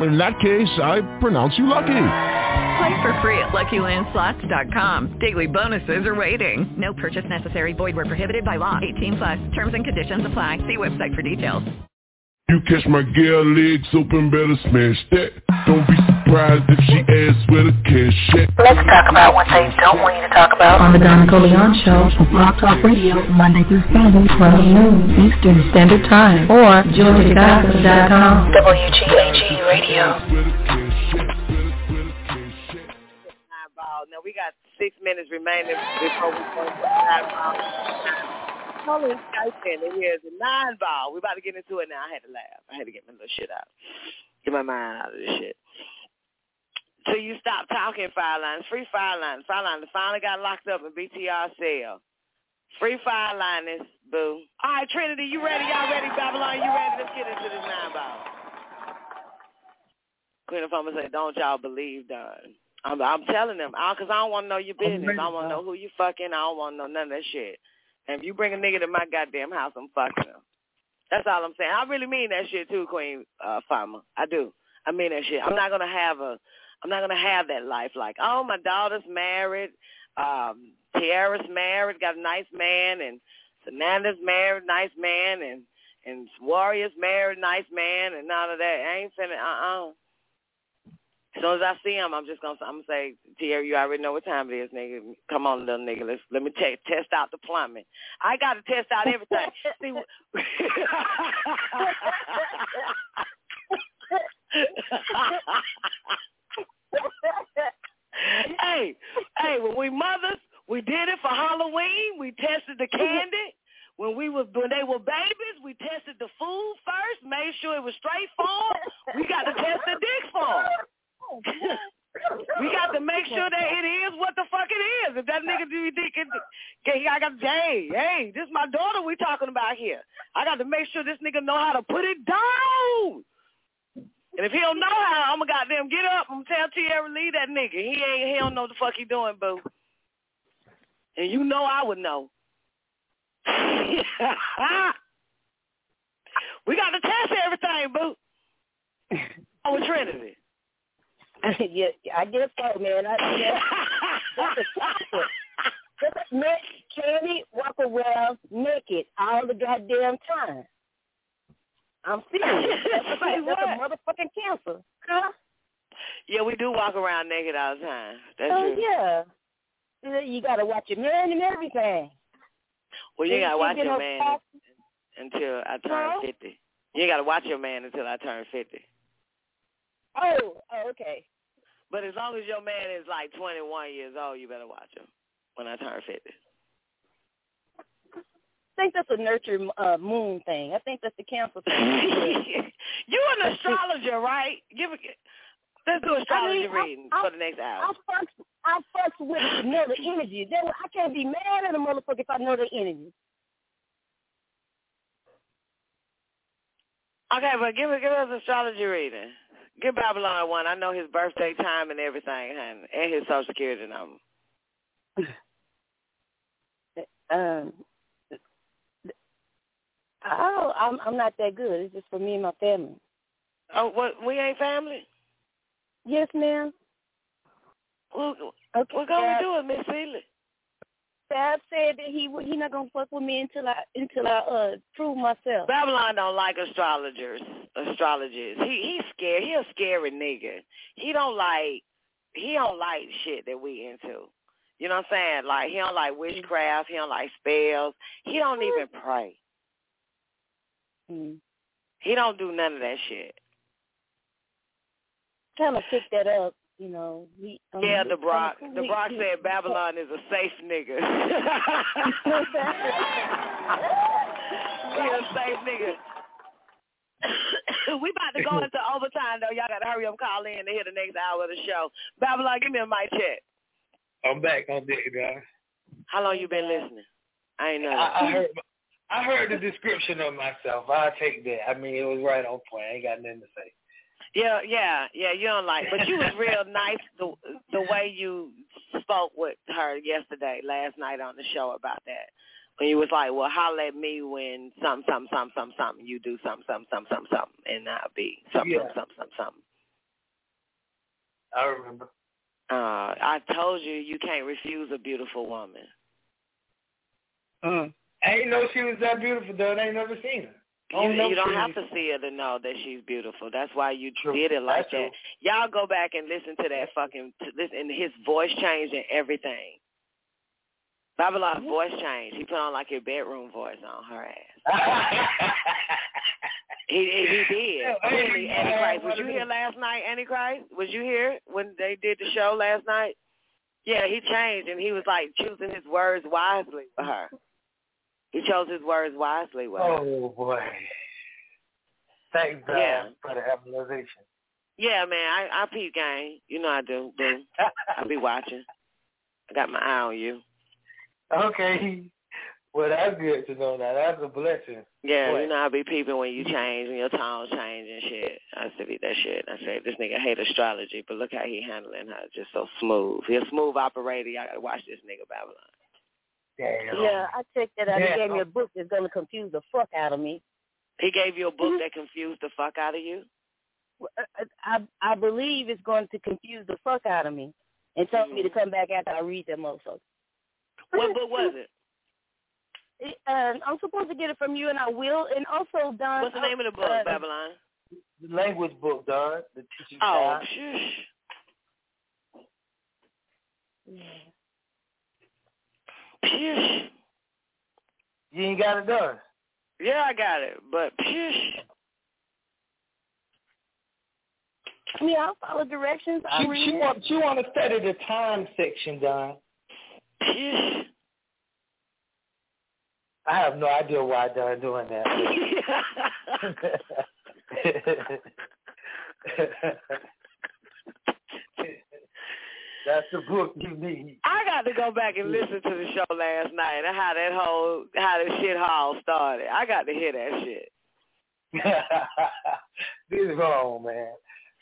In that case, I pronounce you lucky. Play for free at LuckyLandSlots.com. Daily bonuses are waiting. No purchase necessary. Void where prohibited by law. 18 plus. Terms and conditions apply. See website for details. You catch my girl legs open, better smash that. Don't be surprised if she asks where the cash at. Let's talk about what they don't want you to talk about. On the Don Nicoleone Show on Blog Talk Radio, Monday through Friday, 12 noon Eastern Standard Time, or JoyToGospel.com. WGAG Radio. Ball. Now we got six minutes remaining before we go to nine ball. Calling Skype in here is a nine ball. We're about to get into it now. I had to laugh. I had to get my little shit out. Get my mind out of this shit. So you stop talking fire lines. Free fire lines. Fire lines finally got locked up in BTR cell. Free fire liners, boo. All right, Trinity, you ready? Y'all ready? Babylon, you ready? Let's get into this nine ball. Queen of Fama said, don't y'all believe Don. I'm, I'm telling them, because I don't want to know your business. I don't want to know who you fucking. I don't want to know none of that shit. And if you bring a nigga to my goddamn house, I'm fucking him. That's all I'm saying. I really mean that shit too, Queen uh, Fama. I do. I mean that shit. I'm not gonna have a. I'm not gonna have that life like, oh, my daughter's married, um, Tiara's married, got a nice man, and Sananda's married, nice man, and and Warrior's married, nice man, and none of that. I ain't finna. Uh uh as soon as I see him, I'm just gonna I'm gonna say, Tierra, you already know what time it is, nigga. Come on, little nigga. Let's let me te- test out the plumbing. I got to test out everything. see, hey, hey, when we mothers, we did it for Halloween. We tested the candy. When we was when they were babies, we tested the food first, made sure it was straight for. We got to test the dick for we got to make sure that it is what the fuck it is. If that nigga do think it, okay, I got hey, hey, this is my daughter we talking about here. I got to make sure this nigga know how to put it down. And if he don't know how, I'm gonna goddamn get up and tell Tierra leave that nigga. He ain't he don't know the fuck he doing, boo. And you know I would know. we got to test everything, boo. Oh, with Trinity. yeah, I guess so, man. I, yeah, that's a chocolate. Just make Candy walk around naked all the goddamn time. I'm serious. That's, a, that's a motherfucking cancer. Huh? Yeah, we do walk around naked all the time. That's oh true. yeah. You gotta watch your man and everything. Well, you gotta watch your man talk- until I turn Huh? fifty. You gotta watch your man until I turn fifty. Oh, oh, okay. But as long as your man is like twenty one years old, you better watch him when I turn fifty. I think that's a nurture uh, moon thing. I think that's the cancer thing. you an astrologer, right? Give a, let's do astrology I mean, reading I, for the next hour. I fucks, I fucks with know the energy. Then I can't be mad at a motherfucker if I know the energy. Okay, but give give us astrology reading. Give Babylon one. I know his birthday time and everything, and, and his social security number. Um, oh, I'm I'm not that good. It's just for me and my family. Oh, what? We ain't family. Yes, ma'am. Well, Okay. we're gonna Dad, do it, Miss Seeley. Dad said that he he not gonna fuck with me until I until I uh prove myself. Babylon don't like astrologers. Astrologers. He he's scared. He a scary nigga. He don't like he don't like shit that we into. You know what I'm saying? Like he don't like witchcraft. He don't like spells. He don't even pray. Mm. He don't do none of that shit. Kind of pick that up, you know. He, um, Yeah, he the Brock. The Brock he- said Babylon is a safe nigga. he a safe nigga. we about to go into overtime though. Y'all gotta hurry up, call in to hear the next hour of the show. Babylon, give me a mic check. I'm back on deck, guys. How long you been listening? I ain't know. I, I heard I heard the description of myself. I'll take that. I mean, it was right on point. I ain't got nothing to say. Yeah, yeah, yeah. You don't like, but you was real nice the the way you spoke with her yesterday, last night on the show about that. When you was like, "Well, holler at me when something, some, some, some, something. You do some, some, some, some, something, and I'll be some, Yeah. some, something, something." I remember. Uh, I told you you can't refuse a beautiful woman. Mm. I ain't know she was that beautiful, though. I ain't never seen her. You, don't you don't have to see her to know that she's beautiful. That's why you True. did it like That's that. true. Y'all go back and listen to that fucking to listen. His voice changed and everything. Babylon's voice changed. He put on like a bedroom voice on her ass. He he, he did. Yeah, Clearly, Antichrist. Was you here last night, Antichrist? Was you here when they did the show last night? Yeah, he changed and he was like choosing his words wisely for her. He chose his words wisely her. Oh boy. Thanks, God, Yeah. for the revelation. Yeah, man, I I peep game. You know I do, boo. I be watching. I got my eye on you. okay. Well, that's good to know. Now that's a blessing. Yeah, Boy. you know I be peeping when you change, when your tones change and shit. I used to be that shit. I said this nigga hate astrology, but look how he handling her, just so smooth. He a smooth operator. I gotta watch this nigga Babylon. Damn. Yeah, I checked that out. Yeah. He gave me a book that's gonna confuse the fuck out of me. He gave you a Mm-hmm. book that confused the fuck out of you. I I, I believe it's going to confuse the fuck out of me, and told me to Mm-hmm. come back after I read that motherfucker. What book was it? It, uh, I'm supposed to get it from you, and I will. And also, Don. What's the name of the book, uh, Babylon? The language book, Don. The teaching Oh, guide. shush. Psh. You ain't got it done. Yeah, I got it, but psh. I mean, I'll follow directions. I'll She, read she it. want she want to study the time section, Don. Psh. I have no idea why Don doing that. That's the book you need. I got to go back and listen to the show last night and how that whole how the shit hall started. I got to hear that shit. this is wrong, man.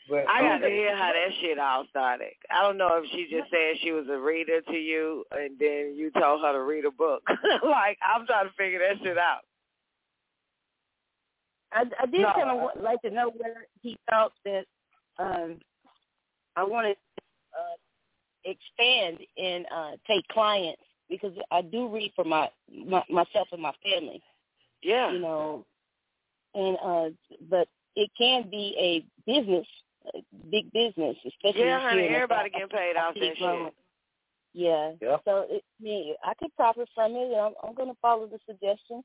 But I got to hear how that shit all started. I don't know if she just said she was a reader to you and then you told her to read a book. like I'm trying to figure that shit out. I, I did No, kind I- of like to know where he thought that um, I wanted uh, expand and uh, take clients because I do read for my, my myself and my family. Yeah. You know, and uh, but it can be a business, a big business, especially Yeah, honey, here in the everybody getting paid off see that growing. shit. Yeah. Yep. So it, me, I could profit from it. And I'm, I'm going to follow the suggestion.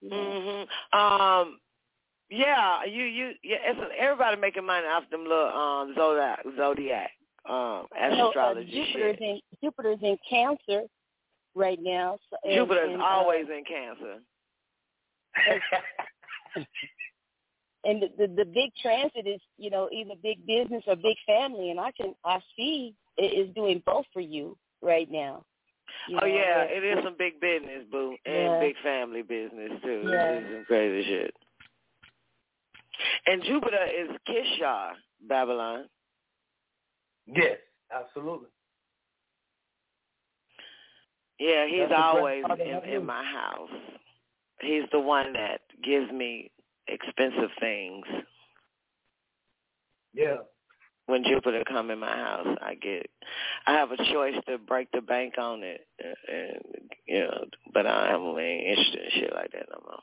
You know. Mhm. Um. Yeah, you you yeah. It's everybody making money off them little um zodiac zodiac um You know, uh, Jupiter's in Jupiter's in Cancer right now. So, and, Jupiter's and, uh, always in Cancer. and the, the the big transit is you know either big business or big family, and I can I see it is doing both for you right now. You oh know, yeah, it is some big business, boo, and Yeah. big family business too. Yeah. It's some crazy shit. And Jupiter is Kishar, Babylon. Yes, absolutely. Yeah, he's That's always in, in my house. He's the one that gives me expensive things. Yeah. When Jupiter come in my house, I get, I have a choice to break the bank on it, uh, and you know, but I am ain't interested in shit like that no more.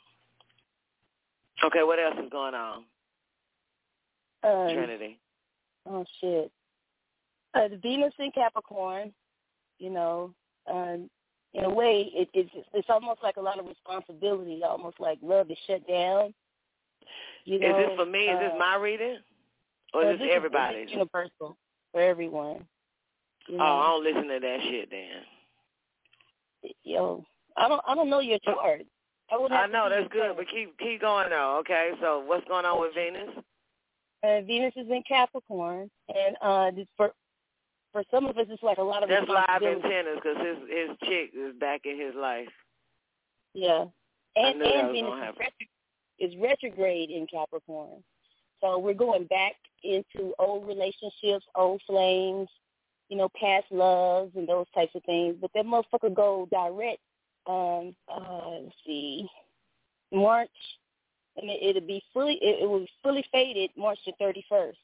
Okay, what else is going on, um, Trinity? Oh shit. Uh, the Venus in Capricorn, you know, um, in a way, it, it's it's almost like a lot of responsibility, almost like love is shut down. You know, is this for me? Is this uh, my reading, or is this this everybody's? Is, universal for everyone. You Oh, I don't listen to that shit then. yo, I don't I don't know your chart. I I know that's good, chart. but keep keep going though. Okay, so what's going on with Venus? uh, Venus is in Capricorn, and uh, this- for for some of us, it's like a lot of That's live antennas because his his chick is back in his life. Yeah, and and Venus is, retro- is retrograde in Capricorn, so we're going back into old relationships, old flames, you know, past loves and those types of things. But that motherfucker go direct. Um, uh, let's see, March, and it, it'll be fully. It, it will be fully faded March the thirty first.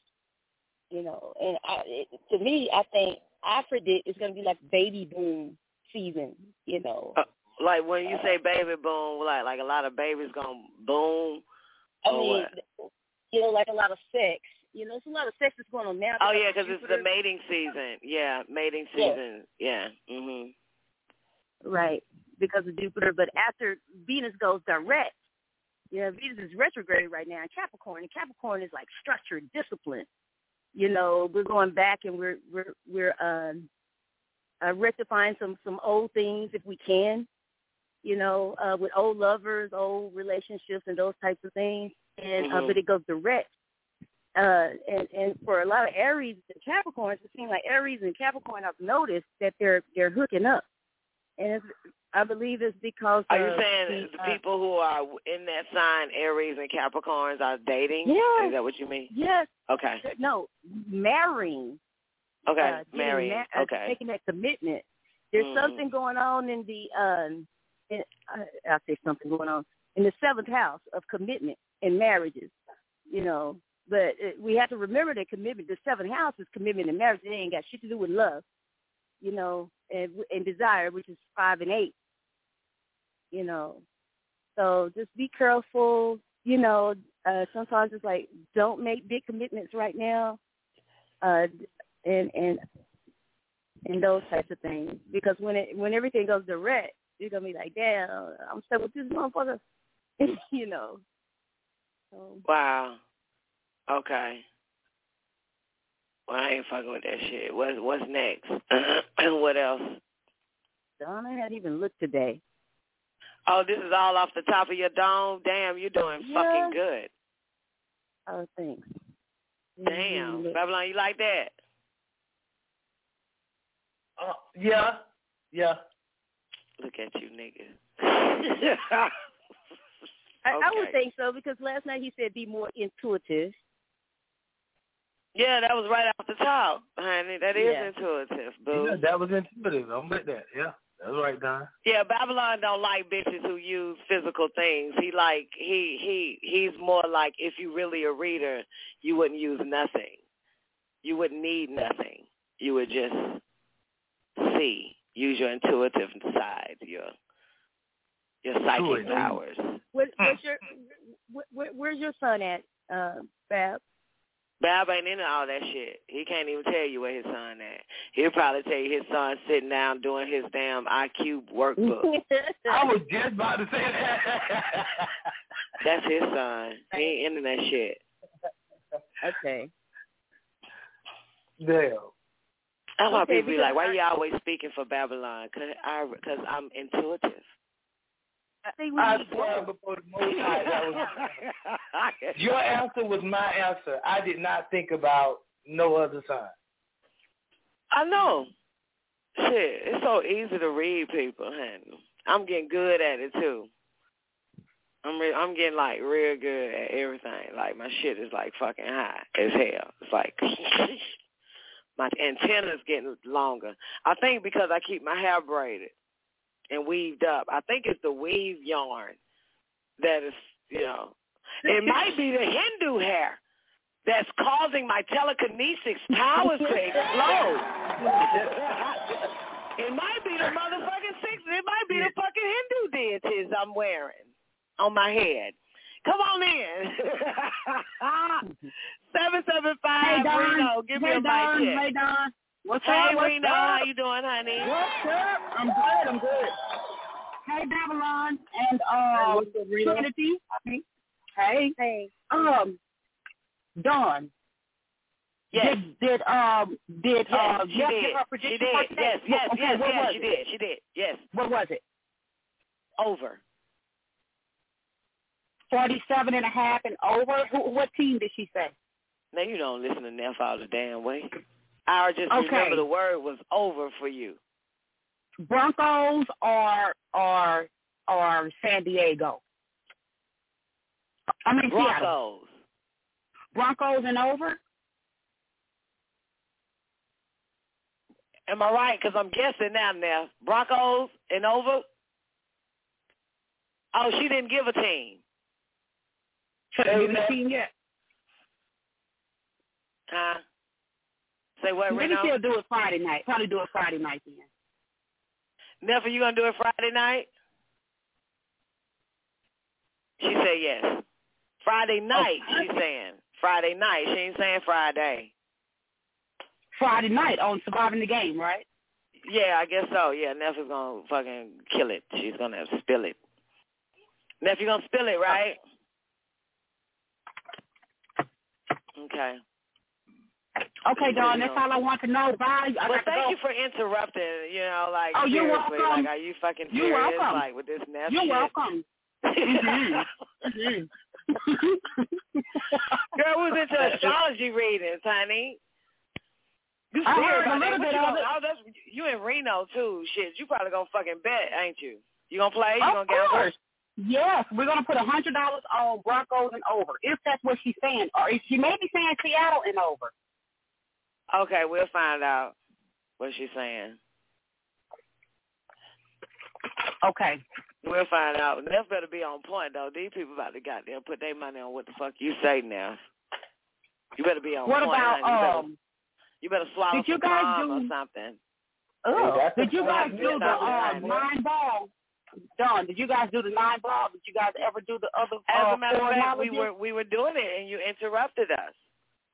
You know, and I, it, to me, I think I predict it's going to be like baby boom season. You know, Uh, like when you say baby boom, like like a lot of babies gonna boom. I mean, what? you know, like a lot of sex. You know, there's a lot of sex that's going on now. Oh yeah, because it's the mating season. Yeah, mating Yeah. season. Yeah. Mhm. Right, because of Jupiter. But after Venus goes direct, you know, Venus is retrograde right now in Capricorn, and Capricorn is like structure, discipline. You know, we're going back and we're we're we're um, uh, rectifying some some old things if we can. You know, uh, with old lovers, old relationships, and those types of things. And uh, Mhm. but it goes direct. Uh, and and for a lot of Aries and Capricorns, it seems like Aries and Capricorn have noticed that they're they're hooking up, and it's, I believe it's because Are you saying the, uh, people who are in that sign, Aries and Capricorns, are dating? Yeah. Is that what you mean? Yes, Okay. no, marrying. Okay. uh, Marrying. ma- uh, okay. taking that commitment. There's Mhm. something going on in the um, in, uh, I'll say something going on in the seventh house of commitment and marriages. You know, but it, we have to remember that commitment. The seventh house is commitment and marriage. It ain't got shit to do with love. You know, and and desire, which is five and eight. You know, so just be careful. You know, uh, sometimes it's like don't make big commitments right now. Uh, and and and those types of things. Because when it when everything goes direct, you're gonna be like, damn, I'm stuck with this motherfucker. you know. So Wow. Okay. Well, I ain't fucking with that shit. What's what's next? what else? Donna hadn't even looked today. Oh, this is all off the top of your dome. Damn, you're doing Yeah. fucking good. Oh, thanks. Damn, Mhm. Babylon, you like that? Uh, yeah, yeah. Look at you, nigga. I, I would think so because last night he said be more intuitive. yeah, that was right off the top, honey. That is Yeah. intuitive, boo. yeah. That was intuitive. I'm with that. Yeah, that's right, Don. Yeah, Babylon don't like bitches who use physical things. He like he he he's more like if you really a reader, you wouldn't use nothing. You wouldn't need nothing. You would just see. Use your intuitive side, your your psychic powers. What, what's your wh- wh- where's your son at, uh, Bab? Bab ain't into all that shit. He can't even tell you where his son at. He'll probably tell you his son sitting down doing his damn IQ workbook. I was just about to say that. That's his son. He ain't into that shit. okay. Damn. That's why Okay, people be like, "Why I- you always speaking for Babylon?" Cause I, cause I'm intuitive. Uh, I we I swear both. before the Most High, that was your answer was my answer. I did not think about no other sign. I know. Shit, it's so easy to read people, honey. I'm getting good at it too. I'm re- I'm getting like real good at everything. Like my shit is like fucking high as hell. It's like my antenna's getting longer. I think because I keep my hair braided and weaved up. I think it's the weave yarn that is, you know, it might be the Hindu hair that's causing my telekinesis powers to explode. it might be the motherfucking six. It might be the fucking Hindu deities I'm wearing on my head. Come on in. Seven seven five Hey, Don. Reno, oh, give me hey, a Don. mic. Hey, Don. What's Hey up? What's Reno, up? how you doing, honey? What's up? I'm good. I'm good. Hey, Babylon and um, what's up, Trinity. Hey. Hey. Um, Don. Yes. Did, did um did Yes, uh she Jeff did. give her She did. Yes, yes, okay, yes, yes, she it? did. She did. Yes. What was it? Over. Forty-seven and a half and over. Who, what team did she say? Now you don't listen to Neff all the damn way. I just Okay. remember the word was over for you. Broncos or or or San Diego? I mean Broncos. Seattle. Broncos and over. Am I right? Because I'm guessing now. Now Broncos and over. Oh, she didn't give a team. Should have team yet. Huh? Say what, Maybe Reno? she'll do it Friday night. Probably do it Friday night then. Never, you gonna do it Friday night? She said yes. Friday oh, night, she's saying. Friday night. She ain't saying Friday. Friday night on surviving the game, right? Yeah, I guess so. Yeah, Neff gonna fucking kill it. She's gonna spill it. You gonna spill it, right? Okay. Okay, Don, that's all I want to know. Bye. I well, thank go. you for interrupting. You know, like Oh, you're seriously, welcome. like, are you fucking You're serious? welcome. Like with this Neff You're shit? welcome. Mhm. Mhm. Girl was into astrology readings, honey. You I heard a little bit you of it. oh, that's, you in Reno too. Shit, you probably gonna fucking bet, ain't you? You gonna play? You Of gonna gamble? course. Yes, we're gonna put a hundred dollars on Broncos and over, if that's what she's saying, or if she may be saying Seattle and over. Okay, we'll find out what she's saying. Okay. We'll find out. Neff better be on point though. These people about to goddamn put their money on what the fuck you say now. You better be on What point. What about honey. you, better, um? you better swallow did you some guys calm do- or something. Oh, that's did you guys do the uh, nine ball? Don, did you guys do the nine ball? Did you guys ever do the other? As uh, a matter of fact, we were we were doing it and you interrupted us.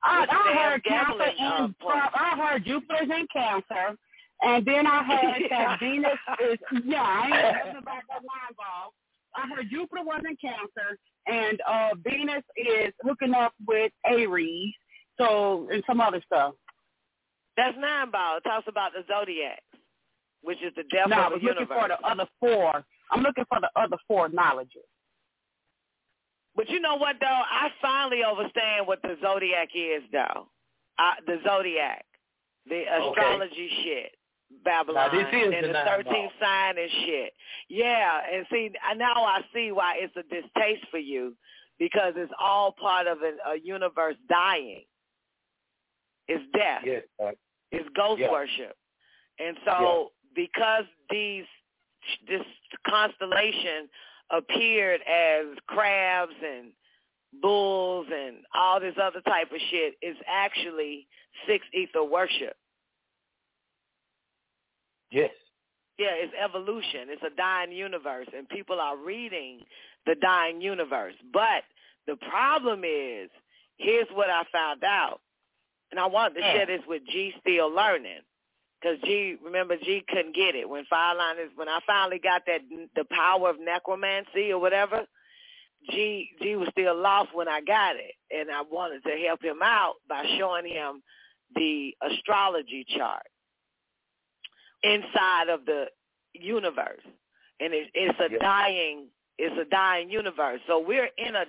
I, I heard Cancer uh, and point. I heard Jupiter's in Cancer, and then I heard that Venus is yeah. I ain't about that nine ball. I heard Jupiter was in Cancer, and uh Venus is hooking up with Aries, so and some other stuff. That's nine ball. It talks about the zodiac, which is the devil no, I of was the looking universe. for the other four. I'm looking for the other four knowledges. But you know what though? I finally understand what the zodiac is though. Uh, the zodiac, the astrology shit, Babylon, Now, this is and the thirteenth sign and shit. Yeah, and see now I see why it's a distaste for you because it's all part of a, a universe dying. It's death. Yes, uh, It's ghost Yeah. worship. And so because these this constellation appeared as crabs and bulls and all this other type of shit is actually six ether worship. yes. Yeah, it's evolution. It's a dying universe and people are reading the dying universe. But the problem is, here's what I found out. And I wanted to share mm. this with G still learning. Because G, remember G couldn't get it. When Fireline is, when I finally got that, the power of necromancy or whatever, G, G was still lost when I got it. And I wanted to help him out by showing him the astrology chart inside of the universe. And it, it's a Yeah. dying, it's a dying universe. So we're in a,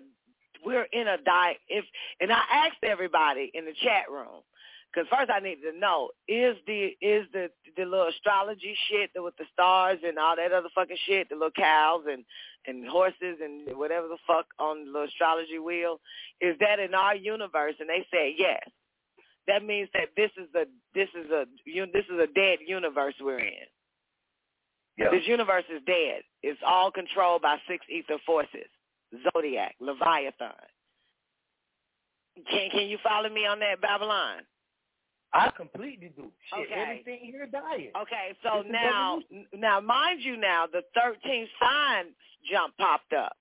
we're in a die. If and I asked everybody in the chat room because first I need to know is the is the the little astrology shit with the stars and all that other fucking shit, the little cows and and horses and whatever the fuck on the little astrology wheel, is that in our universe? And they said yes. That means that this is a this is a this is a dead universe we're in. Yeah. This universe is dead. It's all controlled by six ether forces. Zodiac, Leviathan. Can can you follow me on that, Babylon? I completely do. Shit, Okay. everything here dying. Okay, so It's now now mind you now the thirteenth sign jump popped up,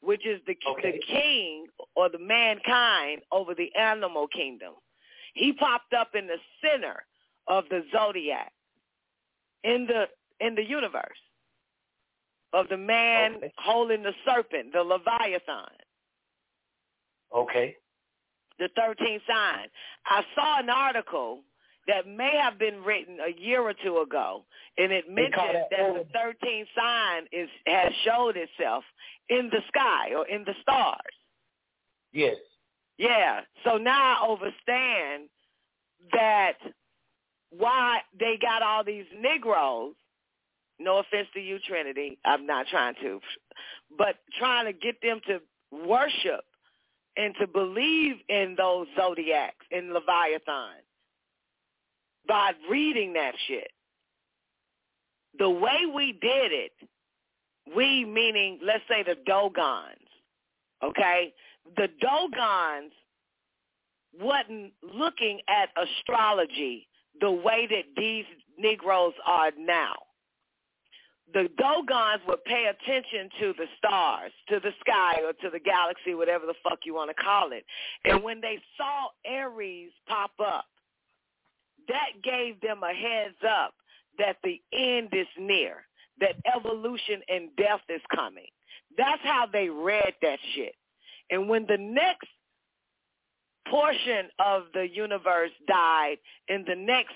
which is the Okay. the king or the mankind over the animal kingdom. He popped up in the center of the zodiac in the in the universe of the man Okay. holding the serpent, the Leviathan. Okay the 13th sign. I saw an article that may have been written a year or two ago, and it mentioned that the 13th sign is has showed itself in the sky or in the stars. Yes. Yeah. So now I understand that why they got all these Negroes. No offense to you, Trinity. I'm not trying to, but trying to get them to worship and to believe in those zodiacs and leviathans by reading that shit. The way we did it, we meaning, let's say the Dogons, okay? The Dogons wasn't looking at astrology the way that these Negroes are now the Dogons would pay attention to the stars, to the sky, or to the galaxy, whatever the fuck you want to call it. And when they saw Aries pop up, that gave them a heads up that the end is near, that evolution and death is coming. That's how they read that shit. And when the next portion of the universe died and the next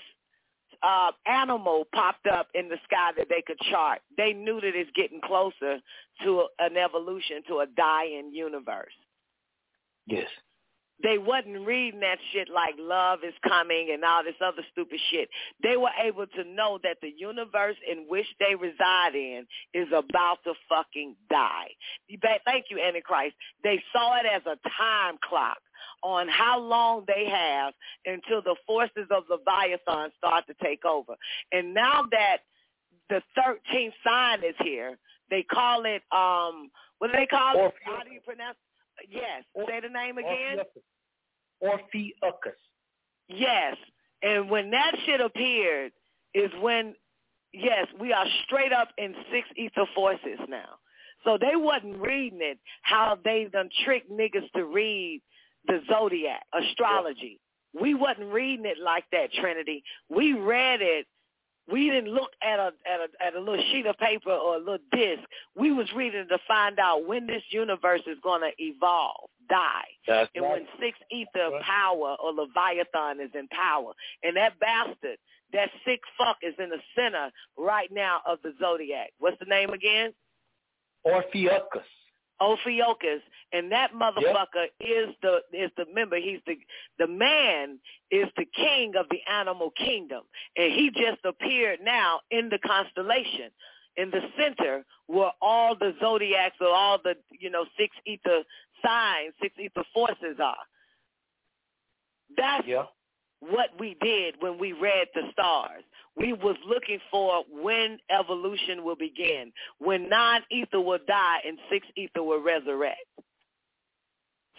uh, animal popped up in the sky that they could chart. They knew that it's getting closer to an evolution to a dying universe. Yes. They wasn't reading that shit like love is coming and all this other stupid shit. They were able to know that the universe in which they reside in is about to fucking die. Thank you, Antichrist. They saw it as a time clock on how long they have until the forces of Leviathan start to take over. And now that the 13th sign is here, they call it, um, what do they call Orpheus. it? How do you pronounce it? Yes. Say the name again. Orpheus. Yes. And when that shit appeared is when, yes, we are straight up in six ether forces now. So they wasn't reading it how they done tricked niggas to read the zodiac, astrology. Yeah. We wasn't reading it like that, Trinity. We read it. We didn't look at a at a at a little sheet of paper or a little disc. We was reading to find out when this universe is going to evolve, die, That's and right. when six ether right. power or Leviathan is in power, and that bastard, that sick fuck, is in the center right now of the zodiac. What's the name again? Orpheus. Ophiuchus, and that motherfucker yep. is the is the member. He's the the man is the king of the animal kingdom, and he just appeared now in the constellation, in the center where all the zodiacs or all the you know six ether signs, six ether forces are. That's yeah what we did when we read the stars. We was looking for when evolution will begin, when non-ether will die and six ether will resurrect.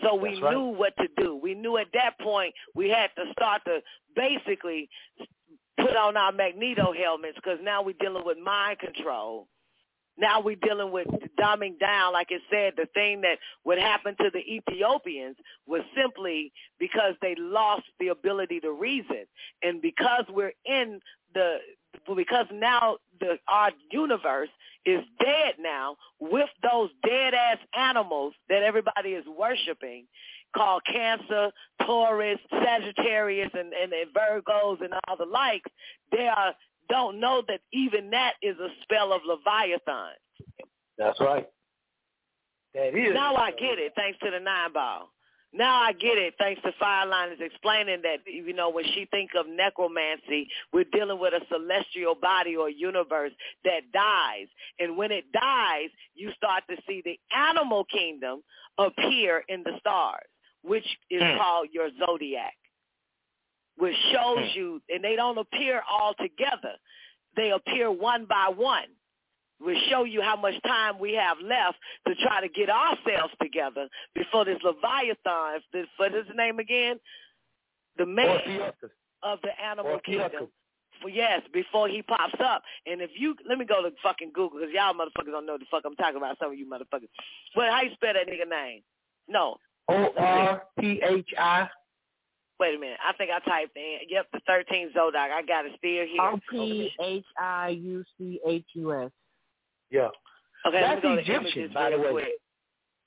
So we right. knew what to do. We knew at that point we had to start to basically put on our magneto helmets because now we're dealing with mind control now we're dealing with dumbing down. Like I said, the thing that would happen to the Ethiopians was simply because they lost the ability to reason. And because we're in the, because now the, our universe is dead now with those dead ass animals that everybody is worshiping called Cancer, Taurus, Sagittarius, and, and, and Virgos and all the likes, they are don't know that even that is a spell of Leviathan. That's right. That is. Now I get it, thanks to the nine ball. Now I get it, thanks to Fireline is explaining that, you know, when she think of necromancy, we're dealing with a celestial body or universe that dies. And when it dies, you start to see the animal kingdom appear in the stars, which is mm. called your zodiac which shows hmm. you, and they don't appear all together. They appear one by one. We'll show you how much time we have left to try to get ourselves together before this Leviathan, this, what is his name again? The man of the animal Orpheus. kingdom. For yes, before he pops up. And if you, let me go to fucking Google because y'all motherfuckers don't know the fuck I'm talking about. Some of you motherfuckers. Well, how you spell that nigga name? No. O-R-P-H-I. Wait a minute. I think I typed in. Yep, the 13 Zodiac. I got it still here. O P H I U C H U S. Yeah. Okay, that's let go Egyptian, to by the way.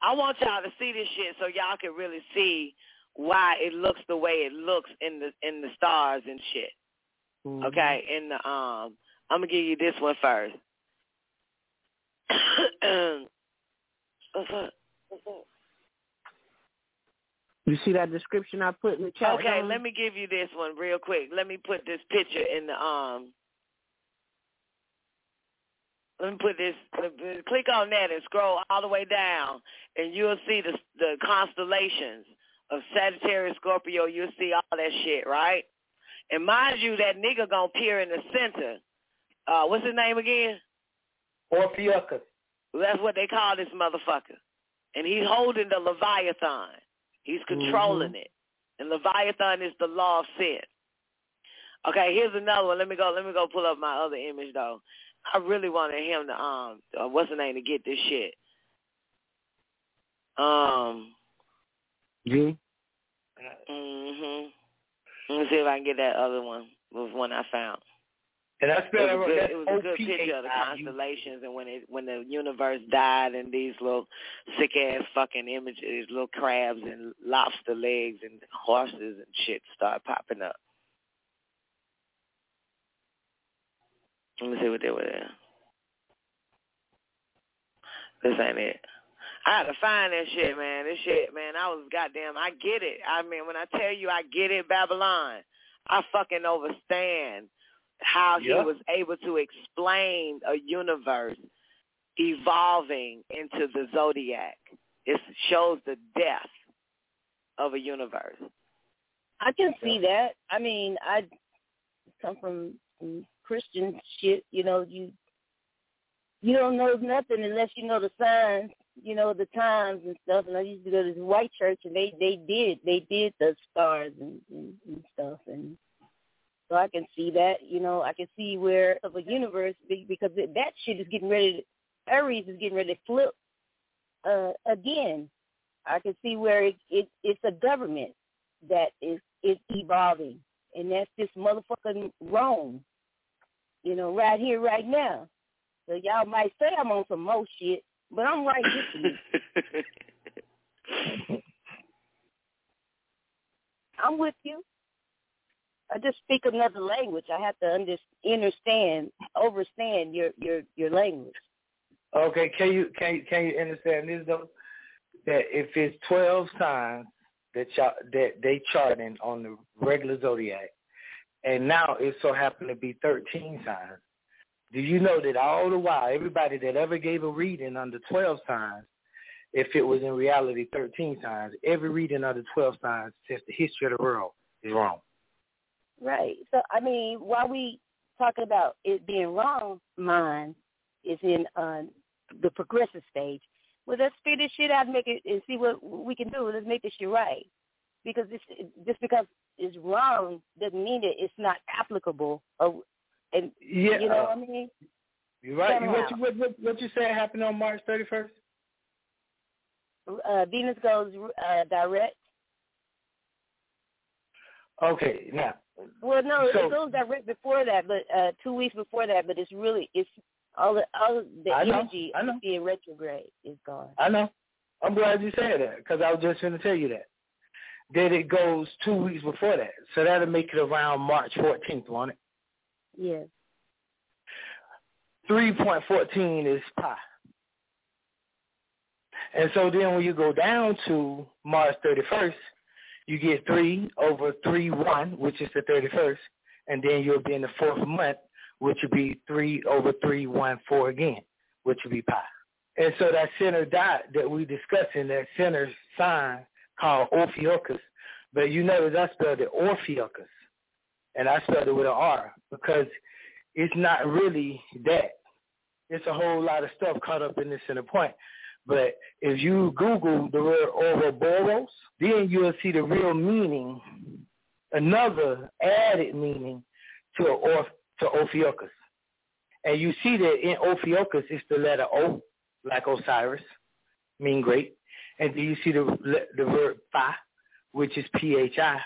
I want y'all to see this shit so y'all can really see why it looks the way it looks in the in the stars and shit. Mm-hmm. Okay, in the um, I'm gonna give you this one first. What's up? What's up? You see that description I put in the chat? Okay, let me give you this one real quick. Let me put this picture in the um. Let me put this. Uh, click on that and scroll all the way down, and you'll see the the constellations of Sagittarius, Scorpio. You'll see all that shit, right? And mind you, that nigga gonna appear in the center. Uh, what's his name again? Orpheus. That's what they call this motherfucker. And he's holding the Leviathan. He's controlling Mm-hmm. it. And Leviathan is the law of sin. Okay, here's another one. Let me go. Let me go pull up my other image though. I really wanted him to um, uh, what's the name to get this shit. Um. G. Mhm. Let me see if I can get that other one. Was one I found. And I It spelled was, a it good, it was a good picture of the constellations and when it when the universe died and these little sick ass fucking images, these little crabs and lobster legs and horses and shit start popping up. Let me see what they were there. This ain't it. I had to find that shit, man. This shit, man, I was goddamn I get it. I mean when I tell you I get it, Babylon, I fucking understand how Yeah. he was able to explain a universe evolving into the zodiac. It shows the depth of a universe. I can see that. I mean, I come from, from Christian shit. You know, you you don't know nothing unless you know the signs. You know the times and stuff. And I used to go to the white church, and they they did they did the stars and, and, and stuff. And so I can see that. You know, I can see where of a universe be- because that shit is getting ready. To, Aries is getting ready to flip uh, again. I can see where it, it it's a government that is is evolving, and that's this motherfucking Rome. You know, right here, right now. So y'all might say I'm on some more shit, but I'm right with you. I'm with you. I just speak another language. I have to under, understand, overstand your your your language. Okay, can you can can you understand this though? That if it's twelve signs that y'all, that they charting on the regular zodiac, and now it so happened to be thirteen signs. Do you know that all the while, everybody that ever gave a reading under twelve signs, if it was in reality thirteen signs, every reading under twelve signs since the history of the world is wrong. Right. So I mean, while we talking about it being wrong, mine is in uh, the progressive stage. Well, let's figure this shit out and make it and see what we can do. Let's make this shit right. Because this just because it's wrong doesn't mean that it's not applicable. Or, and Yeah, you know uh, what I mean. You're right? What you, what, what, what you said happened on March thirty first? Uh, Venus goes uh, direct. Okay, now Well, no, So- it goes direct before that, but uh, two weeks before that. But it's really it's all the all the I know, energy I know. being retrograde is gone. I know. I'm glad you said that because I was just going to tell you that. That it goes two weeks before that, so that'll make it around March 14th, won't it? Yes. Three point fourteen is pi, and so then when you go down to March 31st, you get three over three one, which is the 31st, and then you'll be in the fourth month, which would be three over three one four again, which would be pi. And so that center dot that we discussing, that center sign called Ophiuchus, but you notice I spelled it Orpheus, and I spelled it with an R because it's not really that. It's a whole lot of stuff caught up in this center point. But if you Google the word Ouroboros, then you'll see the real meaning, another added meaning to Orph to Ophiuchus. And you see that in Ophiuchus it's the letter O, like Osiris, mean great. And then you see the the word phi, which is P-H-I,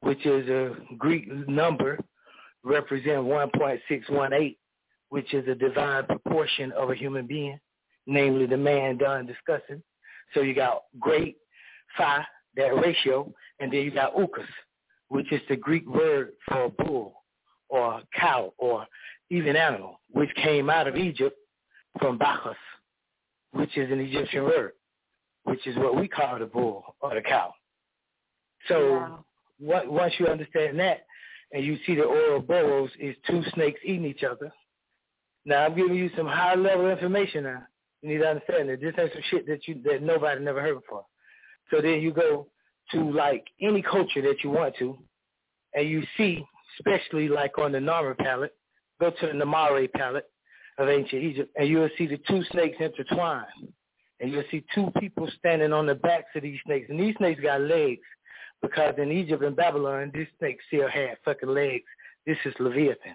which is a Greek number represent 1.618, which is a divine proportion of a human being, namely the man done discussing. So you got great, phi, that ratio, and then you got ukas, which is the Greek word for bull or cow or even animal, which came out of Egypt from Bacchus, which is an Egyptian word, which is what we call the bull or the cow. So what, once you understand that, and you see the Ouroboros is two snakes eating each other, Now I'm giving you some high level information now. You need to understand that this ain't some shit that you that nobody never heard before. So then you go to like any culture that you want to, and you see, especially like on the Narmer palette, go to the Narmer palette of ancient Egypt, and you'll see the two snakes intertwined, and you'll see two people standing on the backs of these snakes, and these snakes got legs because in Egypt and Babylon, this snake still had fucking legs. This is Leviathan.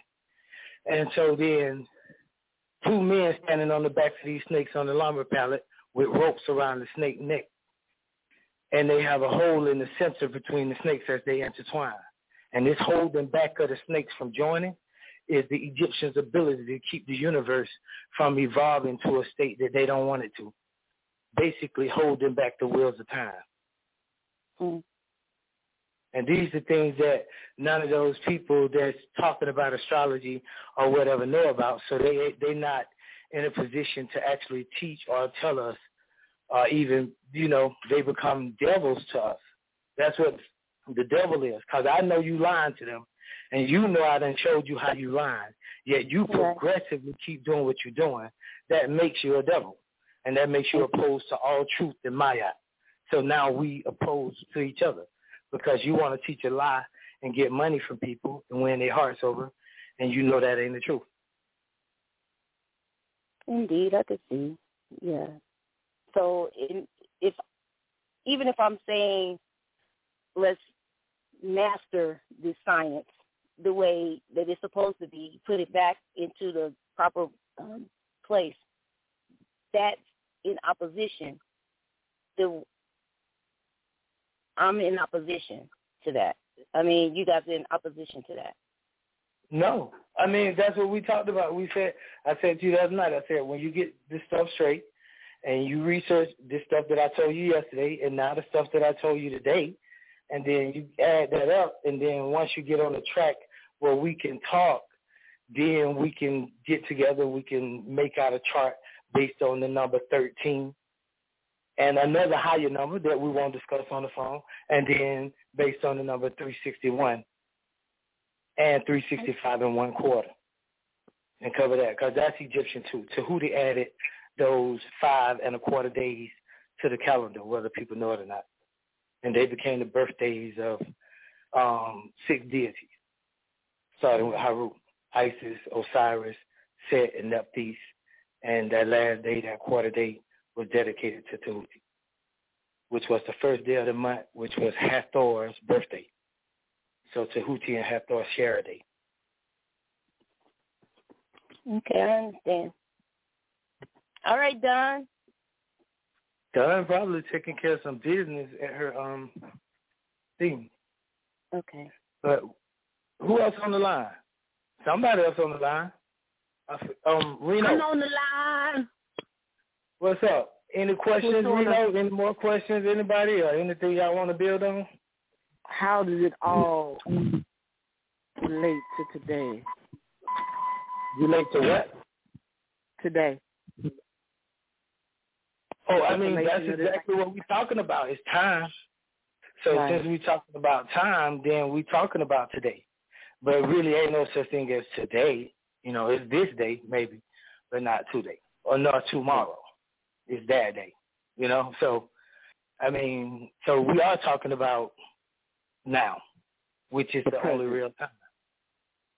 And so then two men standing on the backs of these snakes on the lumber pallet with ropes around the snake neck. And they have a hole in the center between the snakes as they intertwine. And this holding back of the snakes from joining is the Egyptians' ability to keep the universe from evolving to a state that they don't want it to. Basically holding back the wheels of time. Mm. And these are things that none of those people that's talking about astrology or whatever know about. So they they're not in a position to actually teach or tell us, or even you know they become devils to us. That's what the devil is. Because I know you lying to them, and you know I done showed you how you lying. Yet you progressively keep doing what you're doing. That makes you a devil, and that makes you opposed to all truth in my eye. So now we oppose to each other because you want to teach a lie and get money from people and win their hearts over, and you know that ain't the truth. Indeed, I could see. Yeah. So in, if even if I'm saying let's master this science the way that it's supposed to be, put it back into the proper um, place, that's in opposition. The I'm in opposition to that. I mean, you guys are in opposition to that. No, I mean that's what we talked about. We said I said to you the other night. I said when you get this stuff straight and you research this stuff that I told you yesterday, and now the stuff that I told you today, and then you add that up, and then once you get on the track where we can talk, then we can get together. We can make out a chart based on the number thirteen and another higher number that we won't discuss on the phone, and then based on the number 361 and 365 and one quarter, and cover that because that's Egyptian too. Tahuti added those five and a quarter days to the calendar, whether people know it or not, and they became the birthdays of um, six deities, starting with Harut, Isis, Osiris, Set, and Nephthys, and that last day, that quarter day, was dedicated to Tahuti, which was the first day of the month, which was Hathor's birthday. So Tahuti and Hathor share a day. Okay, I understand. All right, Don. Don probably taking care of some business at her um thing. Okay. But who else on the line? Somebody else on the line. Um, Reno. I'm on the line. What's up? Any questions, Reno? Any more questions, anybody, or anything y'all want to build on? How does it all relate to today? Relate to what? Today. Oh, I mean, that's exactly what we're talking about. It's time. So Right. since we're talking about time, then we're talking about today. But really ain't no such thing as today. You know, it's this day, maybe, but not today. Or not tomorrow. It's that day. You know? So, I mean, so we are talking about now, which is The the, only real time.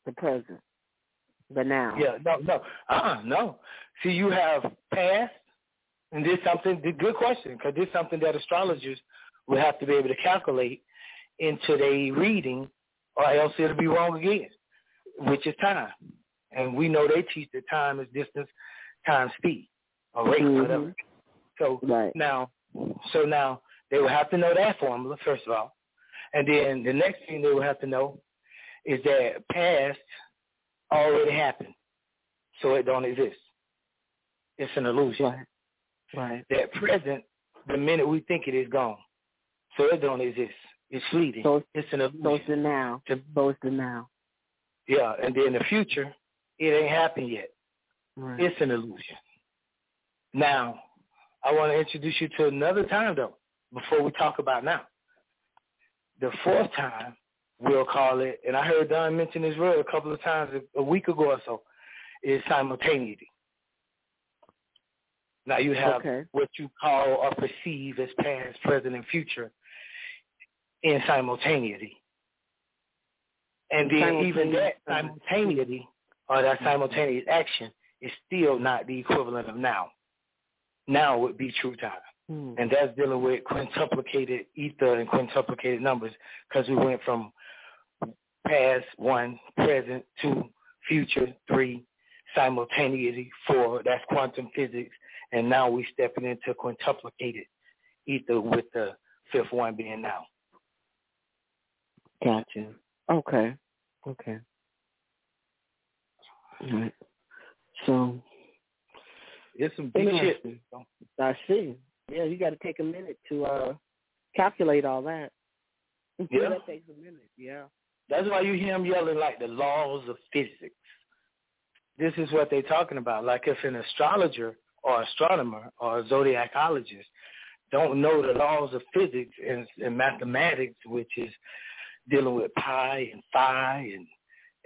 The present. But now. Yeah, no, no, uh-uh, no. See, you have past, and this something. Good question, because this is something that astrologers will have to be able to calculate into their reading, or else it'll be wrong again, which is time. And we know they teach that time is distance times speed, or rate, Mhm. whatever. So Right. now, so now they will have to know that formula first of all, and then the next thing they will have to know is that past already happened, so it don't exist. It's an illusion. Right. Right. That present, the minute we think it is gone, so it don't exist. It's fleeting. So it's, it's an illusion. so it's the now. So it's the now. Yeah, and then the future, it ain't happened yet. Right. It's an illusion. Now, I want to introduce you to another time though, before we talk about now. The fourth time, we'll call it, and I heard Don mention this word a couple of times a, a week ago or so, is simultaneity. Now you have Okay. what you call or perceive as past, present, and future in simultaneity. And then even that simultaneity or that simultaneous action is still not the equivalent of now. Now would be true time. Hmm. And that's dealing with quintuplicated ether and quintuplicated numbers because we went from past, one, present, two, future, three, simultaneity, four, that's quantum physics, and now we're stepping into quintuplicated ether with the fifth one being now. Gotcha. Okay. Okay. All right. So it's some big shit. I see. Yeah, you got to take a minute to uh calculate all that. Yeah. that takes a minute. Yeah. That's why you hear them yelling like the laws of physics. This is what they're talking about. Like if an astrologer or astronomer or a zodiacologist don't know the laws of physics and, and mathematics, which is dealing with pi and phi and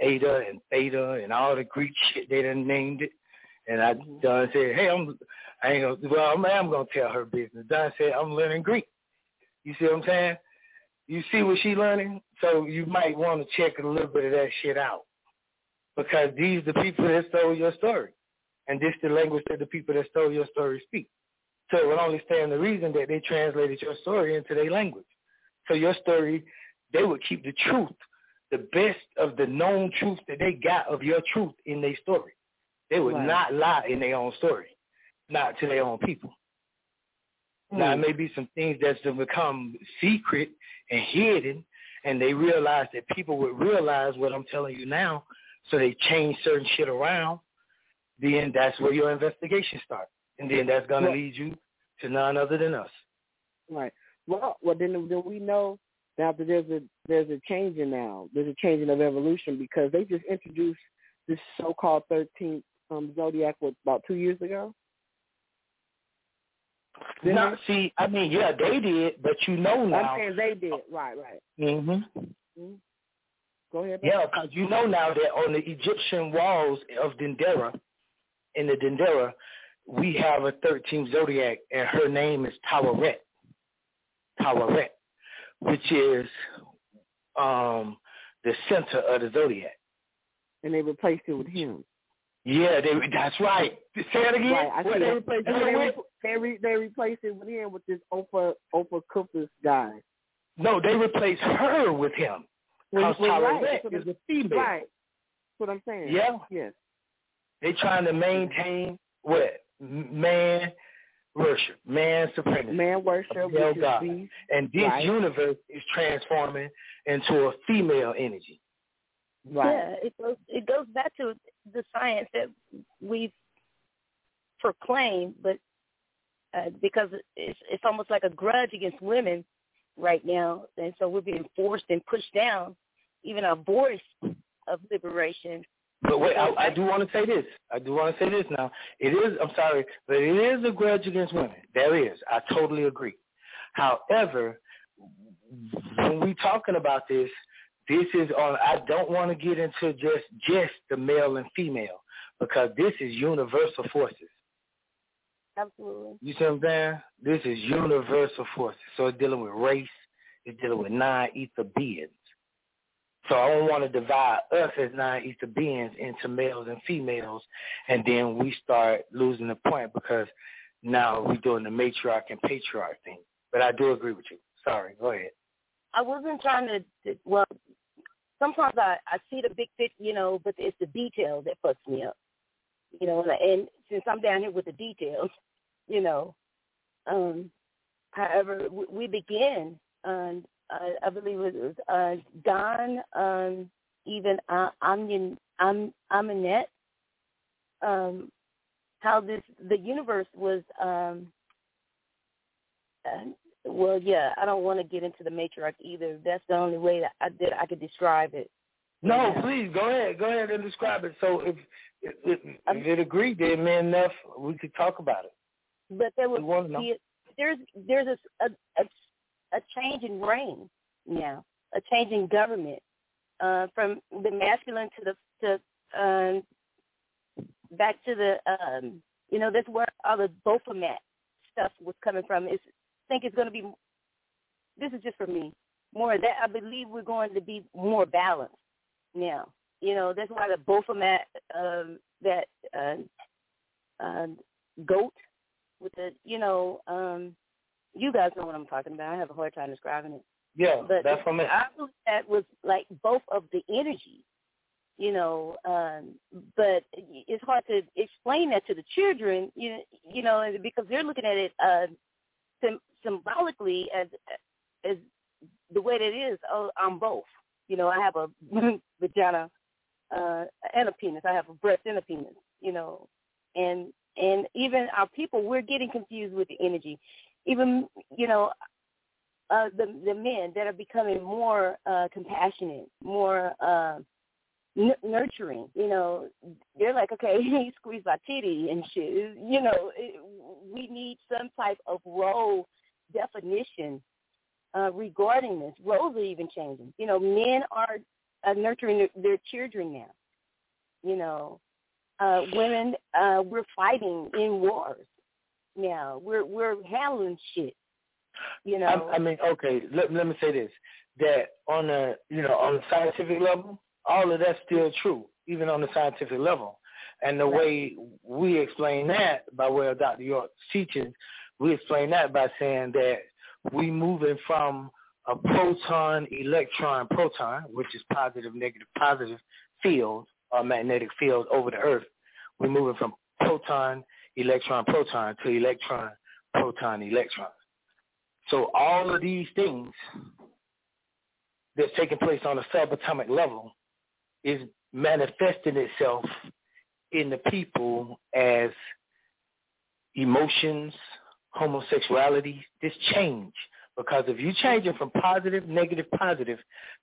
eta and theta and all the Greek shit they done named it. And I mm-hmm. done said, hey, I'm, I ain't gonna, well, I am gonna tell her business. Don said, I'm learning Greek. You see what I'm saying? You see what she learning? So you might want to check a little bit of that shit out. Because these the people that stole your story. And this the language that the people that stole your story speak. So it would only stand the reason that they translated your story into their language. So your story, they would keep the truth, the best of the known truth that they got of your truth in their story. They would Right. not lie in their own story, not to their own people. Now, it hmm. may be some things that's to become secret and hidden, and they realize that people would realize what I'm telling you now, so they change certain shit around. Then that's where your investigation starts, and then that's going to Right. lead you to none other than us. Right. Well, well then, then we know that there's a there's a changing now. There's a changing of evolution because they just introduced this so-called 13th um, zodiac was about two years ago. Didn't No, they? see, I mean, yeah, they did, but you know now. I'm saying they did. Right, right. Mhm. Go ahead. Yeah, because you know now that on the Egyptian walls of Dendera, in the Dendera, we have a 13th zodiac, and her name is Taweret. Taweret, which is um, the center of the zodiac. And they replaced it with him. Yeah, they, that's right. Say it again. Right, I they replaced They, it they, with? re- they, re- they replaced it with him with this Oprah Oprah Kupus guy. No, they replaced her with him. Because well, right. That's what is I'm- a female. Right. That's what I'm saying. Yeah. Yes. They trying to maintain what man worship, man supremacy, Man worship, male God, and this Right. universe is transforming into a female energy. Yeah, it goes it goes back to the science that we've proclaimed, but uh, because it's it's almost like a grudge against women right now, and so we're being forced and pushed down. Even our voice of liberation. But wait, I, I do want to say this. I do want to say this now. It is, I'm sorry, but it is a grudge against women. There is. I totally agree. However, when we're talking about this, this is on, I don't want to get into just, just the male and female because this is universal forces. Absolutely. You see what I'm saying? This is universal forces. So it's dealing with race. It's dealing with non-ether beings. So I don't want to divide us as non-ether beings into males and females, and then we start losing the point because now we're doing the matriarch and patriarch thing. But I do agree with you. Sorry, go ahead. I wasn't trying to, to well, sometimes I, I see the big picture, you know, but it's the details that fucks me up. You know, and, and since I'm down here with the details, you know, um, however, we, we begin, um, I, I believe it was uh, Don, um, even uh, Amin, Am, Aminette, um, how this the universe was um, uh, well, yeah, I don't want to get into the matriarch either. That's the only way that I did I could describe it. No, please go ahead. Go ahead and describe it. So if if, if, if it agreed, then man enough, we could talk about it. But there was We wanna know. see, there's there's a, a a a change in reign now, a change in government uh, from the masculine to the to um, back to the um you know that's where all the Baphomet stuff was coming from. Is think it's going to be. This is just for me. More of that. I believe we're going to be more balanced now. You know that's why the Baphomet um, that uh, uh, goat with the you know um you guys know what I'm talking about. I have a hard time describing it. Yeah, but that's from it. I believe that was like both of the energies, you know. Um, but it's hard to explain that to the children, you you know, because they're looking at it uh, sim- symbolically as as the way that it is. Oh, I'm both. You know, I have a vagina uh, and a penis. I have a breast and a penis. You know, and and even our people, we're getting confused with the energy. Even you know, uh, the the men that are becoming more uh, compassionate, more uh, n- nurturing. You know, they're like, okay, he squeezed my titty and shit. You know, it, we need some type of role definition uh, regarding this. Roles are even changing. You know, men are uh, nurturing their, their children now. You know, uh, women, uh, we're fighting in wars now. We're we're handling shit. You know. I, I mean, okay. Let, let me say this: that on a you know on a scientific level, all of that's still true, even on the scientific level. And the way we explain that by way of Dr. York's teaching, we explain that by saying that we moving from a proton, electron, proton, which is positive, negative, positive field or magnetic field over the Earth. We're moving from proton, electron, proton to electron, proton, electron. So all of these things that's taking place on a subatomic level is manifesting itself in the people as emotions, homosexuality, this change. Because if you change it from positive, negative, positive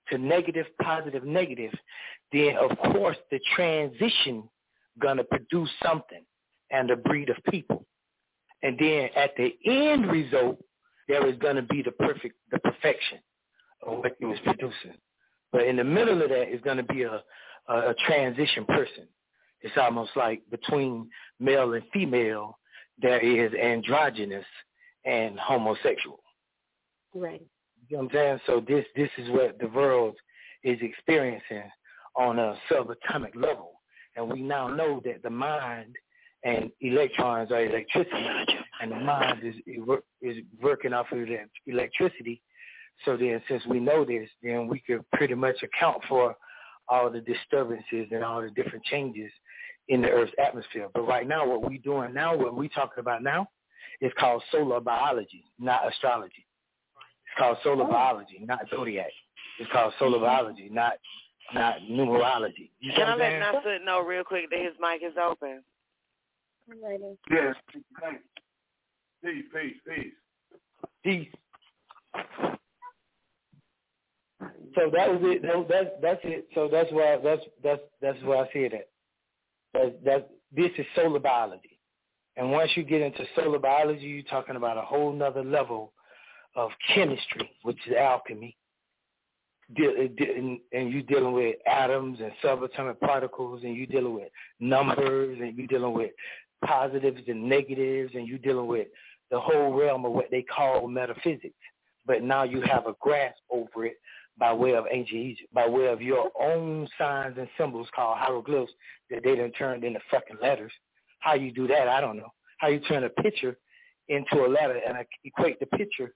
to negative, positive, negative, then of course the transition gonna produce something and a breed of people. And then at the end result, there is gonna be the perfect, the perfection of what he was producing. But in the middle of that is gonna be a, a, a transition person. It's almost like between male and female, there is androgynous and homosexual. Right. You know what I'm saying? So this this is what the world is experiencing on a subatomic level. And we now know that the mind and electrons are electricity, and the mind is is working off of electricity. So then, since we know this, then we could pretty much account for all the disturbances and all the different changes in the Earth's atmosphere. But right now, what we're doing now, what we're talking about now, is called solar biology, not astrology. It's called solar oh. biology, not zodiac. It's called solar mm-hmm. biology, not not numerology. You Can I let Nasser know real quick that his mic is open? Yes. Peace, peace, peace. Peace. So that was it. That, that's that's it. So that's why that's that's that's why I see it at. That that this is solar biology, and once you get into solar biology, you're talking about a whole nother level of chemistry, which is alchemy. And you're dealing with atoms and subatomic particles, and you're dealing with numbers, and you're dealing with positives and negatives, and you're dealing with the whole realm of what they call metaphysics. But now you have a grasp over it by way of ancient Egypt, by way of your own signs and symbols called hieroglyphs that they done turned into fucking letters. How you do that, I don't know. How you turn a picture into a letter and equate the picture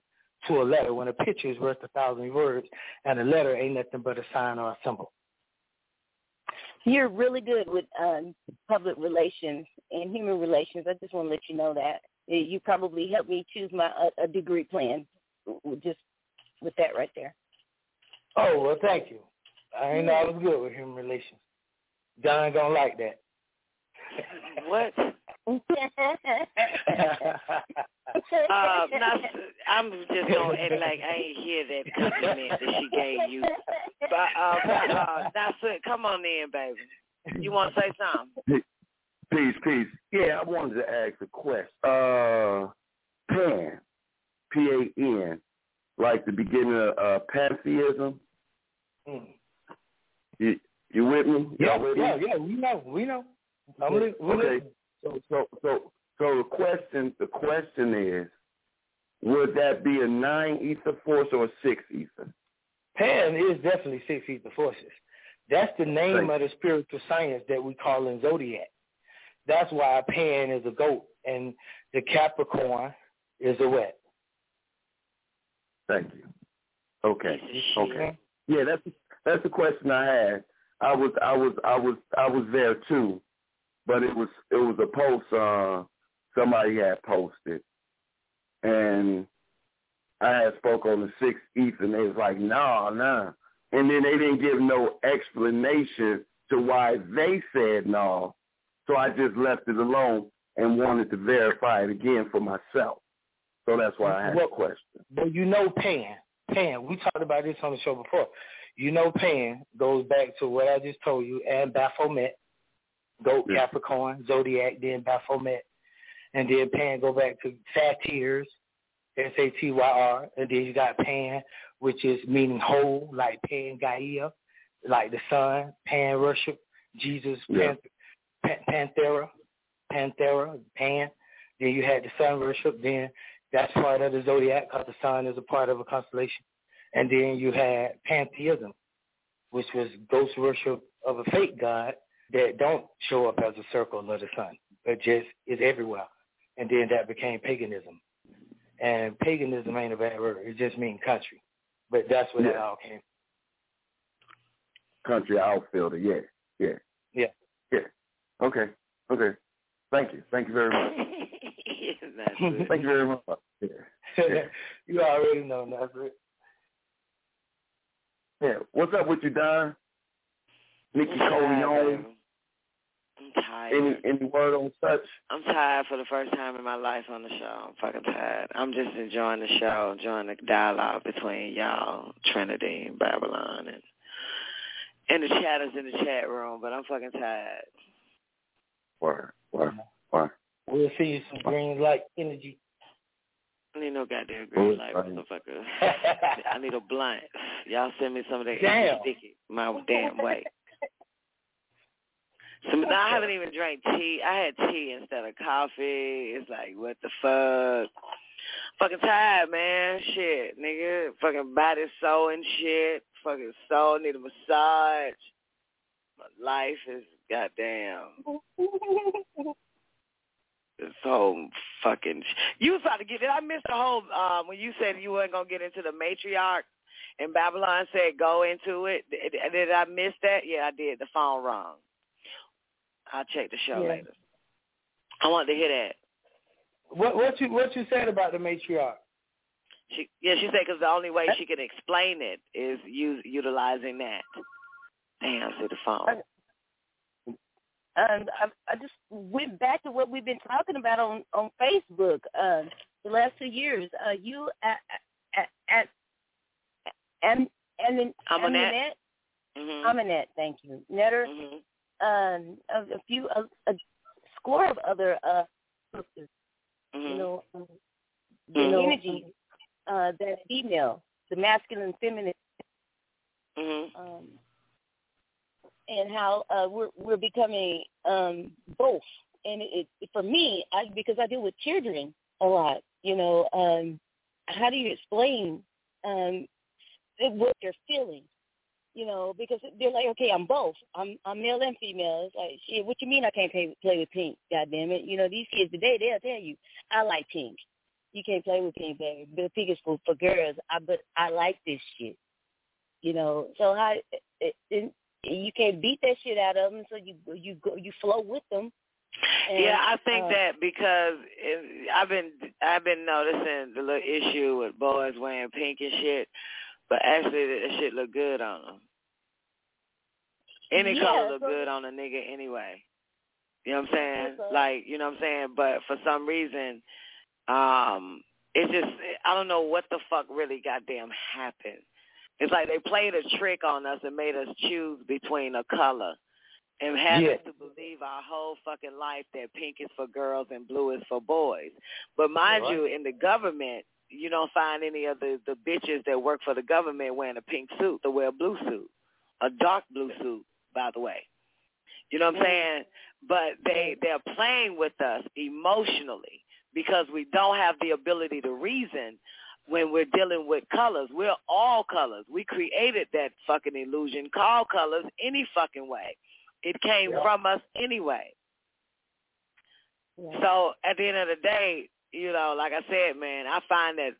to a letter when a picture is worth a thousand words and a letter ain't nothing but a sign or a symbol. You're really good with um, public relations and human relations. I just want to let you know that you probably helped me choose my a, a degree plan. Just with that right there. Oh well, thank you. I ain't know I was good with human relations. Don don't gonna like that. What? uh, not, I'm just gonna act like I ain't hear that compliment that she gave you. But uh, uh, that's it. Come on in, baby. You want to say something? Peace, peace. Yeah, I wanted to ask a question. Uh, Pan, P A N, like the beginning of uh, pantheism. Mm. You, you with me? Yeah, with yeah, me? yeah. We know, we know. okay. okay. So so so so the question the question is, would that be a nine ether force or a six ether? Pan is definitely six ether forces. That's the name Right. of the spiritual science that we call in zodiac. That's why Pan is a goat and the Capricorn is a wet. Thank you. Okay. Okay. Yeah, that's that's the question I had. I was I was I was I was there too, but it was it was a post uh somebody had posted, and I had spoke on the sixth ether, and they was like, nah, nah, and then they didn't give no explanation to why they said no, so I just left it alone and wanted to verify it again for myself. So that's why I had Well, question. But you know Pan. Pan, we talked about this on the show before. You know Pan goes back to what I just told you and Baphomet, Goat Yeah. Capricorn, Zodiac, then Baphomet. And then Pan go back to Satyrs, S-A-T-Y-R. And then you got Pan, which is meaning whole, like Pan Gaia, like the sun, Pan worship, Jesus, Yeah. Pan, Pan, Panthera, Panthera, Pan. Then you had the sun worship. Then that's part of the zodiac because the sun is a part of a constellation. And then you had pantheism, which was ghost worship of a fake god that don't show up as a circle of the sun, but just is everywhere. And then that became paganism. And paganism ain't a bad word. It just means country. But that's where that all came Country outfielder, yeah, yeah, Yeah. yeah. Okay, okay. Thank you, thank you very much. That's it. Thank you very much. Yeah. Yeah. you already know, Nazareth. yeah. What's up with you, Don? Nikki I'm tired, I'm tired. Any any word on such? I'm tired for the first time in my life on the show. I'm fucking tired. I'm just enjoying the show, enjoying the dialogue between y'all, Trinity and Babylon, and and the chatters in the chat room. But I'm fucking tired. Word, word, word. We'll see you some green light energy. I need no goddamn green light, Right. motherfucker. I need a blunt. Y'all send me some of that Damn. sticky my damn way. So now I haven't even drank tea. I had tea instead of coffee. It's like what the fuck. Fucking tired, man. Shit, nigga. Fucking body sore and shit. Fucking sore. Need a massage. My life is goddamn. This whole fucking. You was about to get it. I missed the whole um when you said you weren't gonna get into the matriarch, and Babylon said go into it. Did, did I miss that? Yeah, I did. The phone wrong. I'll check the show Yeah. later. I wanted to hear that. What what you what you said about the matriarch? She, yeah, she said because the only way she can explain it is use, utilizing that. Damn, see the phone. Um, I, I just went back to what we've been talking about on on Facebook uh, the last two years. Uh, you at at, and and then. Amonette, Mhm. Amonette, thank you, Netter, Mhm. um, a, a few a, a score of other uh, sisters, you Mhm. know, um, the Mhm. energy uh, that female, the masculine, feminine, Mhm. um, and how uh, we're we're becoming um, both. And it, it for me, I, because I deal with children a lot, you know, um, how do you explain um, what they're feeling? You know, because they're like, okay, I'm both. I'm I'm male and female. It's like, shit, what you mean I can't play play with pink? God damn it! You know, these kids today they'll tell you, I like pink. You can't play with pink, baby. But pink is for for girls. I but I like this shit. You know, so how it, it, you can't beat that shit out of them. So you you go you flow with them. And, yeah, I think uh, that because it, I've been I've been noticing the little issue with boys wearing pink and shit, but actually that shit look good on them. Any Yeah, color look so- good on a nigga anyway. You know what I'm saying? Like, you know what I'm saying? But for some reason, um, it's just I don't know what the fuck really goddamn happened. It's like they played a trick on us and made us choose between a color and had Yeah. us to believe our whole fucking life that pink is for girls and blue is for boys. But mind Right. you, in the government, you don't find any of the the bitches that work for the government wearing a pink suit. They wear a blue suit, a dark blue suit, by the way. You know what I'm mm. saying? but they they're playing with us emotionally because we don't have the ability to reason when we're dealing with colors. We're all colors. We created that fucking illusion called colors any fucking way. It came Yeah. from us anyway. So at the end of the day, you know, like I said, man, I find that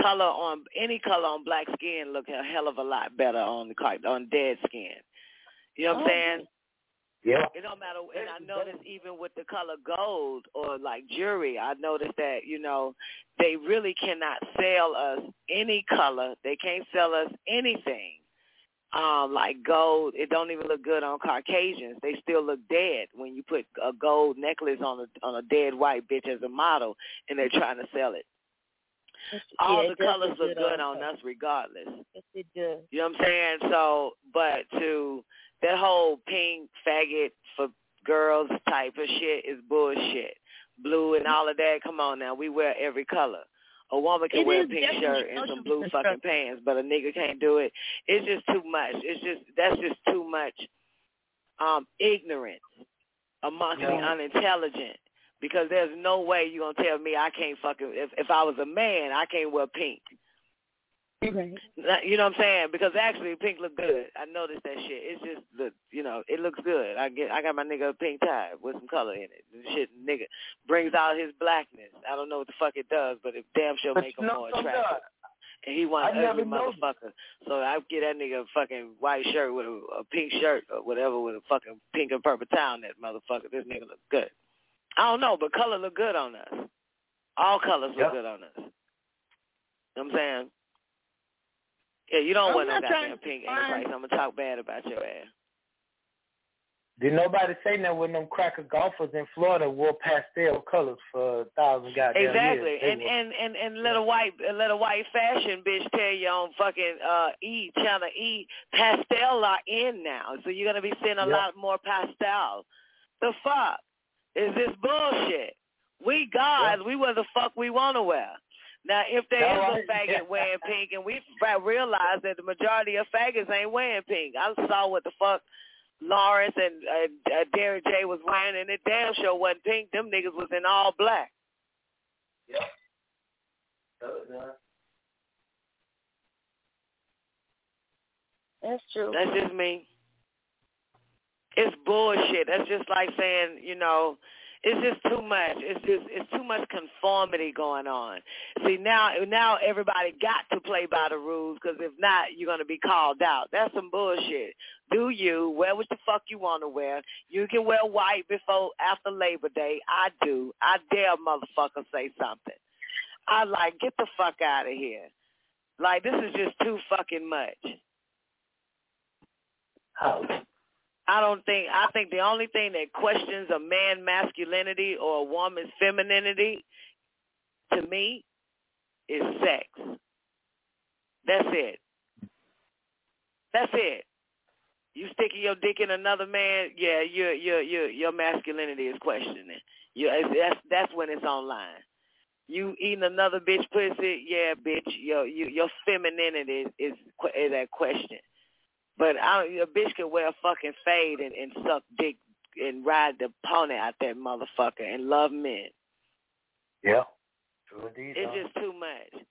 color on any color on black skin look a hell of a lot better on the on dead skin. You know what I'm Oh. saying? Yeah. It don't matter, and I noticed even with the color gold or like jewelry, I noticed that you know they really cannot sell us any color. They can't sell us anything um like gold. It don't even look good on Caucasians. They still look dead when you put a gold necklace on a on a dead white bitch as a model, and they're trying to sell it. All Yeah, the colors look look good good on on us regardless. Yes, it does. You know what I'm saying? So, but to that whole pink faggot for girls type of shit is bullshit. Blue and all of that. Come on now, we wear every color. A woman can It wear a pink shirt and some blue fucking pants, but a nigga can't do it. It's just too much. It's just that's just too much um ignorance amongst the Yeah. unintelligent. Because there's no way you're gonna tell me I can't fucking if if I was a man I can't wear pink. Right. You know what I'm saying? Because actually, pink look good. I noticed that shit. It's just the, you know, it looks good. I get, I got my nigga a pink tie with some color in it. And shit, nigga brings out his blackness. I don't know what the fuck it does, but it damn sure But make him more attractive. And he I ugly motherfucker. So I get that nigga a fucking white shirt with a, a pink shirt or whatever with a fucking pink and purple tie on that motherfucker. This nigga look good. I don't know, but color look good on us. All colors look Yep. good on us. You know what I'm saying? Yeah, you don't I'm want no not trying goddamn to pink find- antichrist. I'm gonna talk bad about your ass. Did nobody say that when them cracker golfers in Florida wore pastel colors for a thousand goddamn Exactly, years? They and and and and let a white let a white fashion bitch tell you on fucking uh E channel E pastel are in now, so you're gonna be seeing a Yeah. lot more pastel. The fuck is this bullshit? We guys, we wear the fuck we want to wear. Now, if there is All a right. faggot wearing pink, and we realize that the majority of faggots ain't wearing pink, I saw what the fuck Lawrence and uh, uh, Derek J was wearing, and it damn sure wasn't pink. Them niggas was in all black. That's true. That's just me. It's bullshit. That's just like saying, you know, it's just too much. It's just it's too much conformity going on. See now now everybody got to play by the rules because if not, you're gonna be called out. That's some bullshit. Do you wear what the fuck you want to wear? You can wear white before after Labor Day. I do. I dare motherfucker say something. I like get the fuck out of here. Like this is just too fucking much. I don't think I think the only thing that questions a man masculinity or a woman's femininity to me is sex. That's it. That's it. You sticking your dick in another man, yeah, your your your your masculinity is questioning. You that's that's when it's online. You eating another bitch pussy, yeah, bitch. Your your your femininity is is, is at question. But I, a bitch can wear a fucking fade and, and suck dick and ride the pony out that motherfucker and love men. Yeah. True indeed. It's Doc. just too much.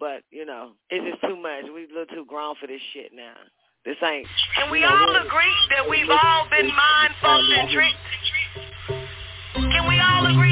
But you know, it's just too much. We a little too grown for this shit now. This ain't. Can we all agree that we've all been mind centric? Can we all agree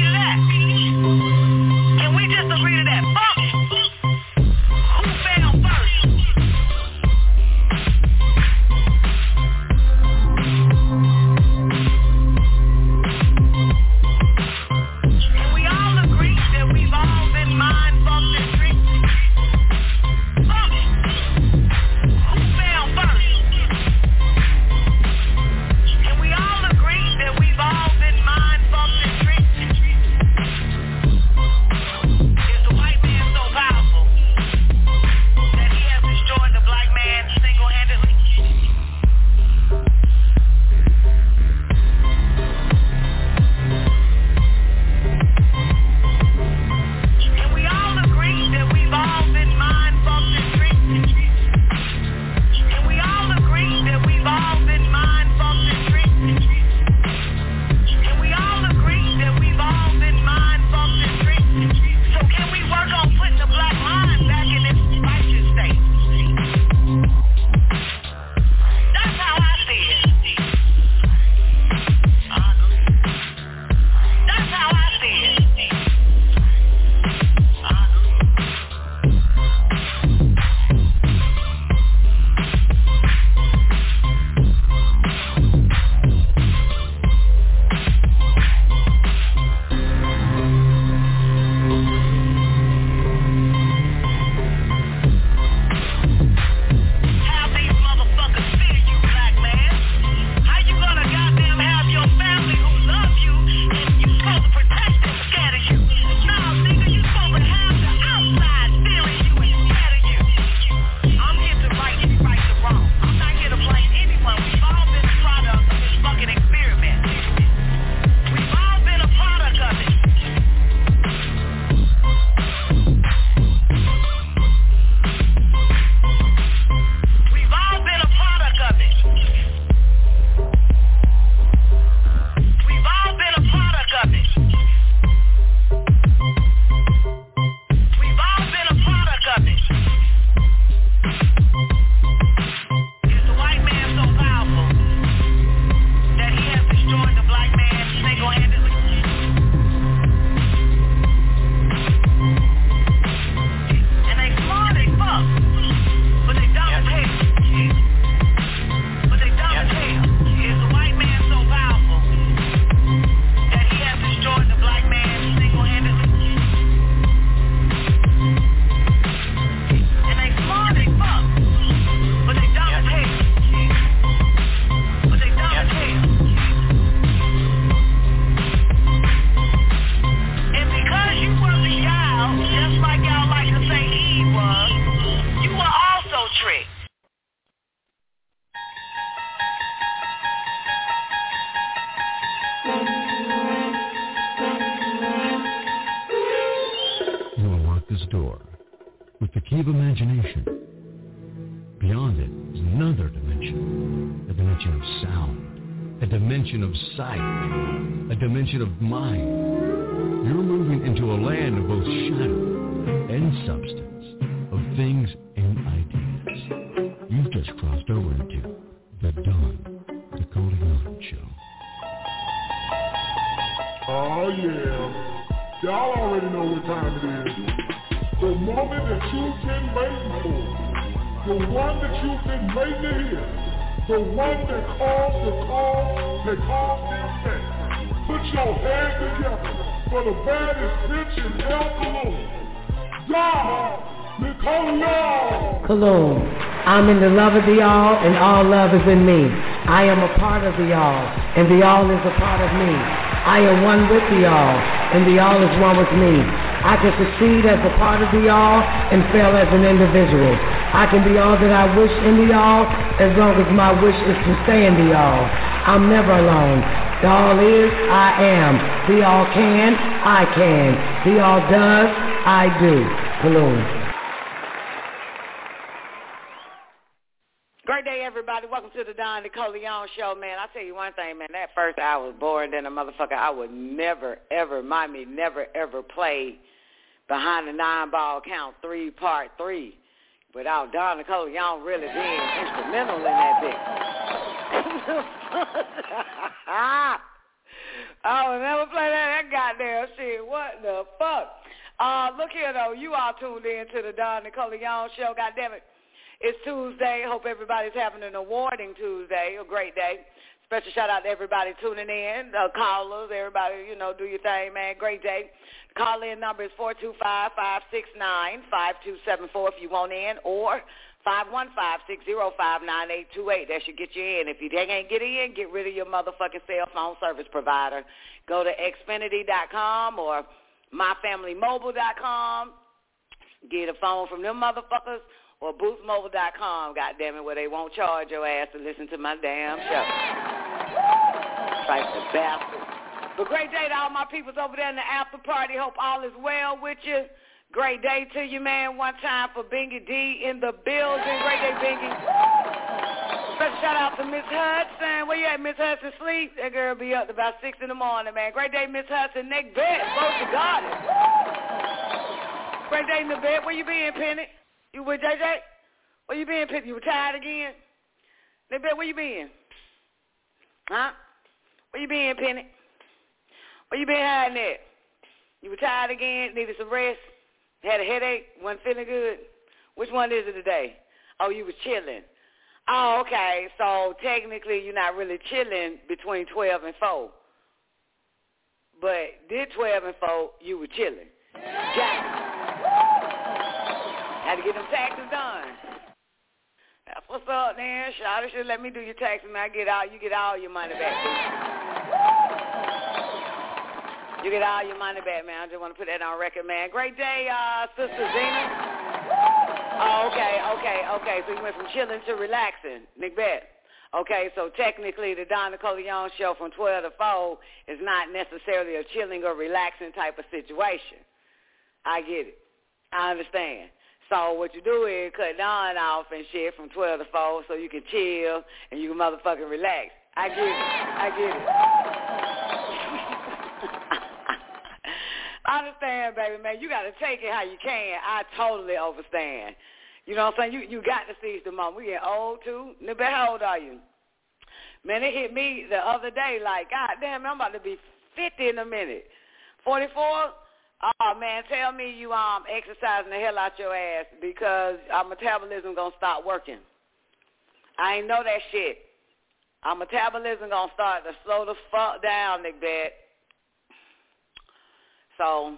of sight, a dimension of mind. You're moving into a land of both shadow and substance, of things and ideas. You've just crossed over into the Don Nicoleone Show. Oh yeah. Y'all already know what time it is. The moment that you've been waiting for. The one that you've been waiting to hear. The one that Cologne. Nicole Cologne. I'm in the love of the all and all love is in me. I am a part of the all and the all is a part of me. I am one with the all, and the all is one with me. I can succeed as a part of the all and fail as an individual. I can be all that I wish in the all as long as my wish is to stay in the all. I'm never alone. The all is, I am. The all can, I can. The all does, I do. Balloon. Great day, everybody. Welcome to the Don Nicoleone Show, man. I tell you one thing, man. That first hour was boring than a motherfucker. I would never, ever, mind me, never, ever play behind the nine ball count three part three without Don Nicoleone really being instrumental in that thing. I would never play that, that goddamn shit. What the fuck? Uh, look here, though. You all tuned in to the Don Nicoleone Show. God damn it. It's Tuesday. Hope everybody's having an awarding Tuesday, a great day. Special shout out to everybody tuning in, the callers, everybody, you know, do your thing, man. Great day. Call in number is four two five five six nine five two seven four if you want in, or five one five six zero five nine eight two eight. That should get you in. If you ain't get in, get rid of your motherfucking cell phone service provider. Go to Xfinity.com or MyFamilyMobile.com. Get a phone from them motherfuckers or boostmobile.com, goddamn it, where they won't charge your ass to listen to my damn show. Like the bastard. But great day to all my peoples over there in the after party. Hope all is well with you. Great day to you, man. One time for Bingy D in the building. Great day, Bingy. Special shout out to Miss Hudson. Where you at, Miss Hudson? Sleep? That girl be up about 6 in the morning, man. Great day, Miss Hudson. Nick bed. Close to God. Great day in the bed. Where you been, Penny? You with JJ? Where you been, Pip? You retired again? They bet where you been? Huh? Where you been, Penny? Where you been hiding at? You retired again? Needed some rest? Had a headache? Wasn't feeling good? Which one is it today? Oh, you was chilling. Oh, okay. So technically, you're not really chilling between 12 and 4. But did 12 and 4, you were chilling. Got had to get them taxes done. That's what's up, man. Shawty should let me do your taxes, man. I get all you get all your money back. You get all your money back, man. I just want to put that on record, man. Great day, uh, Sister Zena. Oh, okay, okay, okay. So you went from chilling to relaxing, Macbeth. Okay, so technically the Don Nicoleone show from 12 to 4 is not necessarily a chilling or relaxing type of situation. I get it. I understand. So what you do is cut Don off and shit from 12 to 4 so you can chill and you can motherfucking relax. I get it. I get it. Understand, baby, man. You got to take it how you can. I totally understand. You know what I'm saying? You you got to seize the moment. We get old, too. Nibba, how old are you? Man, it hit me the other day like, God damn, I'm about to be 50 in a minute. 44? Oh man, tell me you um exercising the hell out your ass because our metabolism gonna start working. I ain't know that shit. Our metabolism gonna start to slow the fuck down, Nick Bet. So,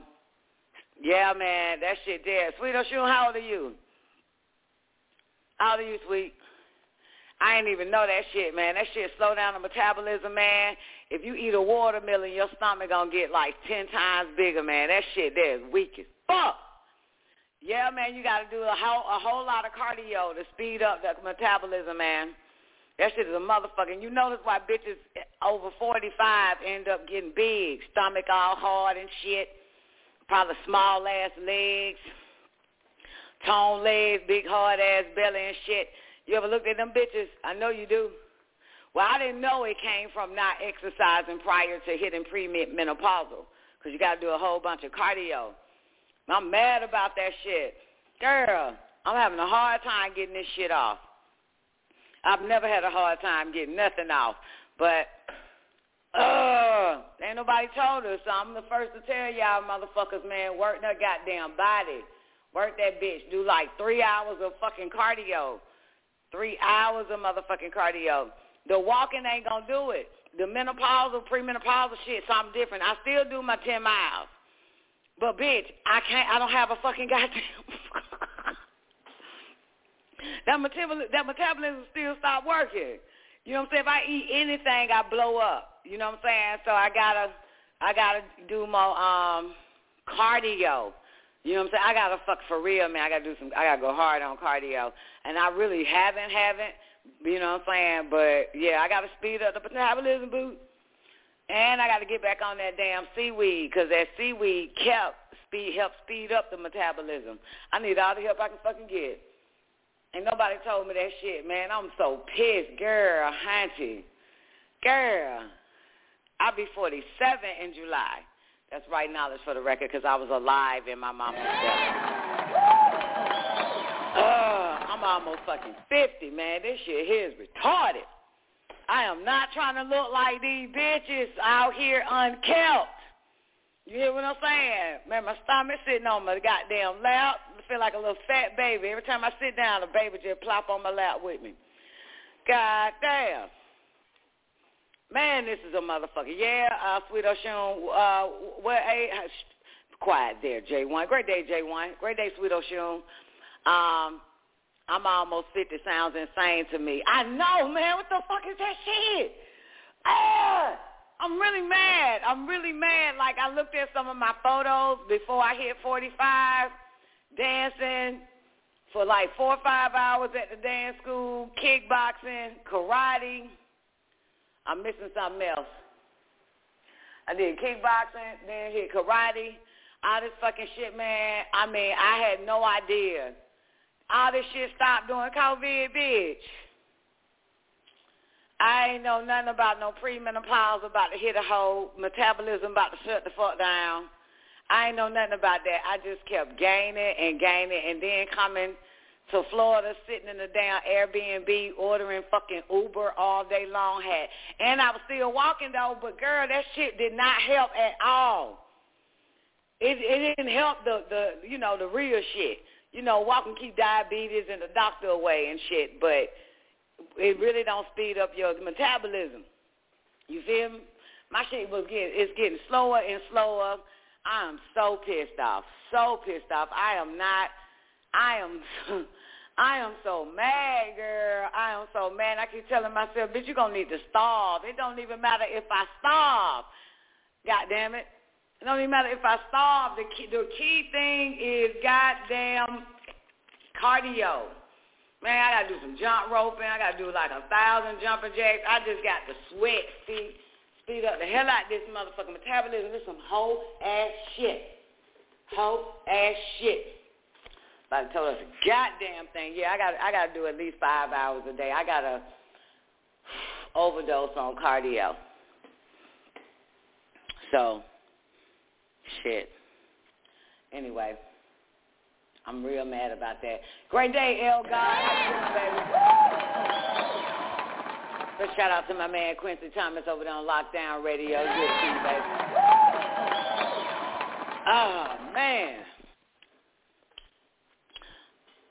yeah, man, that shit there. Sweet Oshun, how old are you? How old are you, Sweet? I ain't even know that shit, man. That shit slow down the metabolism, man. If you eat a watermelon, your stomach gonna get like ten times bigger, man. That shit there is weak as fuck. Yeah, man, you gotta do a whole a whole lot of cardio to speed up the metabolism, man. That shit is a motherfucking. You notice why bitches over 45 end up getting big, stomach all hard and shit, probably small ass legs, tone legs, big hard ass belly and shit. You ever looked at them bitches? I know you do. Well, I didn't know it came from not exercising prior to hitting premenopausal because you got to do a whole bunch of cardio. I'm mad about that shit. Girl, I'm having a hard time getting this shit off. I've never had a hard time getting nothing off. But, uh, ain't nobody told us, so I'm the first to tell y'all motherfuckers, man, work that goddamn body. Work that bitch. Do like three hours of fucking cardio. Three hours of motherfucking cardio. The walking ain't gonna do it. The menopausal, premenopausal shit, something different. I still do my 10 miles. But bitch, I can't, I don't have a fucking goddamn that metabolism, that metabolism still stop working. You know what I'm saying? If I eat anything, I blow up. You know what I'm saying? So I gotta, I gotta do more um cardio. You know what I'm saying? I gotta fuck for real, man. I gotta do some. I gotta go hard on cardio, and I really haven't, haven't. You know what I'm saying? But yeah, I gotta speed up the metabolism, boot. And I got to get back on that damn seaweed because that seaweed kept speed help speed up the metabolism. I need all the help I can fucking get. Ain't nobody told me that shit, man. I'm so pissed, girl, hunty, girl. I'll be 47 in July. That's right knowledge for the record because I was alive in my mama's belly. Uh, I'm almost fucking 50, man. This shit here is retarded. I am not trying to look like these bitches out here unkept. You hear what I'm saying? Man, my stomach sitting on my goddamn lap. Feel like a little fat baby. Every time I sit down, the baby just plop on my lap with me. God damn. Man, this is a motherfucker. Yeah, uh, Sweet Ocean, uh, what, hey, quiet there, J1. Great day, J1. Great day, Sweet Ocean. Um, I'm almost 50 sounds insane to me. I know, man. What the fuck is that shit? Ah! I'm really mad. I'm really mad. Like I looked at some of my photos before I hit 45, dancing for like four or five hours at the dance school, kickboxing, karate. I'm missing something else. I did kickboxing, then hit karate, all this fucking shit, man. I mean, I had no idea. All this shit stopped during COVID, bitch. I ain't know nothing about no premenopause, about to hit a hole, metabolism about to shut the fuck down. I ain't know nothing about that. I just kept gaining and gaining and then coming to Florida, sitting in the damn Airbnb, ordering fucking Uber all day long. Had and I was still walking though, but girl, that shit did not help at all. It it didn't help the the you know the real shit. You know, walking keep diabetes and the doctor away and shit, but it really don't speed up your metabolism. You feel me? My shit was getting it's getting slower and slower. I am so pissed off. So pissed off. I am not I am I am so mad, girl. I am so mad. I keep telling myself, bitch, you're gonna need to starve. It don't even matter if I starve. God damn it. It don't even matter if I starve. The key, the key thing is goddamn cardio. Man, I gotta do some jump roping. I gotta do like a thousand jumping jacks. I just got the sweat, see, speed up the hell out this motherfucking metabolism. This some whole ass shit. Whole ass shit. Like told us a goddamn thing. Yeah, I got I gotta do at least five hours a day. I gotta overdose on cardio. So, shit. Anyway. I'm real mad about that. Great day, El God. How you doing, baby? Shout out to my man Quincy Thomas over there on Lockdown Radio. Good to you, baby. Oh, man.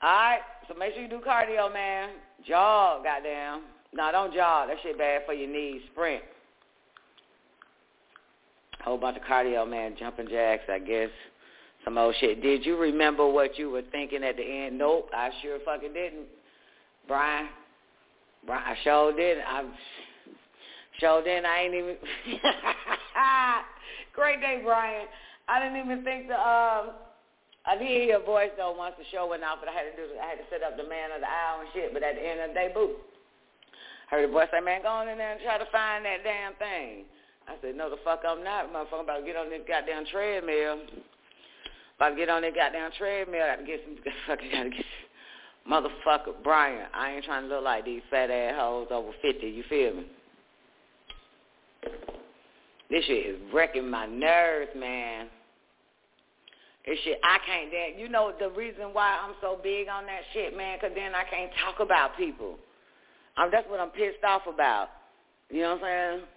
All right, so make sure you do cardio, man. Jog, goddamn. No, don't jog. That shit bad for your knees. Sprint. Whole bunch of cardio, man. Jumping jacks, I guess some old shit. Did you remember what you were thinking at the end? Nope, I sure fucking didn't. Brian, I sure did. I sure didn't. I ain't even. Great day, Brian. I didn't even think to. Um, I did hear your voice though once the show went out, but I had to do. I had to set up the man of the hour and shit. But at the end of the day, boo. Heard the voice say, "Man, go on in there and try to find that damn thing." I said, "No, the fuck I'm not, motherfucker. I'm about to get on this goddamn treadmill." About to get on that goddamn treadmill. I gotta get some fucking gotta get motherfucker Brian. I ain't trying to look like these fat ass hoes over fifty. You feel me? This shit is wrecking my nerves, man. This shit, I can't. Then you know the reason why I'm so big on that shit, man, 'cause then I can't talk about people. That's what I'm pissed off about. You know what I'm saying?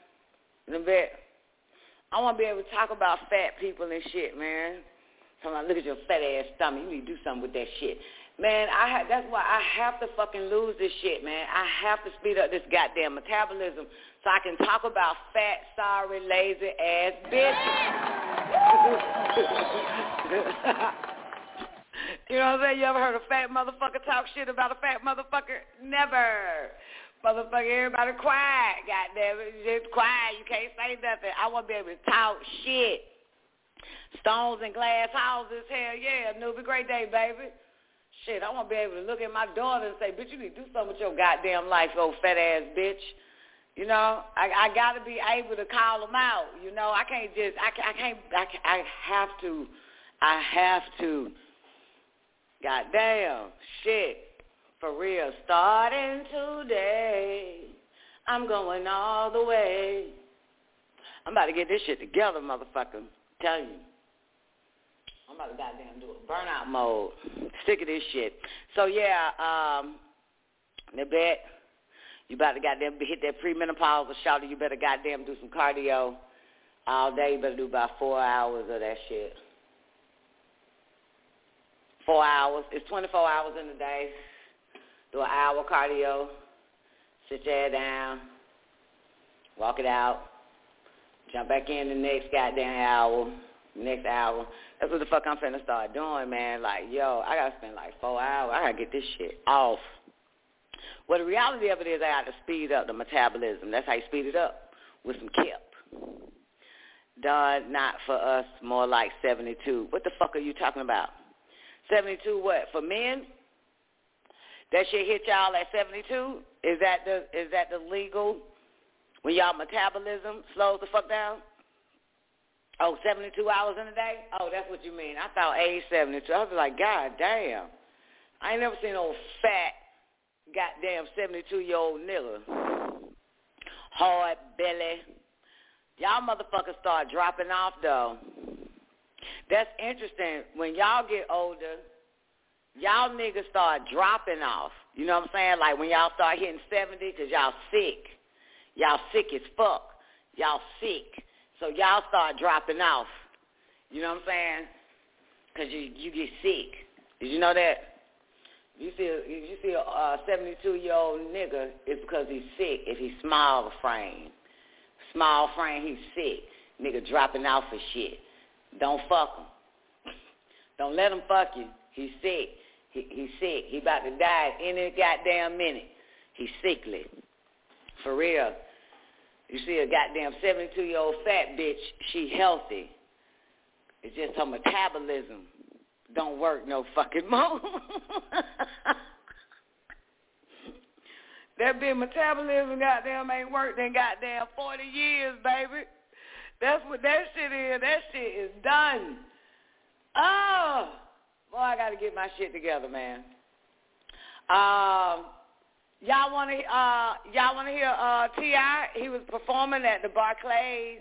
In a bit. I want to be able to talk about fat people and shit, man. Come on, look at your fat ass stomach. You need to do something with that shit. Man, I ha- that's why I have to fucking lose this shit, man. I have to speed up this goddamn metabolism so I can talk about fat, sorry, lazy ass bitches. you know what I'm saying? You ever heard a fat motherfucker talk shit about a fat motherfucker? Never. Motherfucker, everybody quiet, goddamn it. Just quiet. You can't say nothing. I want to be able to talk shit. Stones and glass houses, hell yeah. Newbie, great day, baby. Shit, I want to be able to look at my daughter and say, bitch, you need to do something with your goddamn life, old fat ass bitch. You know, I, I got to be able to call them out. You know, I can't just, I, I can't, I, can't, I have to, I have to. Goddamn, shit, for real. Starting today, I'm going all the way. I'm about to get this shit together, motherfucker. Tell you. I'm about to goddamn do a burnout mode. Sick of this shit. So yeah, um, the bet you about to goddamn hit that premenopause or shout you better goddamn do some cardio all day. You better do about four hours of that shit. Four hours. It's 24 hours in a day. Do an hour cardio. Sit your head down. Walk it out. Jump back in the next goddamn hour. Next hour. That's what the fuck I'm finna start doing, man. Like, yo, I gotta spend like four hours. I gotta get this shit off. Well, the reality of it is I got to speed up the metabolism. That's how you speed it up with some kip. Done not for us, more like 72. What the fuck are you talking about? 72 what? For men? That shit hit y'all at 72? Is that the is that the legal when y'all metabolism slows the fuck down? Oh, 72 hours in a day? Oh, that's what you mean. I thought age 72. I was like, God damn. I ain't never seen no fat, goddamn 72-year-old nigga. Hard belly. Y'all motherfuckers start dropping off, though. That's interesting. When y'all get older, y'all niggas start dropping off. You know what I'm saying? Like when y'all start hitting 70 because y'all sick. Y'all sick as fuck. Y'all sick. So y'all start dropping off. You know what I'm saying? Because you you get sick. Did you know that? You see, if you see a uh, 72 year old nigga, it's because he's sick. If he's small frame, small frame, he's sick. Nigga dropping off for shit. Don't fuck him. Don't let him fuck you. He's sick. He, he's sick. He about to die any goddamn minute. He's sickly. For real. You see a goddamn 72-year-old fat bitch, she healthy. It's just her metabolism don't work no fucking more. that big metabolism goddamn ain't worked in goddamn 40 years, baby. That's what that shit is. That shit is done. Oh, boy, I got to get my shit together, man. Um, y'all want to uh, y'all want to hear uh, T.I.? He was performing at the Barclays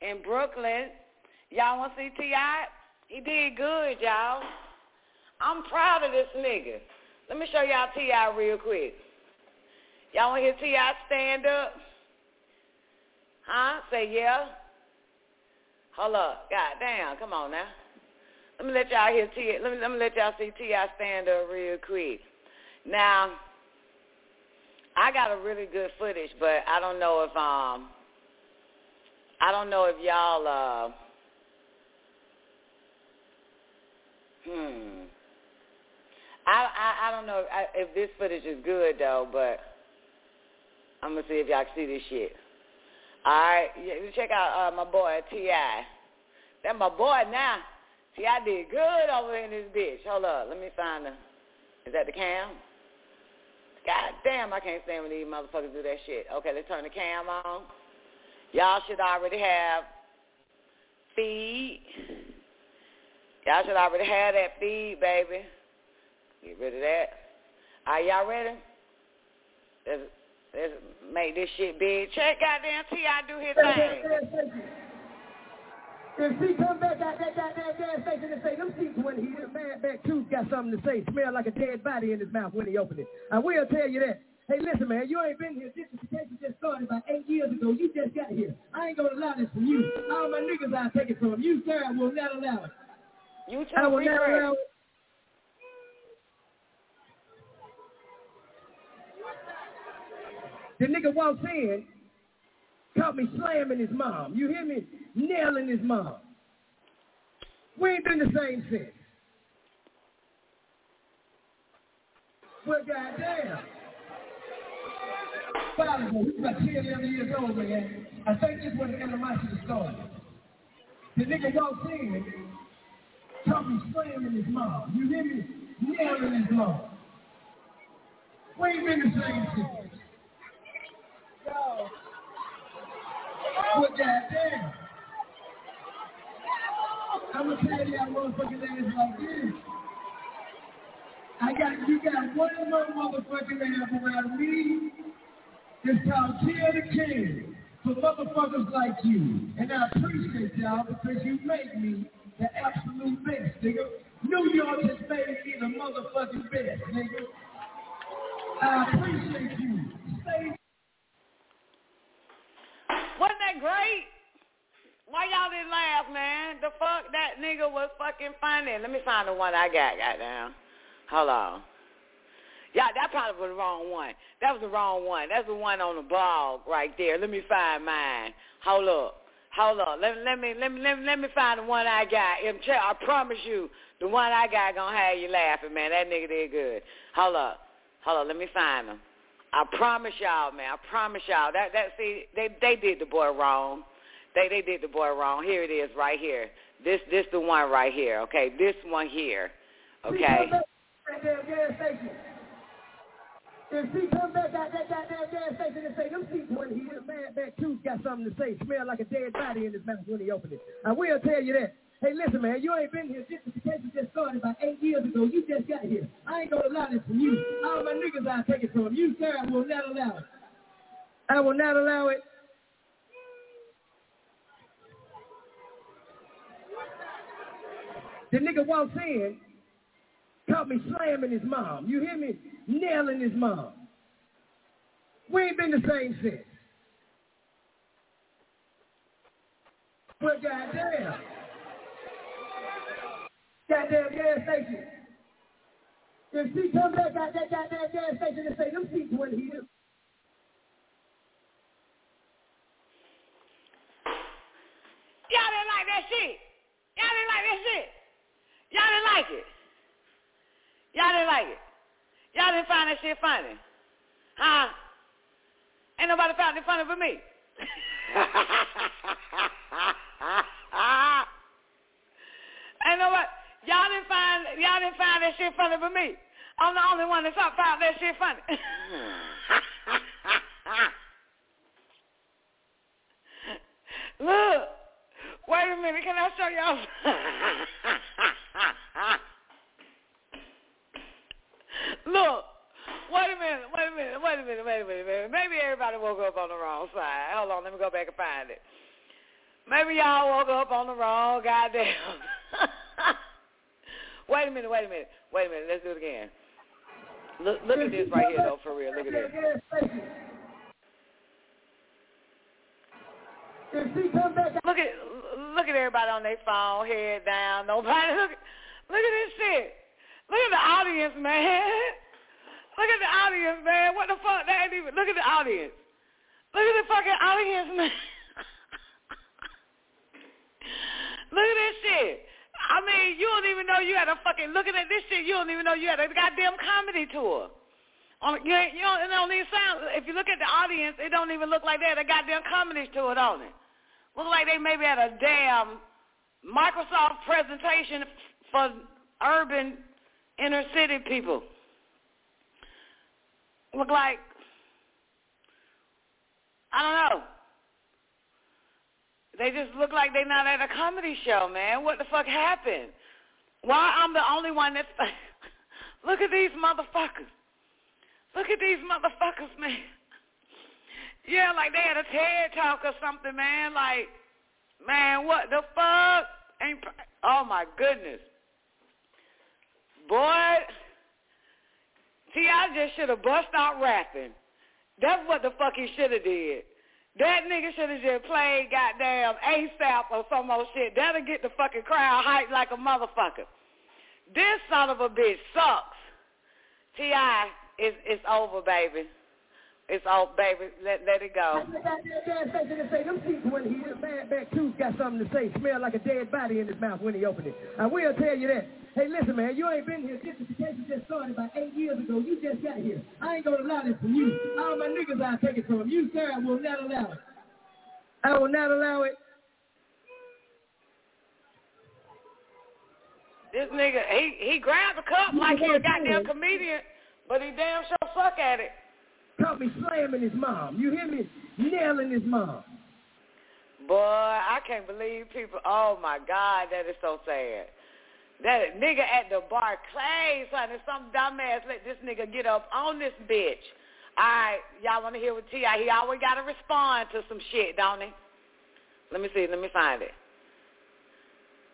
in Brooklyn. Y'all want to see T.I.? He did good, y'all. I'm proud of this nigga. Let me show y'all T.I. real quick. Y'all want to hear T.I. stand up? Huh? Say yeah. Hold up. God damn. Come on now. Let me let y'all hear T. Let me let me let y'all see T.I. stand up real quick. Now, I got a really good footage, but I don't know if um I don't know if y'all uh Hmm. I I, I don't know if, if this footage is good though, but I'm gonna see if y'all can see this shit. All right, yeah, check out uh, my boy Ti. That my boy now. T.I. did good over in this bitch. Hold up, let me find the. Is that the cam? God damn, I can't stand when these motherfuckers do that shit. Okay, let's turn the cam on. Y'all should already have feed. Y'all should already have that feed, baby. Get rid of that. Are y'all ready? Let's, let's make this shit big. Check goddamn T.I. do his thing. If he come back out that goddamn gas station and say, them seats when he hit mad back tooth got something to say, smell like a dead body in his mouth when he opened it. I will tell you that. Hey, listen, man, you ain't been here. Gentrification just started about eight years ago. You just got here. I ain't gonna allow this from you. All my niggas I'll take it from. You, sir, will not allow it. You too, I will not allow it. The nigga walks in, caught me slamming his mom. You hear me? Nailing his mom. We ain't been the same since. Well, goddamn. Five ago, we about 10, 11 years old, man. I think this when the animosity started. The nigga walks in, me slamming his mom. You hear me? Nailing his mom. We ain't been the same since. Yo. Well, goddamn. I'm gonna tell y'all motherfucking ass like this. I got you got one more motherfucking ass around me. It's called Kill the King for motherfuckers like you. And I appreciate y'all because you make me the absolute best, nigga. New York has made me the motherfucking best, nigga. I appreciate you. Stay Wasn't great? Why y'all didn't laugh, man? The fuck? That nigga was fucking funny. Let me find the one I got, goddamn. Hold on. Yeah, that probably was the wrong one. That was the wrong one. That's the one on the blog right there. Let me find mine. Hold up. Hold up. Let, let me let me let me let me find the one I got. I promise you, the one I got gonna have you laughing, man. That nigga did good. Hold up. Hold up. Let me find him. I promise y'all, man. I promise y'all. That that see they they did the boy wrong. They they did the boy wrong. Here it is, right here. This this the one right here. Okay, this one here. Okay. Goddamn gas station. If he come back out that goddamn gas station and say, them seats when he hit a mad back tooth got something to say, smell like a dead body in his mouth when he opened it. I will tell you that. Hey, listen, man, you ain't been here. Gentrification just started about eight years ago. You just got here. I ain't gonna allow this from you. All my niggas I'll take it from. You, sir, I will not allow it. I will not allow it. The nigga walks in, caught me slamming his mom. You hear me? Nailing his mom. We ain't been the same since. But goddamn. Goddamn gas station. If she come back out that goddamn gas station and say them seats when he Y'all didn't like that shit. Y'all didn't like that shit. Y'all didn't like it. Y'all didn't like it. Y'all didn't find that shit funny. Huh? Ain't nobody found it funny but me. Ain't nobody y'all didn't find y'all didn't find that shit funny but me. I'm the only one that found that shit funny. Look, wait a minute, can I show y'all? Look, wait a minute, wait a minute, wait a minute, wait a minute, wait a minute. Maybe everybody woke up on the wrong side. Hold on, let me go back and find it. Maybe y'all woke up on the wrong goddamn. Wait a minute, wait a minute, wait a minute. Let's do it again. Look, look at this right here, though, for real. Look at this. Look at look at everybody on their phone, head down. Nobody look. Look at this shit. Look at the audience, man. Look at the audience, man. What the fuck? That ain't even. Look at the audience. Look at the fucking audience, man. look at this shit. I mean, you don't even know you had a fucking looking at this shit. You don't even know you had a goddamn comedy tour. On, you, you don't, it don't even sound. If you look at the audience, it don't even look like they had a goddamn comedy tour, don't it? Look like they maybe had a damn Microsoft presentation for urban inner city people. Look like I don't know. They just look like they not at a comedy show, man. What the fuck happened? Why I'm the only one that's look at these motherfuckers. Look at these motherfuckers, man. Yeah, like they had a TED talk or something, man. Like, man, what the fuck? Ain't oh my goodness, boy. See, I just should have bust out rapping. That's what the fuck he should have did. That nigga should have just played goddamn ASAP or some old shit. That'll get the fucking crowd hyped like a motherfucker. This son of a bitch sucks. T.I., it's, it's over, baby. It's all, baby. Let let it go. Say them people when he bad bad tooth got something to say. Smell like a dead body in his mouth when he opened it. I will tell you that. Hey, listen, man, you ain't been here. Gentrification just started about eight years ago. You just got here. I ain't gonna allow this from you. All my niggas I'll take it from you, sir. I will not allow it. I will not allow it. This nigga, he he grabbed the cup like he a goddamn comedian, but he damn sure suck at it. Caught me slamming his mom. You hear me? Nailing his mom. Boy, I can't believe people. Oh my God, that is so sad. That nigga at the bar, Clay, son, some dumbass let this nigga get up on this bitch. All right, y'all want to hear what T.I. He always got to respond to some shit, don't he? Let me see. Let me find it.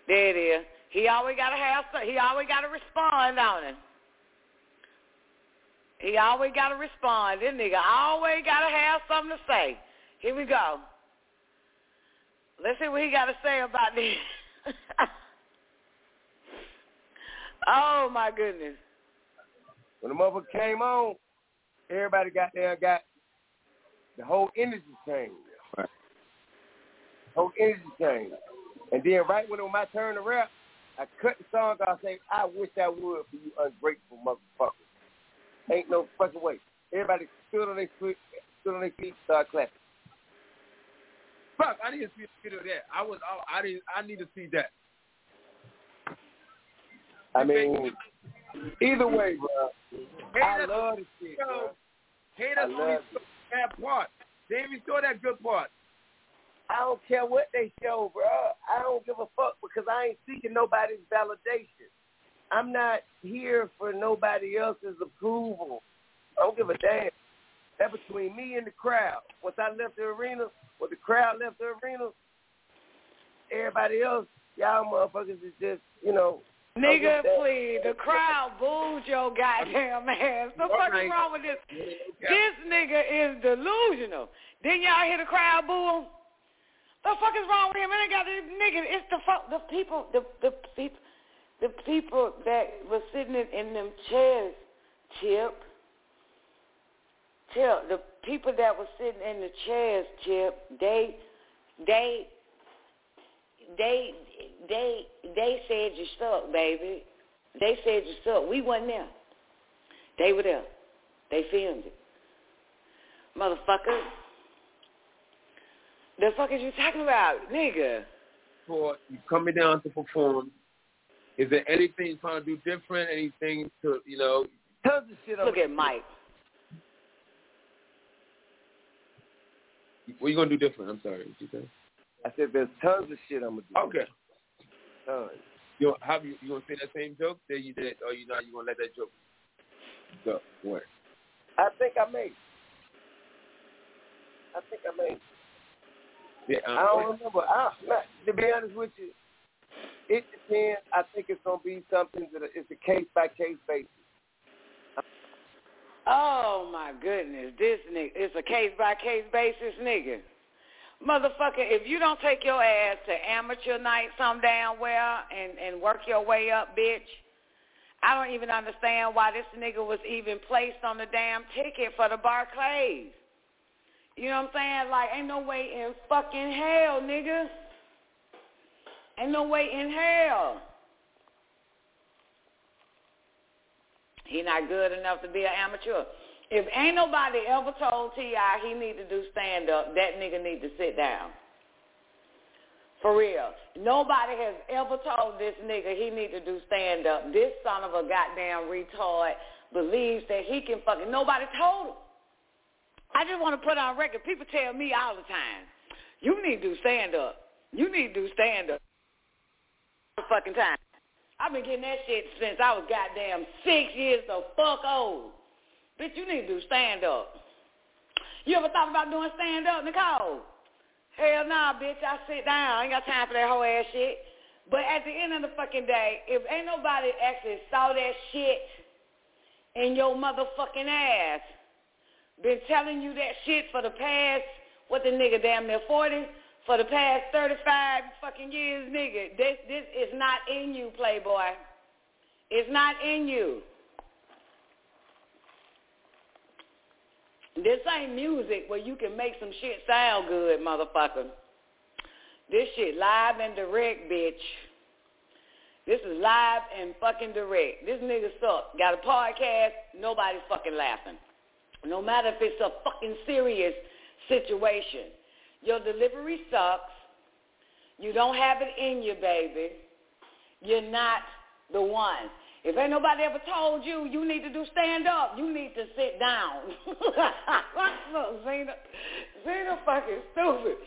There it is. He always got to have. He always got to respond, don't he? He always got to respond. This nigga always got to have something to say. Here we go. Let's see what he got to say about this. oh, my goodness. When the motherfucker came on, everybody got there, got the whole energy changed. Right. The whole energy changed. And then right when it was my turn to rap, I cut the song off saying, I wish I would for you ungrateful motherfuckers. Ain't no fucking way. Everybody stood on their feet, stood on their feet, start clapping. Fuck, I didn't see a video of that. I was, I didn't, I need to see that. I mean, either way, bro. I love the shit, bro. Haters only show that part. They even show that good part. I don't care what they show, bro. I don't give a fuck because I ain't seeking nobody's validation. I'm not here for nobody else's approval. I don't give a damn. That between me and the crowd. Once I left the arena, when the crowd left the arena, everybody else, y'all motherfuckers is just, you know. Nigga, please. The crowd booed your goddamn ass. The fuck is wrong with this? This nigga is delusional. Didn't y'all hear the crowd boo him? The fuck is wrong with him? And got this nigga. It's the fuck the people. The the people the people that were sitting in, them chairs, Chip, Chip, the people that were sitting in the chairs, Chip, they, they, they, they, they said you suck, baby. They said you suck. We wasn't there. They were there. They filmed it. Motherfucker. The fuck is you talking about, nigga? For you coming down to perform is there anything you're trying to do different? Anything to you know? Tons of shit. Look at Mike. What are you gonna do different? I'm sorry. What you say? I said there's tons of shit I'm gonna do. Okay. Tons. You have you you gonna say that same joke that you did, or you not? You gonna let that joke go? What? I think I may. I think I may. Yeah, um, I don't remember. I, to be honest with you, it depends. I think it's gonna be something that it's a case by case basis. Oh my goodness, this nigga, it's a case by case basis, nigga. Motherfucker, if you don't take your ass to amateur night some damn well and and work your way up, bitch, I don't even understand why this nigga was even placed on the damn ticket for the Barclays. You know what I'm saying? Like, ain't no way in fucking hell, nigga. Ain't no way in hell. He not good enough to be an amateur. If ain't nobody ever told T.I. he need to do stand-up, that nigga need to sit down. For real. Nobody has ever told this nigga he need to do stand-up. This son of a goddamn retard believes that he can fucking, nobody told him. I just want to put on record. People tell me all the time, you need to do stand-up. You need to do stand-up. Fucking time. I've been getting that shit since I was goddamn six years the fuck old. Bitch, you need to do stand up. You ever thought about doing stand up, Nicole? Hell nah, bitch. I sit down. I ain't got time for that whole ass shit. But at the end of the fucking day, if ain't nobody actually saw that shit in your motherfucking ass, been telling you that shit for the past, what the nigga damn near 40, for the past 35 fucking years, nigga. This, this is not in you, playboy. It's not in you. This ain't music where you can make some shit sound good, motherfucker. This shit live and direct, bitch. This is live and fucking direct. This nigga suck. Got a podcast, nobody's fucking laughing. No matter if it's a fucking serious situation. Your delivery sucks. You don't have it in you, baby. You're not the one. If ain't nobody ever told you you need to do stand up, you need to sit down. Look, Zena, Zena fucking stupid.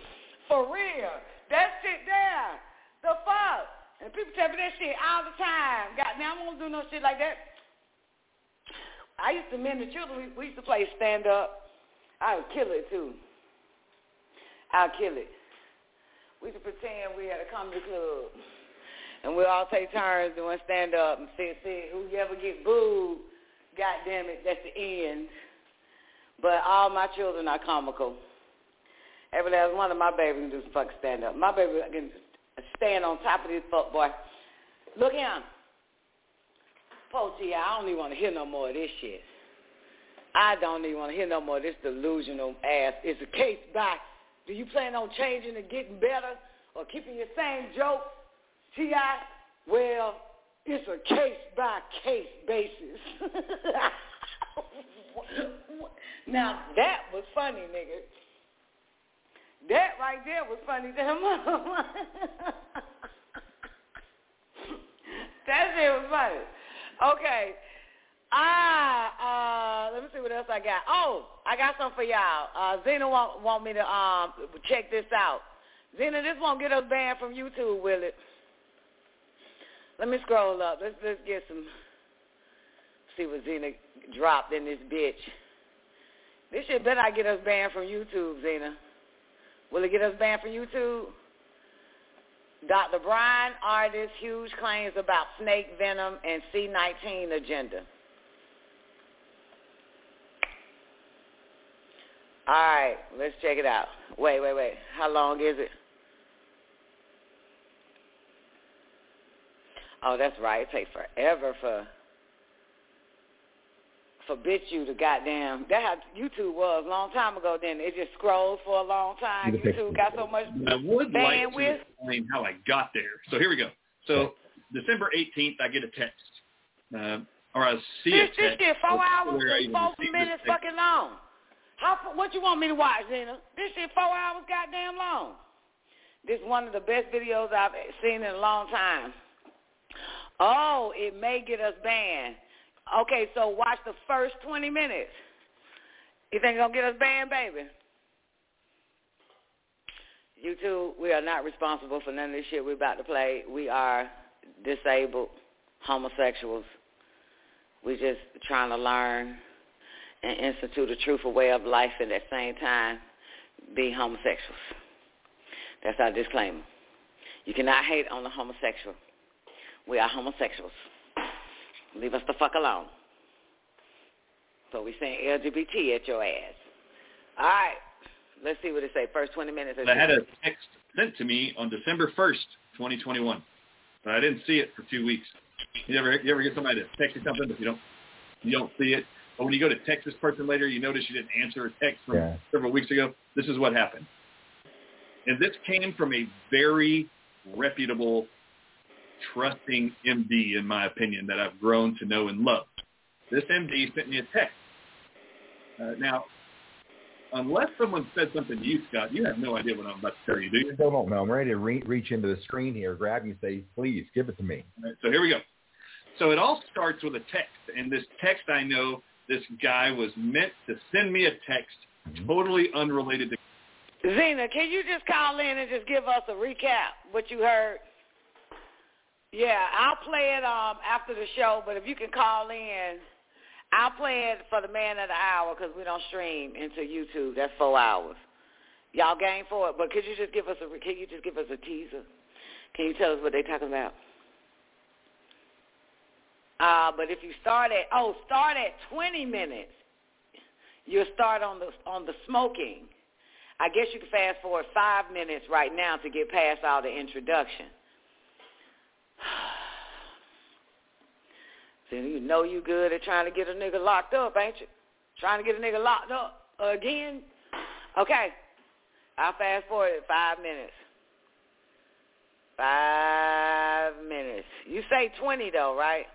For real. That shit there. The fuck? And people tell me that shit all the time. God, now I won't do no shit like that. I used to men the children. We, we used to play stand up. I would kill it too. I'll kill it. We to pretend we had a comedy club and we'll all take turns doing stand up and see, see who you ever get booed. God damn it, that's the end. But all my children are comical. Every last one of my babies can do some fucking stand up. My baby can stand on top of this fuck boy. Look him. Poor T.I., I don't even want to hear no more of this shit. I don't even want to hear no more of this delusional ass. It's a case by, do you plan on changing and getting better or keeping your same joke? T.I., well, it's a case-by-case basis. now, that was funny, nigga. That right there was funny to him. that shit was funny. Okay. Ah, uh, let me see what else I got. Oh, I got some for y'all. Uh, Zena want, want me to um check this out. Zena, this won't get us banned from YouTube, will it? Let me scroll up. Let's let's get some. See what Zena dropped in this bitch. This shit better not get us banned from YouTube, Zena. Will it get us banned from YouTube? Dr. Bryan Ardis huge claims about snake venom and C19 agenda. All right, let's check it out. Wait, wait, wait. How long is it? Oh, that's right. It takes forever for for BitChute to goddamn. That how YouTube was a long time ago. Then it just scrolled for a long time. YouTube got so much I would like bandwidth. to explain how I got there. So here we go. So December 18th, I get a text, uh, or I see a This, this text. shit four hours and even four minutes fucking long. How what you want me to watch, Zena? This shit four hours goddamn long. This is one of the best videos I've seen in a long time. Oh, it may get us banned. Okay, so watch the first 20 minutes. You think it's going to get us banned, baby? YouTube, we are not responsible for none of this shit we're about to play. We are disabled homosexuals. We're just trying to learn and institute a truthful way of life and at the same time be homosexuals. That's our disclaimer. You cannot hate on the homosexual. We are homosexuals. Leave us the fuck alone. So we saying LGBT at your ass. All right. Let's see what it say. First 20 minutes. I had a text sent to me on December 1st, 2021, but I didn't see it for two weeks. You ever you ever get somebody to text you something but you don't you don't see it? But when you go to text this person later, you notice you didn't answer a text from Yeah. several weeks ago. This is what happened, and this came from a very reputable, trusting MD, in my opinion, that I've grown to know and love. This MD sent me a text. Uh, now, unless someone said something to you, Scott, you have no idea what I'm about to tell you, do you? Still don't know. I'm ready to re- reach into the screen here, grab you, and say, please give it to me. Right, so here we go. So it all starts with a text, and this text I know this guy was meant to send me a text totally unrelated to. Zena, can you just call in and just give us a recap what you heard? Yeah, I'll play it um after the show, but if you can call in, I'll play it for the man of the hour because we don't stream into YouTube. That's four hours. Y'all game for it, but could you just give us a can you just give us a teaser? Can you tell us what they're talking about? Uh, but if you start at oh, start at twenty minutes, you'll start on the on the smoking. I guess you can fast forward five minutes right now to get past all the introduction. So you know you good at trying to get a nigga locked up, ain't you? Trying to get a nigga locked up again? Okay. I'll fast forward five minutes. Five minutes. You say 20 though, right?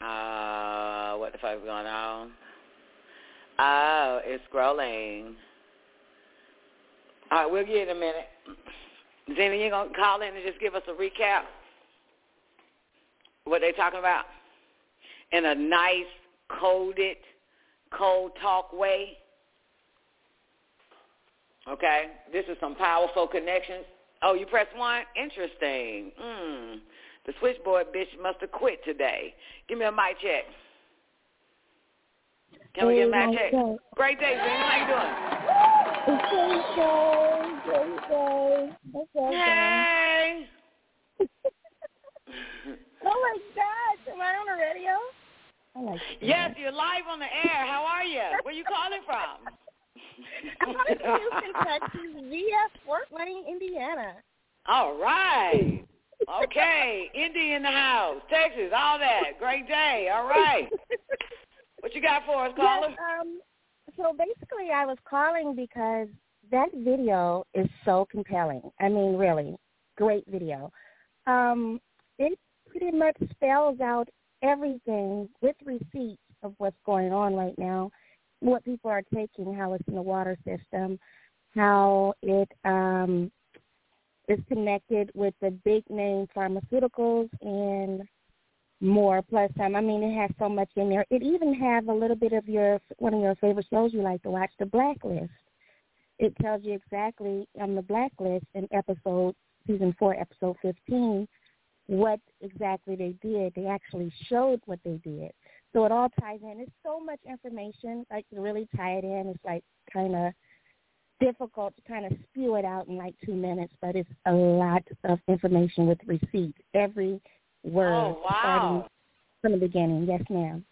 Uh, what the fuck is going on? Oh, it's scrolling. All right, we'll get in a minute. Zena, you gonna call in and just give us a recap? What they talking about? In a nice, coded, cold talk way. Okay, this is some powerful connections. Oh, you press one? Interesting. Mm. The switchboard bitch must have quit today. Give me a mic check. Can we get a mic check? Great day, Zena. How you doing? Great day, great day. Hey. oh my gosh, am I on the radio? I like. Yes, you're live on the air. How are you? Where you calling from? I'm calling from Houston, Texas, via Fort Wayne, Indiana. All right. Okay. Indy in the house. Texas, all that. Great day. All right. What you got for us, caller? Yes, um, so basically, I was calling because that video is so compelling. I mean, really, great video. Um, it pretty much spells out everything with receipts of what's going on right now, what people are taking, how it's in the water system, how it um, is connected with the big name pharmaceuticals and more. Plus, um, I mean, it has so much in there. It even have a little bit of your one of your favorite shows you like to watch, The Blacklist. It tells you exactly on the Blacklist in episode season four, episode fifteen, what exactly they did. They actually showed what they did. So it all ties in. It's so much information, like to really tie it in. It's like kind of difficult to kind of spew it out in like two minutes, but it's a lot of information with receipts. Every word Oh, wow. starting from the beginning. Yes, ma'am.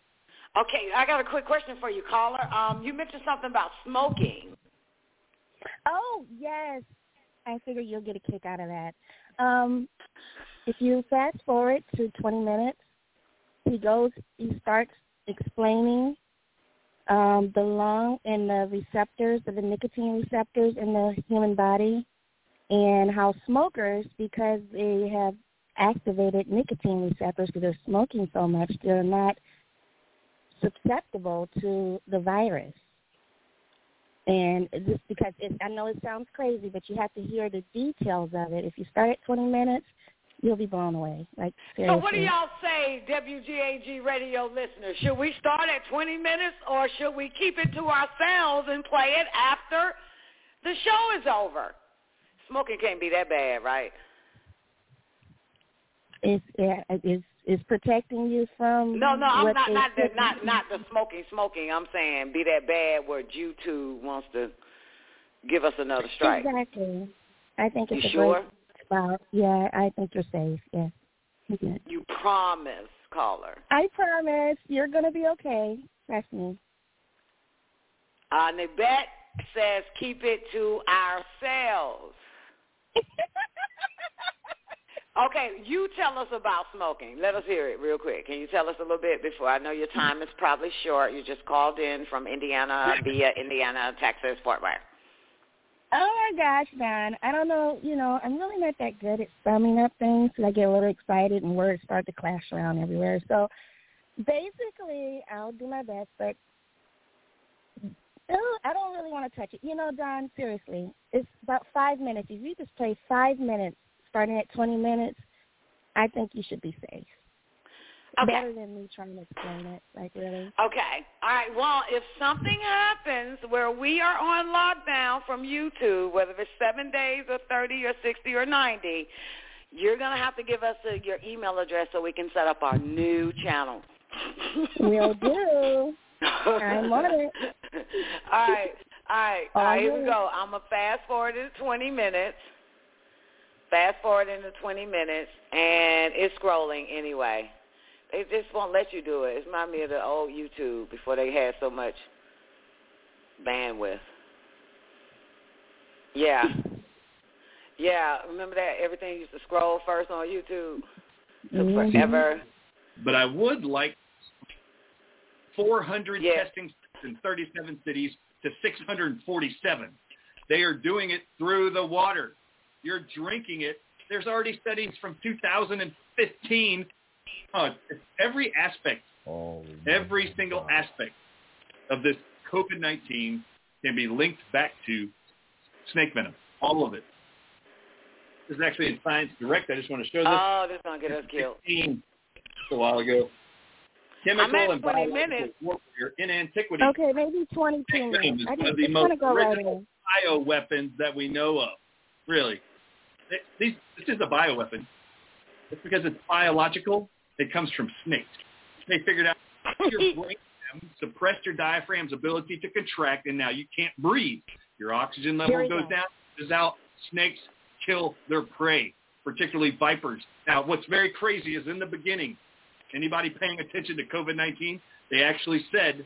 Okay, I got a quick question for you, caller. Um, you mentioned something about smoking. Oh, yes. I figure you'll get a kick out of that. Um, if you fast forward to 20 minutes, he goes, he starts explaining um, the lung and the receptors, the nicotine receptors in the human body, and how smokers, because they have activated nicotine receptors because they're smoking so much, they're not susceptible to the virus. And just because it, I know it sounds crazy, but you have to hear the details of it. If you start at 20 minutes, you'll be blown away. Like seriously. So what do y'all say, WGAG radio listeners? Should we start at 20 minutes or should we keep it to ourselves and play it after the show is over? Smoking can't be that bad, right? Is yeah, is is protecting you from No, no, I'm not not the not not the smoking smoking. I'm saying be that bad where YouTube wants to give us another strike. Exactly. I think it's You a sure? great spot. Yeah, I think you're safe. Yes. Good. You promise, caller. I promise you're gonna be okay. Trust me. Uh, Nibet says keep it to ourselves. okay, you tell us about smoking. Let us hear it real quick. Can you tell us a little bit before? I know your time is probably short. You just called in from Indiana via Indiana, Texas, Fort Worth. Oh my gosh, Don. I don't know, you know, I'm really not that good at summing up things 'cause I get a little excited and words start to clash around everywhere. So basically, I'll do my best, but oh, I don't really want to touch it. You know, Don, seriously, it's about five minutes. If you just play five minutes starting at 20 minutes, I think you should be safe. Okay. better than me trying to explain it. Like really. Okay. All right. Well, if something happens where we are on lockdown from YouTube, whether it's seven days or 30 or 60 or 90, you're going to have to give us a, your email address so we can set up our new channel. We'll do. I'm on it. All right. All right. All right. Here we go. I'm going to fast forward into 20 minutes. Fast forward into 20 minutes, and it's scrolling anyway. They just won't let you do it. It reminds me of the old YouTube before they had so much bandwidth. Yeah. Yeah, remember that everything used to scroll first on YouTube? Took Mhm. forever. But I would like 400 testing in 37 cities to 647. They are doing it through the water. You're drinking it. There's already studies from 2015. Uh, every aspect, every single aspect of this COVID-19 can be linked back to snake venom. All of it. This is actually in Science Direct. I just want to show this. Oh, this is going to get us killed. a while ago. I'm Chemical at and 20 biological minutes. warfare in antiquity Okay, maybe 22 venom minutes. is I one just, of the just most want to go right original in. bioweapons that we know of. Really. It- these, this is a bioweapon. It's because it's biological. It comes from snakes. They figured out your brain suppressed your diaphragm's ability to contract, and now you can't breathe. Your oxygen level goes go. down, is out. Snakes kill their prey, particularly vipers. Now, what's very crazy is in the beginning, anybody paying attention to COVID-19, they actually said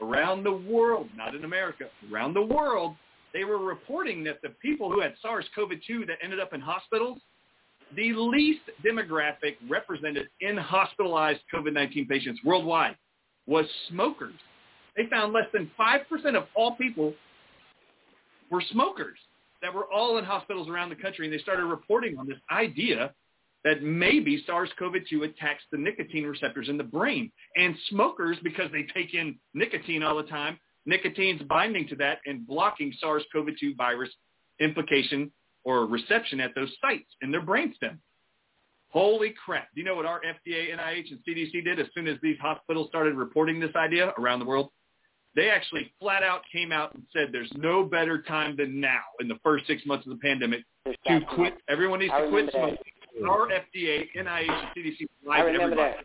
around the world, not in America, around the world, they were reporting that the people who had SARS-CoV-2 that ended up in hospitals, the least demographic represented in hospitalized COVID-19 patients worldwide was smokers. They found less than 5% of all people were smokers that were all in hospitals around the country, and they started reporting on this idea that maybe SARS-CoV-2 attacks the nicotine receptors in the brain. And smokers, because they take in nicotine all the time, nicotine's binding to that and blocking SARS-CoV-2 virus implication or reception at those sites in their brainstem. Holy crap. Do you know what our FDA, NIH, and CDC did as soon as these hospitals started reporting this idea around the world? They actually flat out came out and said there's no better time than now in the first six months of the pandemic to quit. Everyone needs to quit remember that. smoking. Our FDA, NIH, and CDC lied to everybody.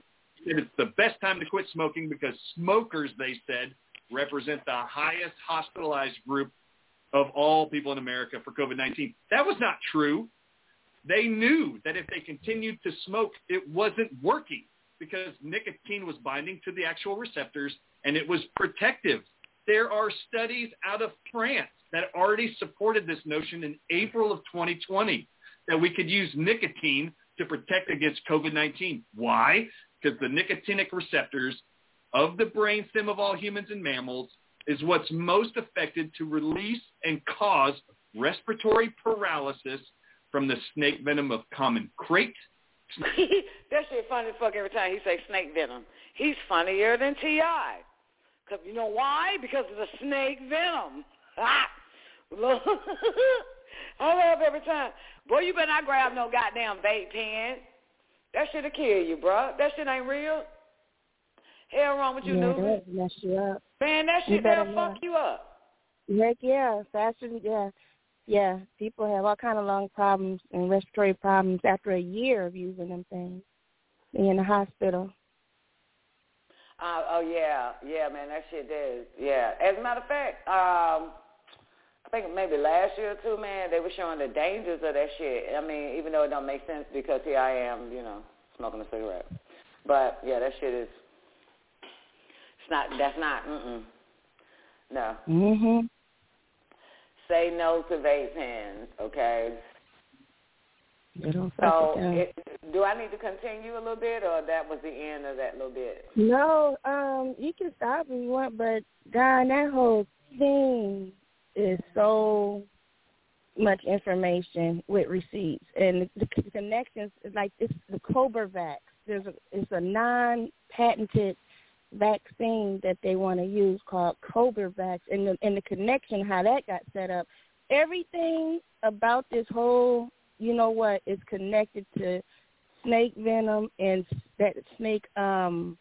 It's the best time to quit smoking because smokers, they said, represent the highest hospitalized group of all people in America for COVID-19. That was not true. They knew that if they continued to smoke, it wasn't working because nicotine was binding to the actual receptors and it was protective. There are studies out of France that already supported this notion in April of 2020 that we could use nicotine to protect against COVID-19. Why? Because the nicotinic receptors of the brainstem of all humans and mammals is what's most affected to release and cause respiratory paralysis from the snake venom of common krait. that shit funny fuck every time he say snake venom. He's funnier than T.I. Cause you know why? Because of the snake venom. Ah. I laugh every time. Boy, you better not grab no goddamn vape pen. That shit'll kill you, bruh. That shit ain't real. Hell wrong with you, yeah, newbie. mess you up. Man, that shit not. fuck you up. Heck yeah, than yeah, yeah. People have all kind of lung problems and respiratory problems after a year of using them things. Be in the hospital. Uh, oh yeah, yeah, man, that shit does. Yeah. As a matter of fact, um, I think maybe last year or two, man, they were showing the dangers of that shit. I mean, even though it don't make sense because here I am, you know, smoking a cigarette. But yeah, that shit is. It's not. That's not. Mm-mm. No. Mhm. Say no to vape pens, okay? They don't So, it do I need to continue a little bit, or that was the end of that little bit? No, um, you can stop if you want, but God, that whole thing is so much information with receipts and the, the connections. Like it's the Corbevax. There's a it's a non-patented vaccine that they want to use called Corbevax, and the and the connection how that got set up. Everything about this whole, you know what, is connected to snake venom and that snake um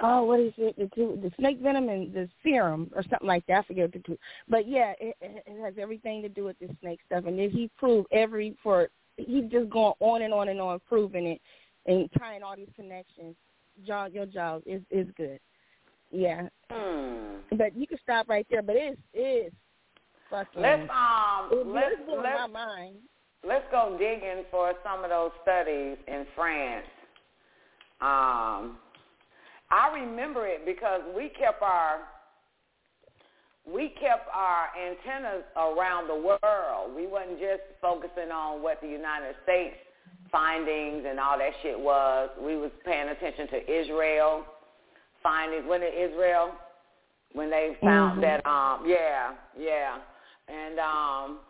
oh what is it the two the snake venom and the serum or something like that. I forget the two. But yeah, it, it has everything to do with the snake stuff. And then he proved every for he's just going on and on and on proving it and tying all these connections. Jaw your jaws is is good. Yeah. Hmm. But you can stop right there. But it's it's fucking. Let's um it, let's let's my mind. let's go digging for some of those studies in France. Um, I remember it because we kept our we kept our antennas around the world. We wasn't just focusing on what the United States findings and all that shit was. We was paying attention to Israel findings. When in Israel, when they found Mhm. that, um, yeah, yeah, and um,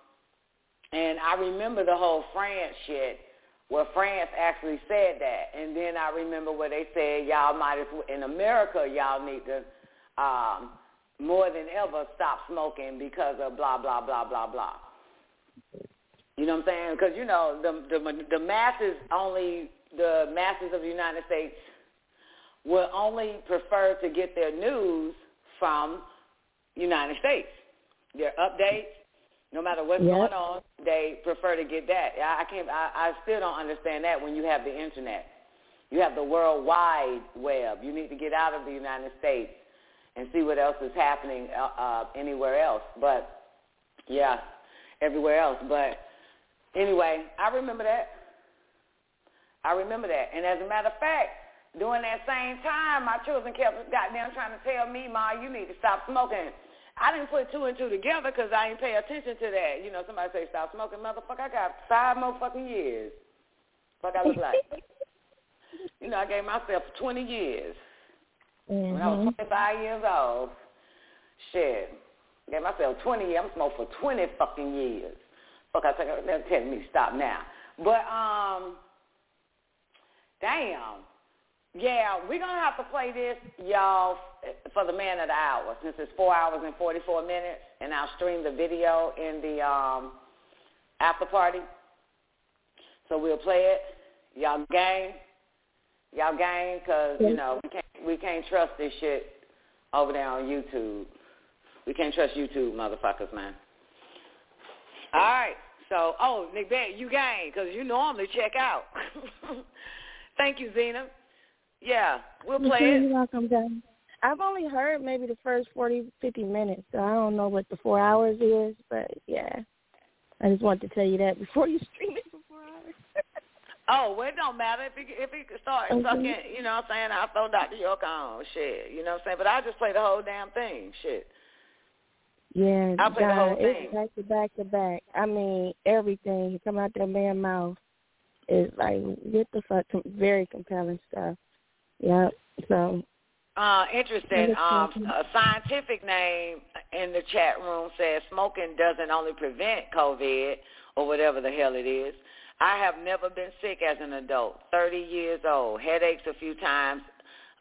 and I remember the whole France shit where France actually said that, and then I remember where they said y'all might as well, in America y'all need to um, more than ever stop smoking because of blah blah blah blah blah. You know what I'm saying? Because you know the the the masses only the masses of the United States will only prefer to get their news from United States. Their updates, no matter what's Yep. going on, they prefer to get that. I, I can't. I, I still don't understand that when you have the internet. You have the World Wide Web. You need to get out of the United States and see what else is happening uh, uh, anywhere else. But yeah, everywhere else. But anyway, I remember that. I remember that. And as a matter of fact, during that same time, my children kept goddamn trying to tell me, Ma, you need to stop smoking. I didn't put two and two together because I didn't pay attention to that. You know, somebody say stop smoking, motherfucker. I got five more fucking years. Fuck, I look like. you know, I gave myself 20 years. When I was Mhm. 25 years old, shit, gave myself 20 years. I'm smoking for 20 fucking years. I think they're telling me to stop now. But um, damn, yeah, we're gonna have to play this, y'all, for the man of the hour since it's four hours and 44 minutes, and I'll stream the video in the um after party. So we'll play it. Y'all gang, y'all gang, cause you know we can't we can't trust this shit over there on YouTube. We can't trust YouTube, motherfuckers, man. All right. So, oh, Nick Bet, you gang, because you normally check out. Thank you, Zena. Yeah, we'll play You're it. welcome, guys. I've only heard maybe the first forty, fifty minutes, so I don't know what the four hours is, but yeah. I just wanted to tell you that before you stream it for four hours. Oh, well, it don't matter if it if it could start Okay. sucking. You know what I'm saying? I'll throw Dr. York on. Shit, you know what I'm saying? But I'll just play the whole damn thing. Shit. Yeah, I'll play the whole God, thing. it's back to back to back. I mean, everything come out that man's mouth is like get the fuck very compelling stuff. Yep. So Uh, interesting. Um, a scientific name in the chat room says smoking doesn't only prevent COVID or whatever the hell it is. I have never been sick as an adult. 30 years old. Headaches a few times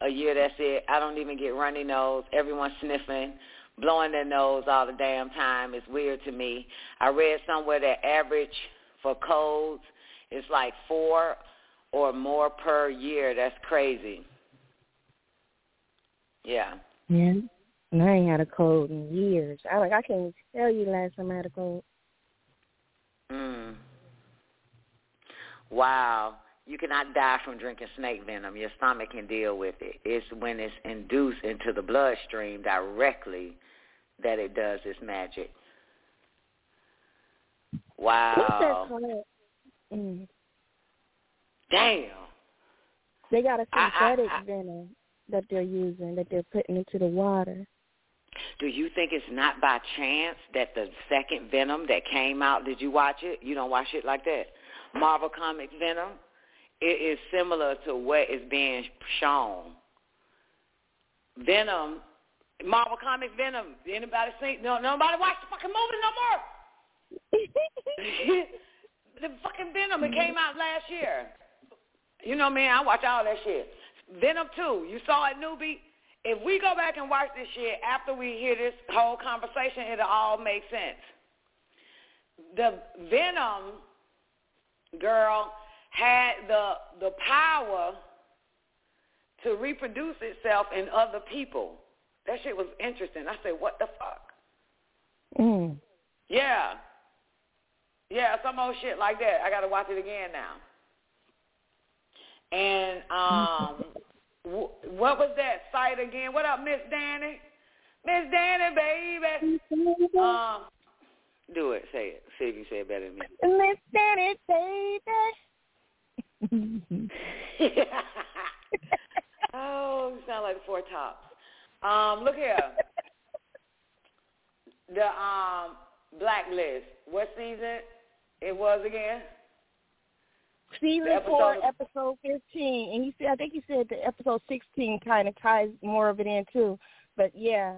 a year, that's it. I don't even get runny nose. Everyone's sniffing, blowing their nose all the damn time. It's weird to me. I read somewhere that average for colds is like four or more per year. That's crazy. Yeah. yeah, and I ain't had a cold in years. I like I can't tell you last time I had a cold. Mm. Wow. You cannot die from drinking snake venom. Your stomach can deal with it. It's when it's induced into the bloodstream directly that it does its magic. What's that Wow. called? Mm. Damn. They got a synthetic I- venom that they're using that they're putting into the water. Do you think it's not by chance that the second Venom that came out, did you watch it? You don't watch it like that. Marvel Comics Venom, it is similar to what is being shown. Venom, Marvel Comics Venom, anybody see? No, nobody watch the fucking movie no more. the fucking Venom, it came out last year. You know me, I watch all that shit. Venom 2, you saw it, newbie? If we go back and watch this shit after we hear this whole conversation, it'll all make sense. The Venom girl had the the power to reproduce itself in other people. That shit was interesting. I said, what the fuck? Mm. Yeah. Yeah, some old shit like that. I got to watch it again now. And um, w- what was that site again? What up, Miss Danny? Miss Danny, baby. Um, do it. Say it. See if you say it better than me. Miss Danny, baby. oh, you sound like the Four Tops. Um, look here. The um Blacklist. What season it was again? Season episode four, of- episode fifteen, and he said, I think he said the episode sixteen kind of ties more of it in too. But yeah,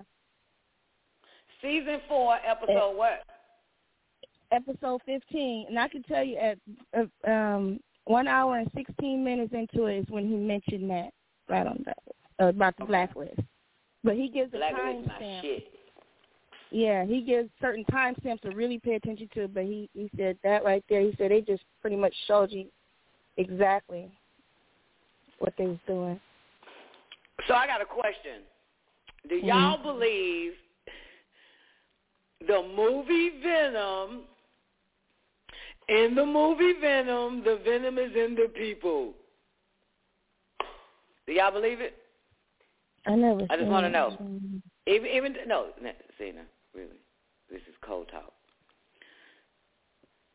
Season four, episode what? episode fifteen, and I can tell you at uh, um one hour and sixteen minutes into it is when he mentioned that right on that uh, about the blacklist. But he gives a Blacklist my timestamp. shit. Yeah, he gives certain timestamps to really pay attention to. But he he said that right there. He said they just pretty much showed you exactly what they was doing. So I got a question. Do Mm-hmm. y'all believe the movie Venom? In the movie Venom, the venom is in the people. Do y'all believe it? I never. I just wanna know. Even, even no, now, really, this is cold talk.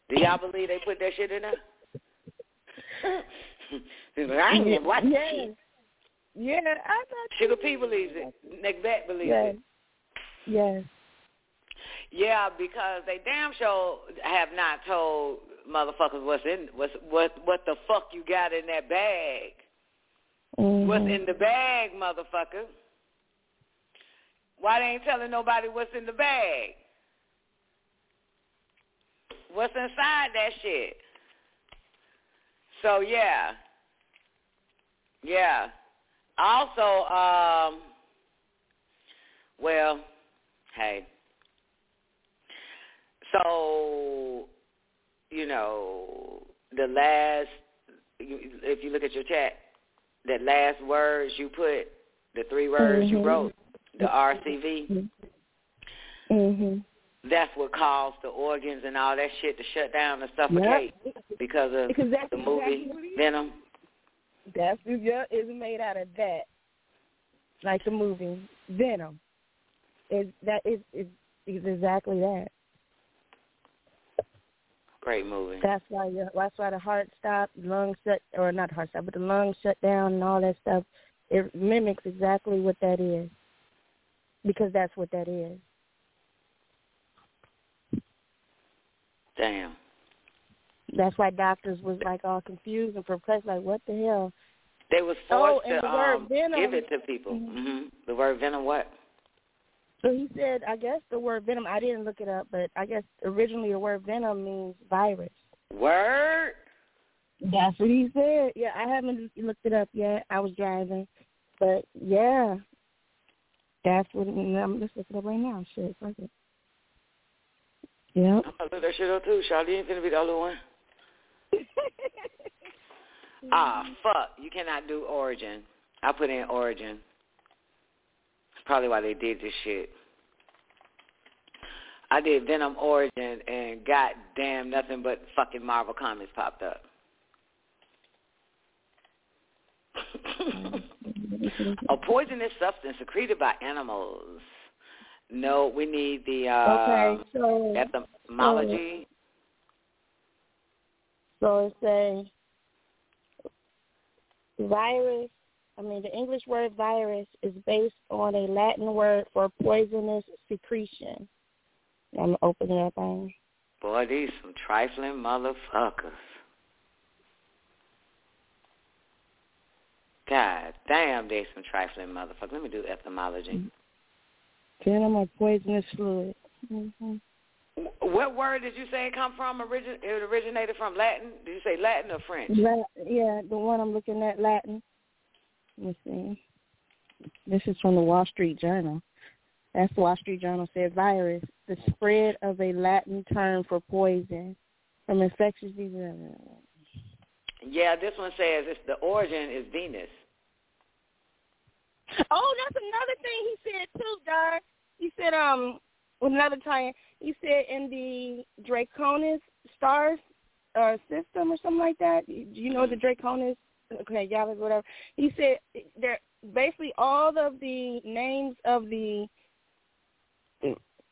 Do y'all believe they put that shit in there? I ain't even watch yeah. shit. Yeah, I thought Sugar P believes it. Nick Beck believes Yes. it. Yes. Yeah, because they damn sure have not told motherfuckers what's in what's what what the fuck you got in that bag. What's in the bag, motherfucker? Why they ain't telling nobody what's in the bag? What's inside that shit? So yeah. Yeah. Also, um well, hey. So, you know, the last, if you look at your chat, the last words you put, the three words you Mhm. wrote, the RCV, Mhm. that's what caused the organs and all that shit to shut down and suffocate because of Because that's the movie exactly. Venom. That's yeah, is made out of that, like the movie Venom. Is that is is is exactly that. Great movie. That's why your, that's why the heart stopped, lungs shut, or not the heart stopped, but the lungs shut down and all that stuff. It mimics exactly what that is, because that's what that is. Damn. That's why doctors was like all confused and perplexed, like what the hell? They was Oh, forced and to um, venom- give it to people. hmm The word venom what? So he said, I guess the word venom. I didn't look it up, but I guess originally the word venom means virus. Word? That's what he said. Yeah, I haven't looked it up yet. I was driving, but yeah, that's what. I'm just looking it up right now. Shit, fuck it. Yep. I'm gonna look that shit up too. Charlie ain't finna be the only one. ah, fuck. You cannot do origin. I put in origin. Probably why they did this shit. I did Venom Origin and goddamn nothing but fucking Marvel comics popped up. A poisonous substance secreted by animals. No, we need the uh, Okay, so etymology. So it's a virus. I mean, the English word virus is based on a Latin word for poisonous secretion. I'm opening up. On. Boy, these some trifling motherfuckers. God damn, they some trifling motherfuckers. Let me do etymology. Venom or poisonous fluid. hmm What word did you say it come from? Origin- it originated from Latin? Did you say Latin or French? La- yeah, the one I'm looking at, Latin. Let me see. This is from the Wall Street Journal. That's the Wall Street Journal said virus, the spread of a Latin term for poison from infectious disease. Yeah, this one says it's the origin is Venus. Oh, that's another thing he said too, Dar. He said um with another tie he said in the Draconis stars uh system or something like that. Do you know the Draconis okay, Galaxy, whatever. He said there basically all of the names of the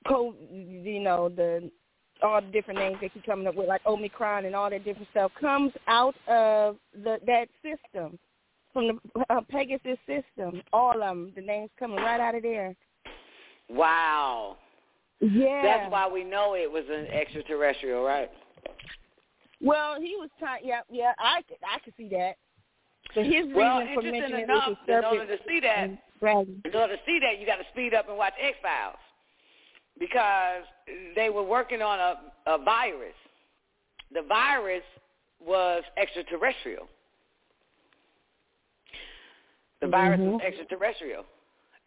you know, the all the different names they keep coming up with, like Omicron and all that different stuff, comes out of the that system from the uh, Pegasus system. All of them, the names coming right out of there. Wow. Yeah. That's why we know it was an extraterrestrial, right? Well, he was trying. Yeah, yeah. I I could see that. But his well, reason for interesting mentioning it enough, was in order to see that, in order to see that, you got to speed up and watch X Files because they were working on a, a virus. The virus was extraterrestrial. The virus was Mhm. extraterrestrial,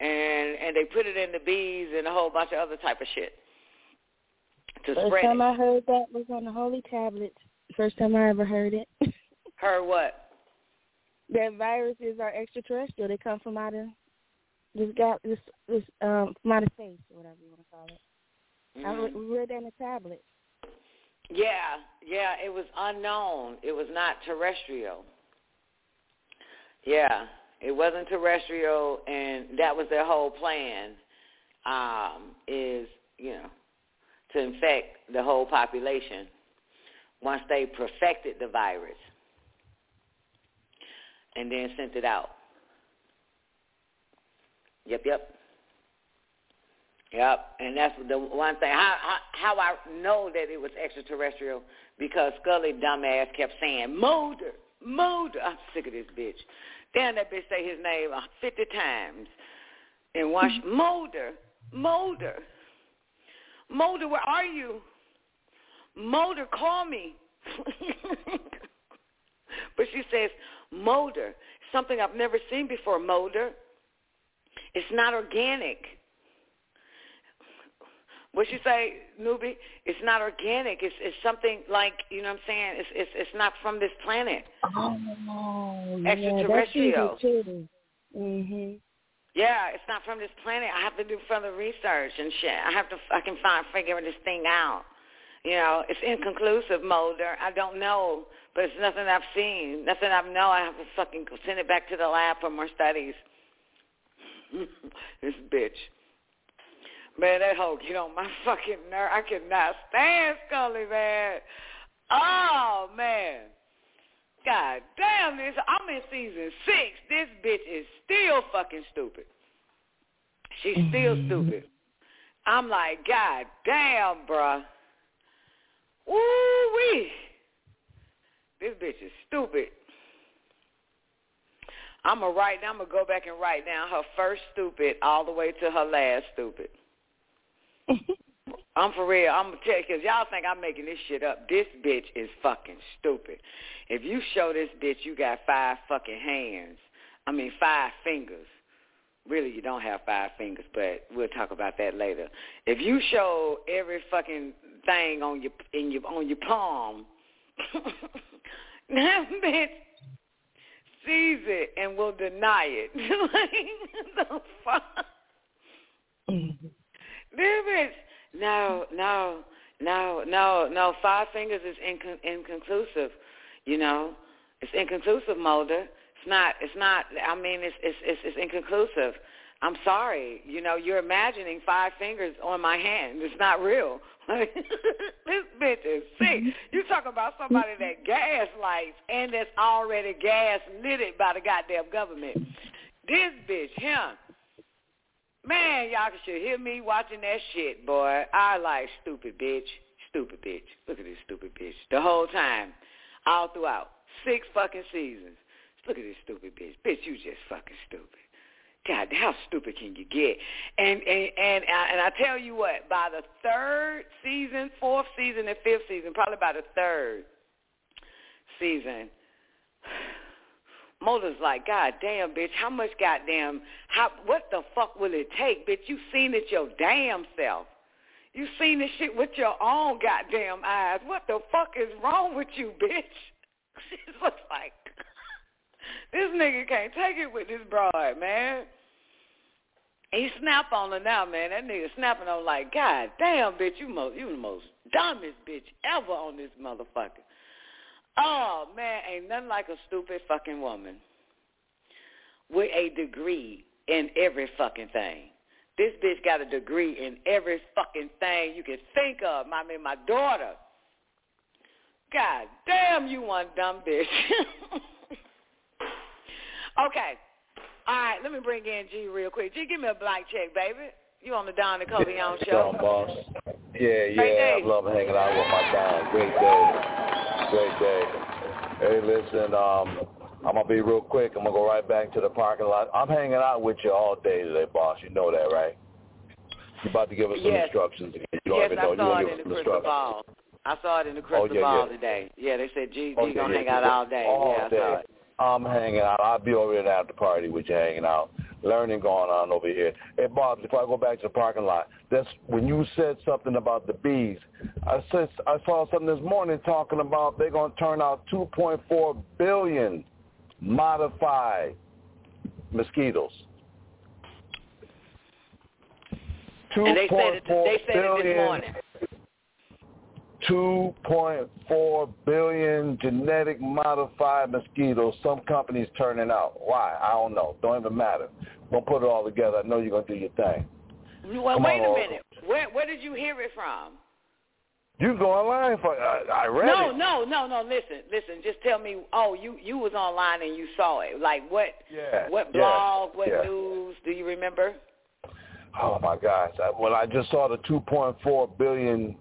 and and they put it in the bees and a whole bunch of other type of shit to First spread time it. I heard that was on the Holy Tablets. First time I ever heard it. Heard what? That viruses are extraterrestrial. They come from out of this guy, this this um from outer space or whatever you want to call it. I Mhm. re- read that in the tablet. Yeah, yeah, it was unknown. It was not terrestrial. Yeah, it wasn't terrestrial, and that was their whole plan. Um, is you know to infect the whole population once they perfected the virus, and then sent it out. Yep, yep. Yep, and that's the one thing. How, how how I know that it was extraterrestrial because Scully dumbass kept saying Mulder, Mulder. I'm sick of this bitch. Damn, that bitch say his name uh, fifty times, and watch Mulder, Mulder, Mulder. Where are you? Mulder, call me. but she says Mulder, something I've never seen before. molder. it's not organic. What you say, newbie? It's not organic. It's it's something like you know what I'm saying. It's it's it's not from this planet. Oh, Extraterrestrial. Yeah, that's too. Mhm. Yeah, it's not from this planet. I have to do further research and shit. I have to I can find figure this thing out. You know, it's inconclusive, Mulder. I don't know, but it's nothing I've seen, nothing I know. I have to fucking send it back to the lab for more studies. this bitch. Man, that hoe get on my fucking nerve. I cannot stand Scully, man. Oh, man. God damn this. I'm in season six. This bitch is still fucking stupid. She's still mm-hmm. stupid. I'm like, God damn, bruh. Woo-wee. This bitch is stupid. I'm going to write, I'm going to go back and write down her first stupid all the way to her last stupid. I'm for real. I'm gonna tell you because y'all think I'm making this shit up. This bitch is fucking stupid. If you show this bitch you got five fucking hands, I mean five fingers. Really, you don't have five fingers, but we'll talk about that later. If you show every fucking thing on your in your on your palm, that bitch sees it and will deny it. like the fuck. Mm-hmm. This bitch, no, no, no, no, no. Five fingers is incon- inconclusive. You know, it's inconclusive, Mulder. It's not. It's not. I mean, it's it's it's, it's inconclusive. I'm sorry. You know, you're imagining five fingers on my hand. It's not real. this bitch is sick. You talk about somebody that gaslights and that's already gas litted by the goddamn government. This bitch, him. Man, y'all should hear me watching that shit, boy. I like stupid bitch. Stupid bitch. Look at this stupid bitch. The whole time. All throughout. Six fucking seasons. Look at this stupid bitch. Bitch, you just fucking stupid. God, how stupid can you get? And and and uh, and I tell you what, by the third season, fourth season, and fifth season, probably by the third season, Mulder's like, God damn, bitch, how much goddamn, how, what the fuck will it take, bitch? You seen it your damn self. You seen this shit with your own goddamn eyes. What the fuck is wrong with you, bitch? She was like, this nigga can't take it with this broad, man. He snap on her now, man. That nigga snapping on like, God damn, bitch, you most you the most dumbest bitch ever on this motherfucker. Oh man, ain't nothing like a stupid fucking woman with a degree in every fucking thing. This bitch got a degree in every fucking thing you can think of. I mean, my daughter. God damn, you one dumb bitch. okay. All right, let me bring in G real quick. G, give me a black check, baby. You on the Don Nicoleone show? Boss. Yeah, yeah. I love hanging out with my guys. Great day. Great day. Hey, listen, um, I'm gonna be real quick. I'm gonna go right back to the parking lot. I'm hanging out with you all day today, boss. You know that, right? You're about to give us some Yes. instructions. You don't yes, even know. I saw want it in the crystal ball. I saw it in the crystal Oh, yeah, ball yeah. today. Yeah, they said G, G Oh, gonna yeah, hang out all day. All yeah, I day. saw it. I'm hanging out. I'll be over there at the party with you hanging out. Learning going on over here. Hey, Bob, before I go back to the parking lot, that's when you said something about the bees. I said I saw something this morning talking about they're going to turn out 2.4 billion modified mosquitoes. And they said it. They said it this morning. 2.4 billion genetic modified mosquitoes some companies turning out. Why? I don't know. Don't even matter. We'll put it all together. I know you're going to do your thing. Well, Come wait on, a minute. Where where did you hear it from? You go online for I, I read no, it. no, no, no. no. Listen, listen. Just tell me. Oh, you you was online and you saw it. Like what? Yeah. What yeah, blog? What yeah. news? Do you remember? Oh my gosh! I, when I just saw the 2.4 billion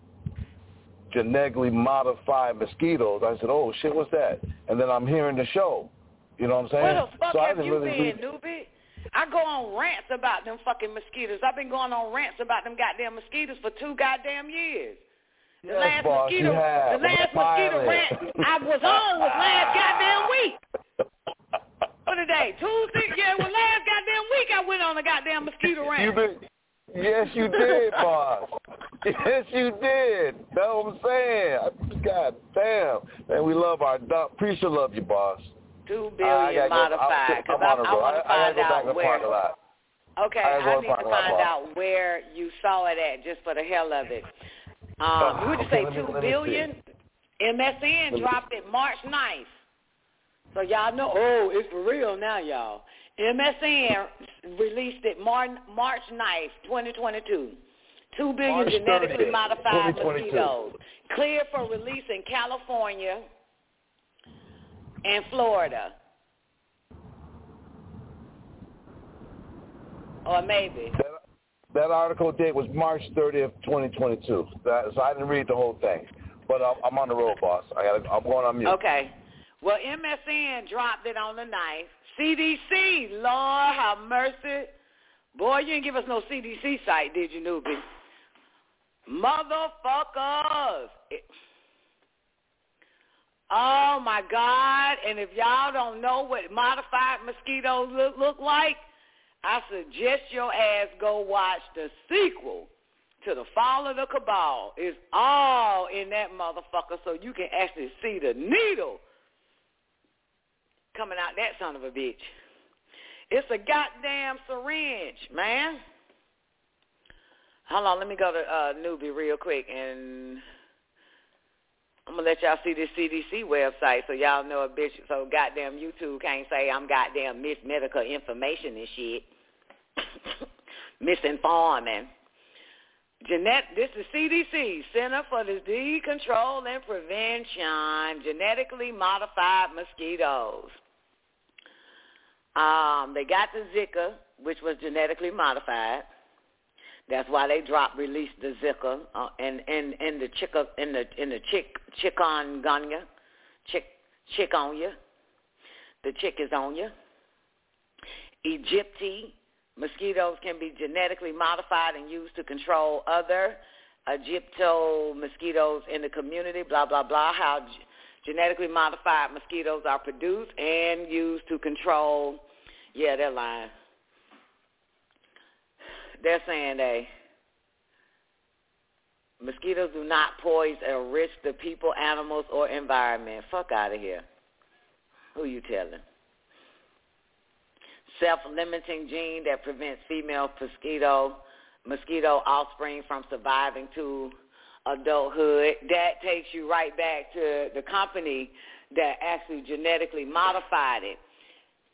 genetically modified mosquitoes, I said, "Oh shit, what's that?" And then I'm hearing the show. You know what I'm saying? Where the fuck so I have you really been, read- newbie? I go on rants about them fucking mosquitoes. I've been going on rants about them goddamn mosquitoes for two goddamn years. The Yes, last boss, you mosquito, the last mosquito rant I was on was last goddamn week. What a day, Tuesday? Yeah, well, last goddamn week I went on a goddamn mosquito rant. You been, yes, you did, boss. Yes, you did. That's what I'm saying. I- God damn. Man, we love our. Preacher love you, boss. Two billion I go- modified. I'm- Because I, I road. want I- to I find go back to out where. Okay, I I need to lot, find out where you saw it at, just for the hell of it. Um, would you Okay, say two me billion? MSN me- dropped it March 9th. So y'all know, oh, it's for real now, y'all. MSN released it Mar- March 9th, 2022. Two billion March genetically 30th, modified 2022. mosquitoes clear for release in California and Florida. Or maybe. That article date was March 30th, 2022. That, so I didn't read the whole thing. But I'm, I'm on the road, boss. I gotta, I'm going on mute. Okay. Well, MSN dropped it on the 9th. CDC, Lord have mercy. Boy, you didn't give us no CDC site, did you, newbie? Motherfuckers. It- oh, my God. And if y'all don't know what modified mosquitoes look, look like, I suggest your ass go watch the sequel to The Fall of the Cabal. It's all in that motherfucker so you can actually see the needle coming out that son of a bitch. It's a goddamn syringe, man. Hold on, let me go to uh, Newbie real quick, and I'm gonna let y'all see this CDC website so y'all know a bitch. So goddamn YouTube can't say I'm goddamn miss medical information and shit, misinforming. Genet, this is CDC, Center for Disease Control and Prevention, genetically modified mosquitoes. Um, they got the Zika, which was genetically modified. That's why they dropped released the Zika uh, and and and the chicka in the in the chick chikungunya, chick chick on you. The chick is on you. aegypti mosquitoes can be genetically modified and used to control other aegypti mosquitoes in the community. Blah blah blah. How g- genetically modified mosquitoes are produced and used to control. Yeah, they're lying. They're saying they mosquitoes do not poison or risk the people, animals, or environment. Fuck out of here. Who you telling? Self-limiting gene that prevents female mosquito mosquito offspring from surviving to adulthood. That takes you right back to the company that actually genetically modified it.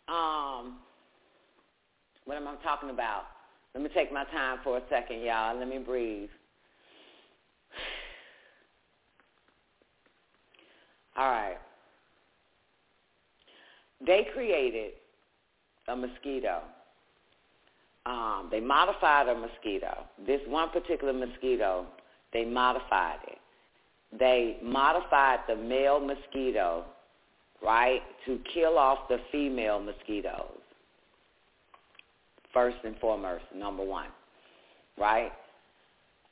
Um, what am I talking about? Let me take my time for a second, y'all. Let me breathe. All right. They created a mosquito. Um, they modified a mosquito. This one particular mosquito, they modified it. They modified the male mosquito, right, to kill off the female mosquitoes. First and foremost, number one, right?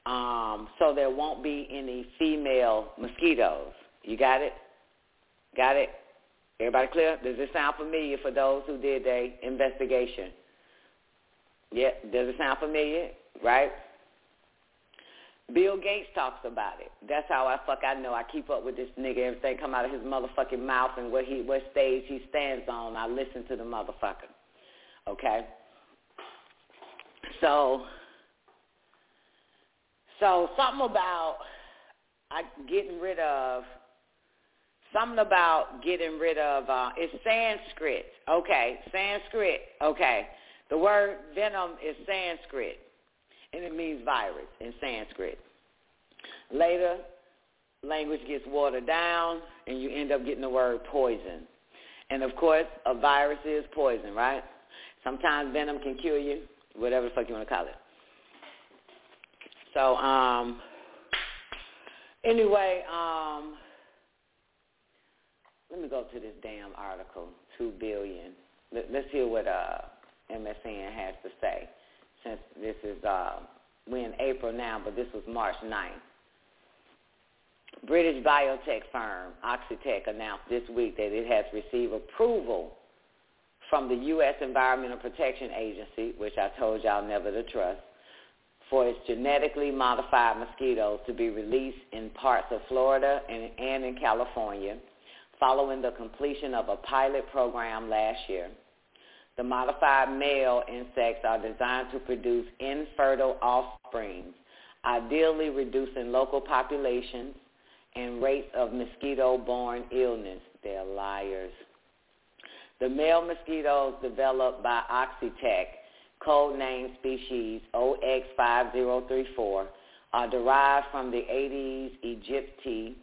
Um, so there won't be any female mosquitoes. You got it? Got it? Everybody clear? Does this sound familiar for those who did their investigation? Yeah, does it sound familiar? Right? Bill Gates talks about it. That's how I fuck I know I keep up with this nigga. Everything come out of his motherfucking mouth and what he what stage he stands on. I listen to the motherfucker. Okay? So so something about I getting rid of something about getting rid of uh it's Sanskrit. Okay, Sanskrit. Okay. The word venom is Sanskrit and it means virus in Sanskrit. Later, language gets watered down and you end up getting the word poison. And of course, a virus is poison, right? Sometimes venom can kill you, whatever the fuck you want to call it. So, um, anyway, um, let me go to this damn article, two billion. Let, let's hear what uh, MSN has to say since this is, uh, we're in April now, but this was March 9th. British biotech firm Oxitec announced this week that it has received approval from the U.S. Environmental Protection Agency, which I told y'all never to trust, for its genetically modified mosquitoes to be released in parts of Florida and, and in California following the completion of a pilot program last year. The modified male insects are designed to produce infertile offspring, ideally reducing local populations and rates of mosquito-borne illness. They're liars. The male mosquitoes developed by Oxitec, code-named species OX5034, are derived from the Aedes aegypti,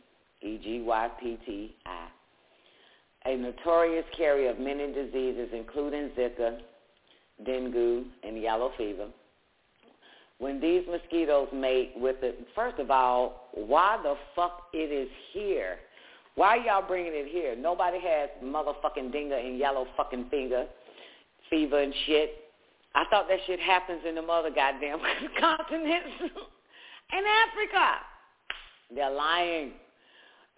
E-G-Y-P-T-I, a notorious carrier of many diseases, including Zika, dengue, and yellow fever. When these mosquitoes mate with it, first of all, why the fuck it is here? Why y'all bringing it here? Nobody has motherfucking dinger and yellow fucking finger, fever and shit. I thought that shit happens in the mother goddamn continents in Africa. They're lying.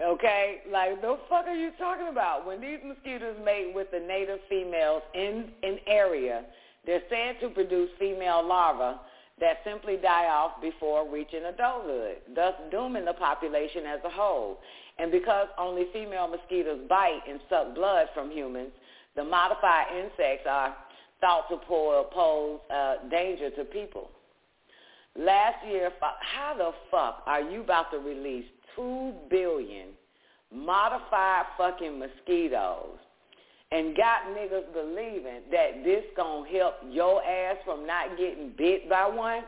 Okay, like the fuck are you talking about? When these mosquitoes mate with the native females in an area, they're said to produce female larvae that simply die off before reaching adulthood, thus dooming the population as a whole. And because only female mosquitoes bite and suck blood from humans, the modified insects are thought to pose uh, danger to people. Last year, how the fuck are you about to release two billion modified fucking mosquitoes and got niggas believing that this gonna help your ass from not getting bit by one?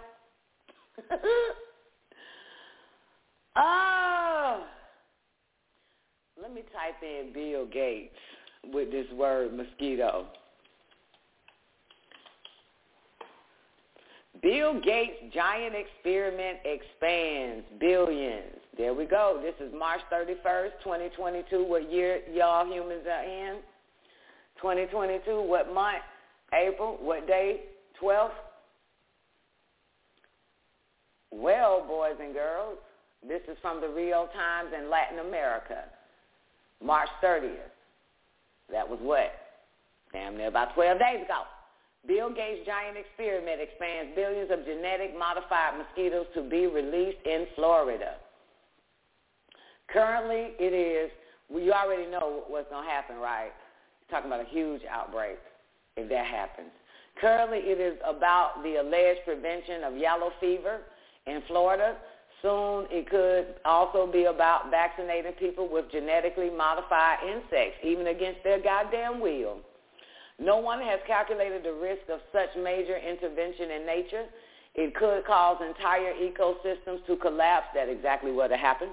oh, let me type in Bill Gates with this word mosquito. Bill Gates' giant experiment expands billions. There we go. This is March 31st, 2022. What year y'all humans are in? 2022. What month? April. What day? 12th? Well, boys and girls, this is from the Rio Times in Latin America. March 30th. That was what? Damn near about 12 days ago. Bill Gates' giant experiment expands billions of genetic modified mosquitoes to be released in Florida. Currently, it is, well, you already know what's going to happen, right? Talking about a huge outbreak if that happens. Currently, it is about the alleged prevention of yellow fever in Florida. Soon, it could also be about vaccinating people with genetically modified insects, even against their goddamn will. No one has calculated the risk of such major intervention in nature. It could cause entire ecosystems to collapse. That's exactly what happened.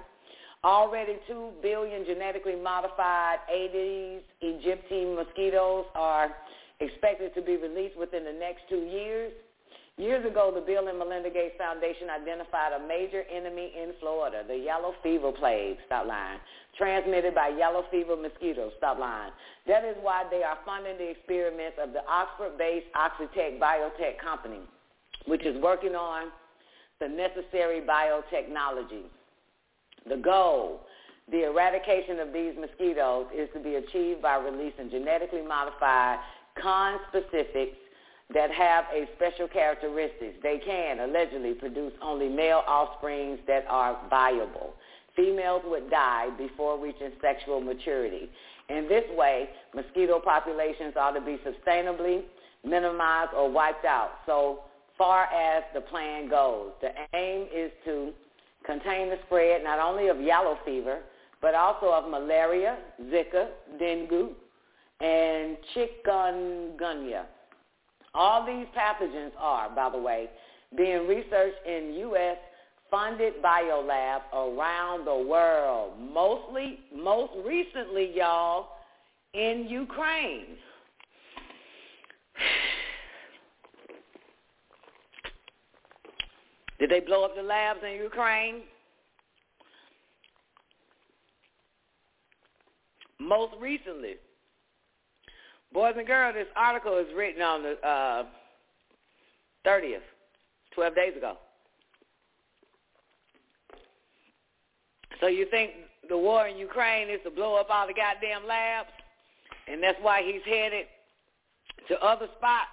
Already 2 billion genetically modified Aedes aegypti mosquitoes are expected to be released within the next two years. Years ago, the Bill and Melinda Gates Foundation identified a major enemy in Florida, the yellow fever plague, stop lying, transmitted by yellow fever mosquitoes, stop lying. That is why they are funding the experiments of the Oxford-based Oxitec biotech company, which is working on the necessary biotechnology. The goal, the eradication of these mosquitoes, is to be achieved by releasing genetically modified conspecifics that have a special characteristics. They can allegedly produce only male offsprings that are viable. Females would die before reaching sexual maturity. In this way, mosquito populations ought to be sustainably minimized or wiped out so far as the plan goes. The aim is to contain the spread not only of yellow fever, but also of malaria, Zika, dengue, and chikungunya. All these pathogens are, by the way, being researched in U.S. funded biolabs around the world. Mostly, most recently, y'all, in Ukraine. Did they blow up the labs in Ukraine? Most recently. Boys and girls, this article is written on the uh, 30th, 12 days ago. So you think the war in Ukraine is to blow up all the goddamn labs? And that's why he's headed to other spots?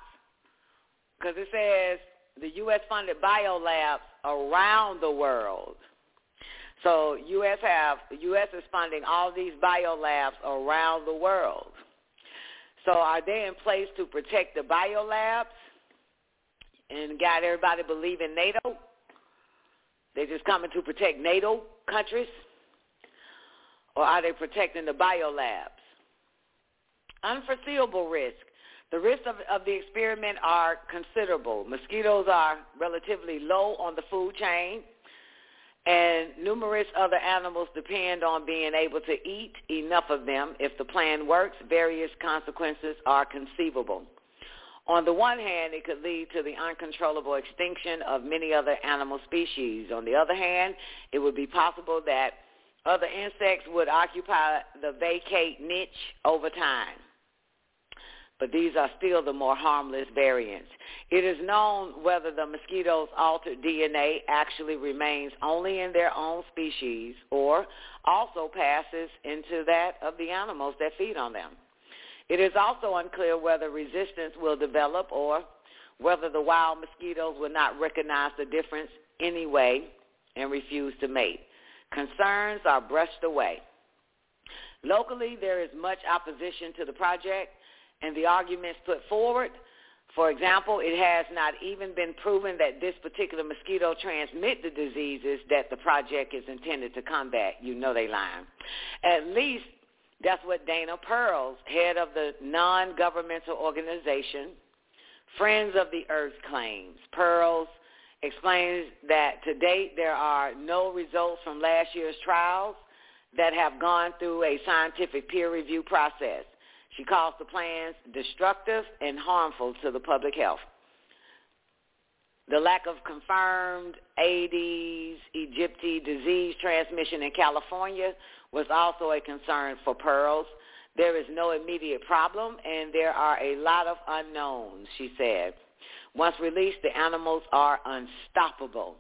Because it says the U.S.-funded biolabs around the world. So U.S. have U.S. is funding all these biolabs around the world. So are they in place to protect the biolabs and got everybody believing NATO? They're just coming to protect NATO countries? Or are they protecting the biolabs? Unforeseeable risk. The risks of, of the experiment are considerable. Mosquitoes are relatively low on the food chain and numerous other animals depend on being able to eat enough of them. If the plan works, various consequences are conceivable. On the one hand, it could lead to the uncontrollable extinction of many other animal species. On the other hand, it would be possible that other insects would occupy the vacate niche over time but these are still the more harmless variants. It is known whether the mosquitoes' altered DNA actually remains only in their own species or also passes into that of the animals that feed on them. It is also unclear whether resistance will develop or whether the wild mosquitoes will not recognize the difference anyway and refuse to mate. Concerns are brushed away. Locally, there is much opposition to the project and the arguments put forward. For example, it has not even been proven that this particular mosquito transmit the diseases that the project is intended to combat. You know they lying. At least that's what Dana Perls, head of the non-governmental organization Friends of the Earth claims. Perls explains that to date there are no results from last year's trials that have gone through a scientific peer review process. She calls the plans destructive and harmful to the public health. The lack of confirmed Aedes aegypti disease transmission in California was also a concern for Perls. There is no immediate problem, and there are a lot of unknowns, she said. Once released, the animals are unstoppable.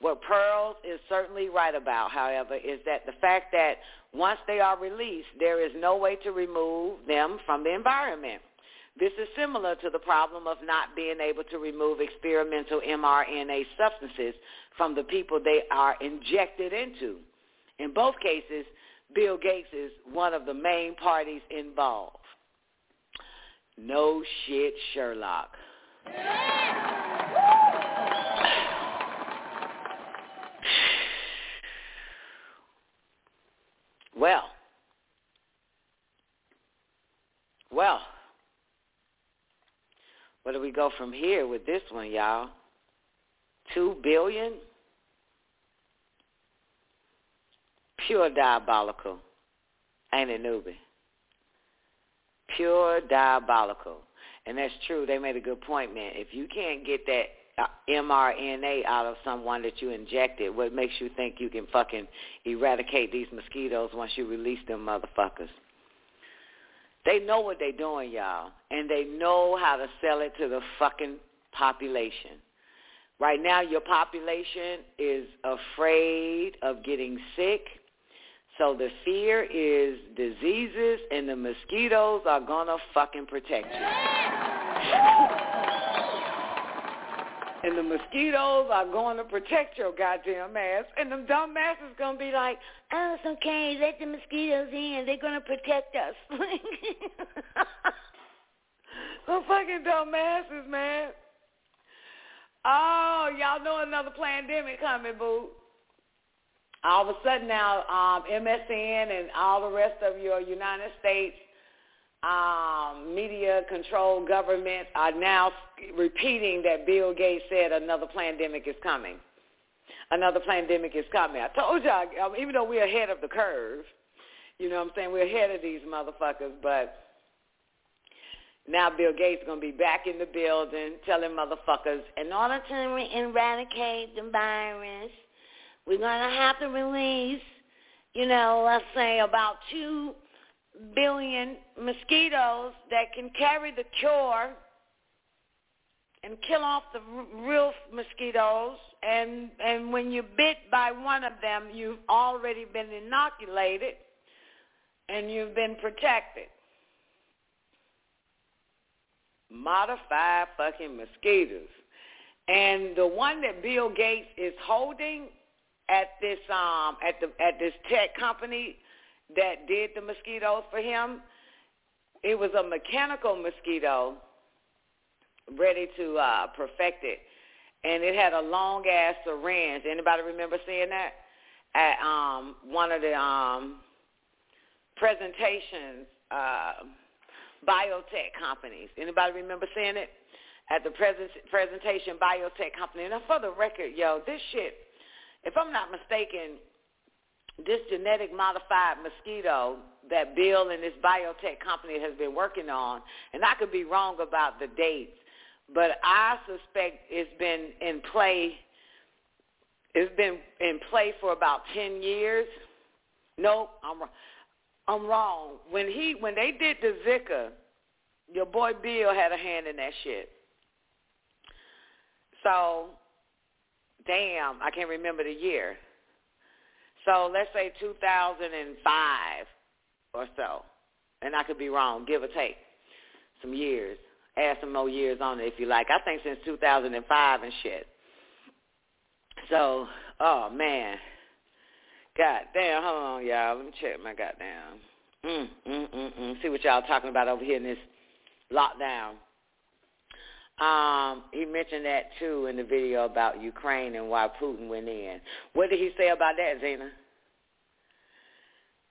What Perls is certainly right about, however, is that the fact that once they are released, there is no way to remove them from the environment. This is similar to the problem of not being able to remove experimental mRNA substances from the people they are injected into. In both cases, Bill Gates is one of the main parties involved. No shit, Sherlock. Well, well, where do we go from here with this one, y'all? Two billion? Pure diabolical. Ain't it, newbie? Pure diabolical. And that's true. They made a good point, man. If you can't get that mRNA out of someone that you injected, what makes you think you can fucking eradicate these mosquitoes once you release them motherfuckers? They know what they're doing, y'all, and they know how to sell it to the fucking population. Right now, your population is afraid of getting sick. So the fear is diseases, and the mosquitoes are going to fucking protect you. And the mosquitoes are going to protect your goddamn ass. And them dumb going to be like, oh, it's okay. Let the mosquitoes in. They're going to protect us. Some fucking dumb asses, man. Oh, y'all know another pandemic coming, boo. All of a sudden now, um, MSN and all the rest of your United States um, media controlled governments are now repeating that Bill Gates said another pandemic is coming. Another pandemic is coming. I told y'all, um, even though we're ahead of the curve, you know what I'm saying, we're ahead of these motherfuckers, but now Bill Gates is going to be back in the building telling motherfuckers, in order to eradicate the virus, we're going to have to release, you know, let's say about two billion mosquitoes that can carry the cure and kill off the real mosquitoes. And and when you're bit by one of them you've already been inoculated and you've been protected. Modified fucking mosquitoes. And the one that Bill Gates is holding at this um at the at this tech company that did the mosquitoes for him, it was a mechanical mosquito ready to uh, perfect it. And it had a long ass syringe. Anybody remember seeing that? At um, one of the um, presentations, uh, biotech companies. Anybody remember seeing it? At the present, presentation biotech company. And for the record, yo, this shit, if I'm not mistaken, this genetic modified mosquito that Bill and this biotech company has been working on, and I could be wrong about the dates, but I suspect it's been in play. It's been in play for about ten years. Nope, I'm I'm wrong. When he when they did the Zika, your boy Bill had a hand in that shit. So, damn, I can't remember the year. So let's say 2005 or so, and I could be wrong, give or take some years. Add some more years on it if you like. I think since 2005 and shit. So, oh man, God damn, hold on, y'all. Let me check my goddamn. Mm, mm, mm, mm. See what y'all talking about over here in this lockdown. Um, he mentioned that too in the video about Ukraine and why Putin went in. What did he say about that, Zena?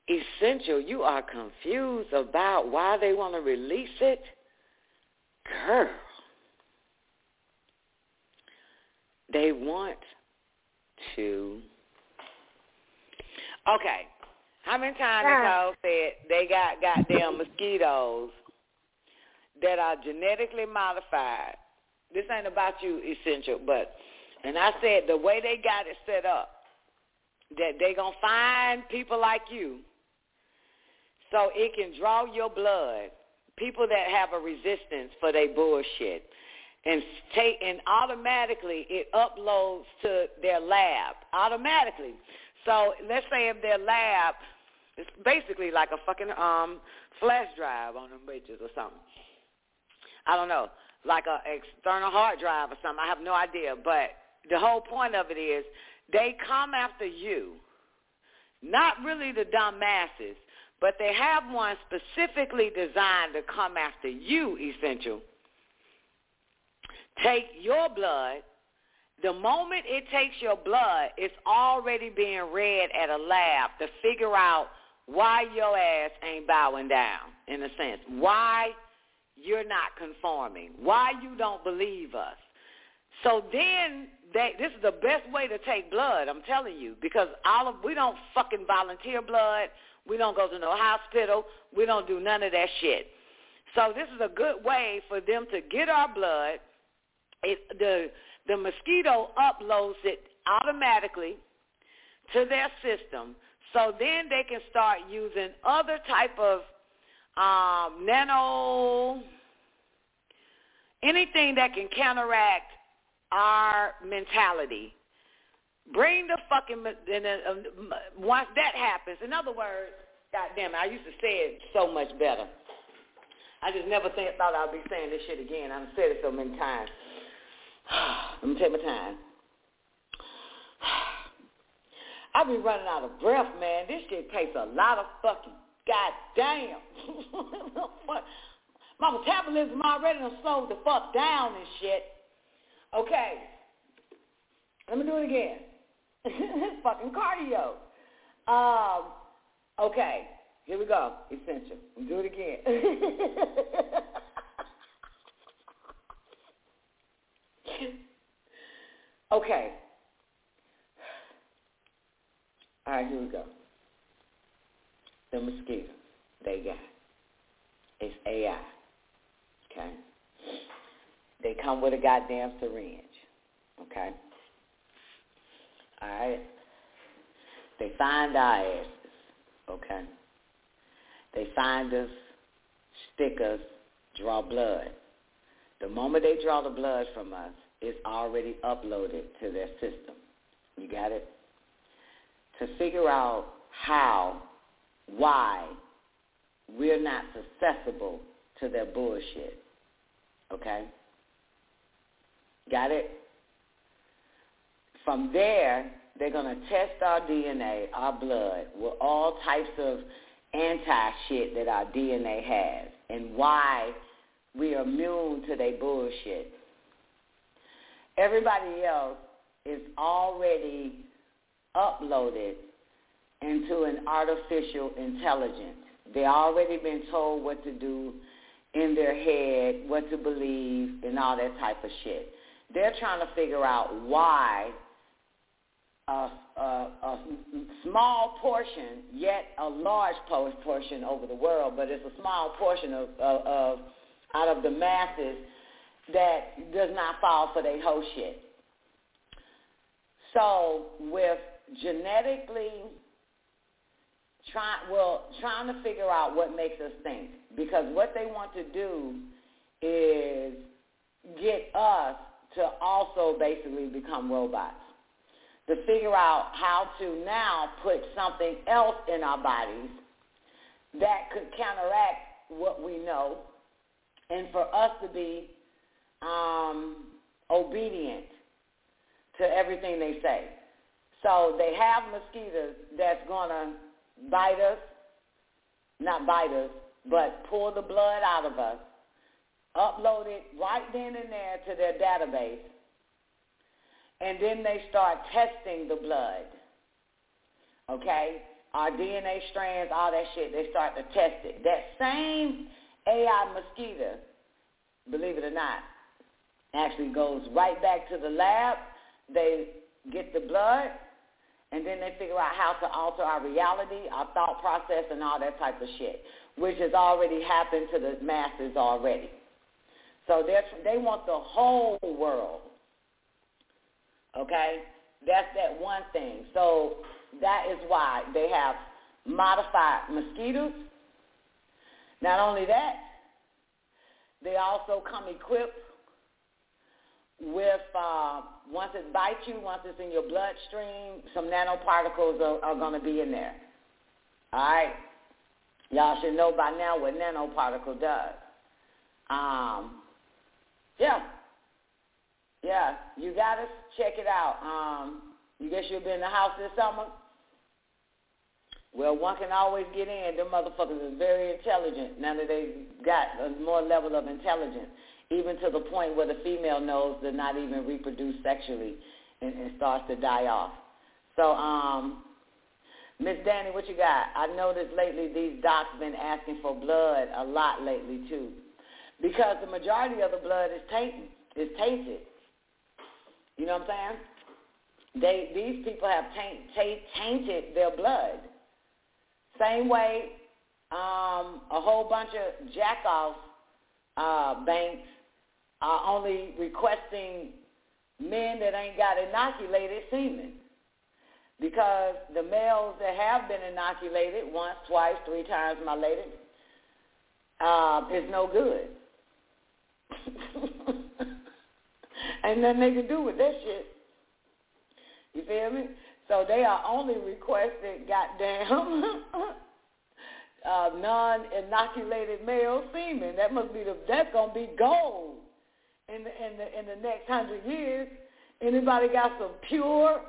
Essential, you are confused about why they want to release it? Girl. They want to. Okay. How many times have said they got goddamn mosquitoes that are genetically modified. This ain't about you, essential, but and I said the way they got it set up, that they gonna find people like you, so it can draw your blood. People that have a resistance for their bullshit, and take and automatically it uploads to their lab automatically. So let's say if their lab, it's basically like a fucking um flash drive on them bitches or something. I don't know, like a external hard drive or something. I have no idea. But the whole point of it is they come after you, not really the dumb masses, but they have one specifically designed to come after you, Essential. Take your blood. The moment it takes your blood, it's already being read at a lab to figure out why your ass ain't bowing down, in a sense. Why you're not conforming. Why you don't believe us. So then they, this is the best way to take blood, I'm telling you, because all of we don't fucking volunteer blood. We don't go to no hospital. We don't do none of that shit. So this is a good way for them to get our blood. It, the the mosquito uploads it automatically to their system, so then they can start using other type of um, nano, anything that can counteract our mentality. Bring the fucking, and uh, once that happens, in other words, God damn it, I used to say it so much better. I just never think, thought I'd be saying this shit again. I've said it so many times. Let me take my time. I be running out of breath, man. This shit takes a lot of fucking goddamn. My metabolism already done slowed the fuck down and shit. Okay. Let me do it again. fucking cardio. Um, okay. Here we go. Essential. Do it again. okay. All right, here we go. The mosquito they got. It's AI. Okay? They come with a goddamn syringe. Okay? All right? They find our asses. Okay? They find us, stick us, draw blood. The moment they draw the blood from us, it's already uploaded to their system. You got it? To figure out how, why we're not susceptible to their bullshit. Okay? Got it? From there, they're going to test our DNA, our blood, with all types of anti-shit that our DNA has and why we are immune to their bullshit. Everybody else is already uploaded into an artificial intelligence. They already been told what to do in their head, what to believe, and all that type of shit. They're trying to figure out why a, a, a small portion, yet a large portion over the world, but it's a small portion of, of, of out of the masses that does not fall for their whole shit. So with genetically trying well trying to figure out what makes us think because what they want to do is get us to also basically become robots to figure out how to now put something else in our bodies that could counteract what we know and for us to be um, obedient to everything they say. So they have mosquitoes that's going to bite us, not bite us, but pull the blood out of us, upload it right then and there to their database, and then they start testing the blood. Okay? Our DNA strands, all that shit, they start to test it. That same AI mosquito, believe it or not, actually goes right back to the lab. They get the blood, and then they figure out how to alter our reality, our thought process, and all that type of shit, which has already happened to the masses already. So they want the whole world. Okay, that's that one thing. So that is why they have modified mosquitoes. Not only that, they also come equipped with uh, once it bites you, once it's in your bloodstream, some nanoparticles are, are going to be in there. All right, y'all should know by now what nanoparticle does. Um, yeah, yeah, you got to check it out. Um, you guess you'll be in the house this summer. Well, one can always get in. Them motherfuckers is very intelligent now that they got a more level of intelligence, even to the point where the female knows to not even reproduce sexually and, and starts to die off. So, um, Miss Danny, what you got? I noticed lately these docs been asking for blood a lot lately too, because the majority of the blood is tainted. Is tainted. You know what I'm saying? They these people have taint, taint, tainted their blood. Same way, um, a whole bunch of jack off uh, banks are only requesting men that ain't got inoculated semen because the males that have been inoculated once, twice, three times, my lady, uh, is no good. Ain't nothing they can do with that shit. You feel me? So they are only requesting goddamn uh, non-inoculated male semen. That must be the that's gonna be gold in the in the in the next hundred years. Anybody got some pure,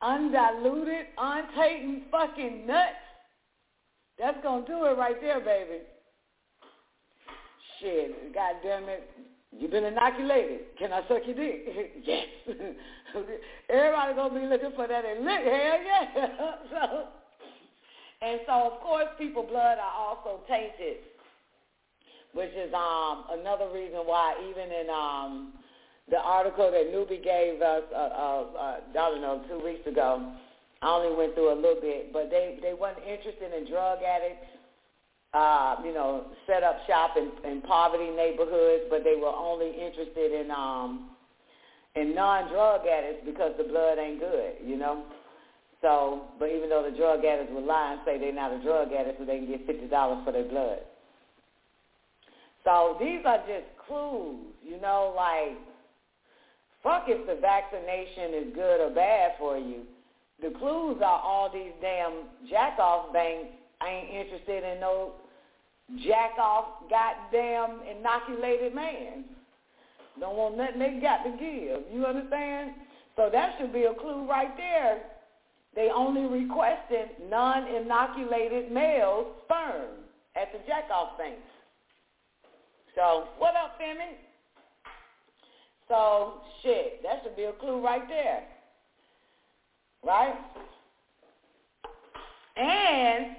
undiluted, untainted fucking nuts? That's gonna do it right there, baby. Shit, goddamn it. You've been inoculated. Can I suck your dick? yes. Everybody gonna be looking for that and lick. Hell yeah. so, and so of course, people blood are also tainted, which is um another reason why even in um the article that Newbie gave us, uh, uh, uh, I don't know, two weeks ago. I only went through a little bit, but they they weren't interested in drug addicts uh, you know, set up shop in, in poverty neighborhoods, but they were only interested in um, in non-drug addicts because the blood ain't good, you know. So, but even though the drug addicts would lie and say they're not a drug addict, so they can get fifty dollars for their blood. So these are just clues, you know, like fuck if the vaccination is good or bad for you. The clues are all these damn jack off banks ain't interested in no jack off goddamn inoculated man. Don't want nothing they got to give. You understand? So that should be a clue right there. They only requested non-inoculated male sperm at the jack off banks. So what up, Femi? So shit, that should be a clue right there. Right? And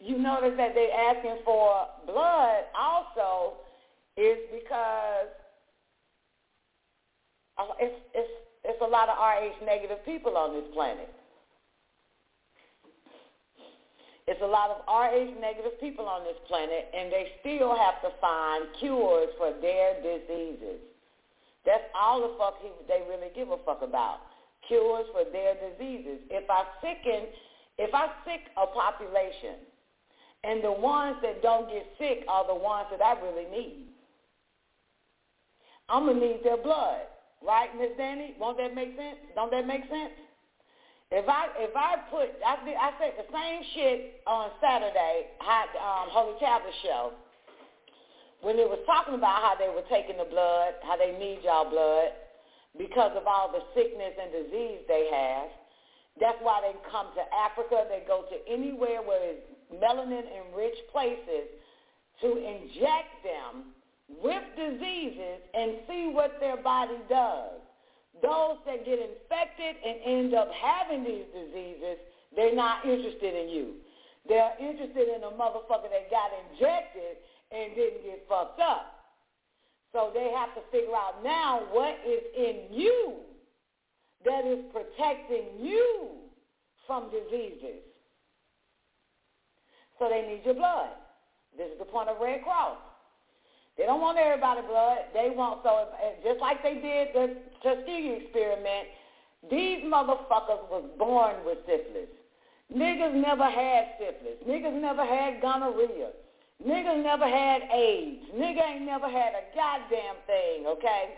you notice that they're asking for blood also is because uh, it's it's it's a lot of Rh negative people on this planet. It's a lot of Rh negative people on this planet, and they still have to find cures for their diseases. That's all the fuck he, they really give a fuck about. Cures for their diseases. If I sicken, if I sick a population and the ones that don't get sick are the ones that I really need. I'm to need their blood. Right, Miss Danny? Won't that make sense? Don't that make sense? If I if I put I I said the same shit on Saturday, hot um, Holy Tablet show, when they was talking about how they were taking the blood, how they need y'all blood because of all the sickness and disease they have. That's why they come to Africa. They go to anywhere where it's melanin-enriched places to inject them with diseases and see what their body does. Those that get infected and end up having these diseases, they're not interested in you. They're interested in a motherfucker that got injected and didn't get fucked up. So they have to figure out now what is in you that is protecting you from diseases. So they need your blood. This is the point of Red Cross. They don't want everybody's blood. They want so just like they did Tuskegee experiment. These motherfuckers was born with syphilis. Niggas never had syphilis. Niggas never had gonorrhea. Niggas never had AIDS. Nigga ain't never had a goddamn thing, okay?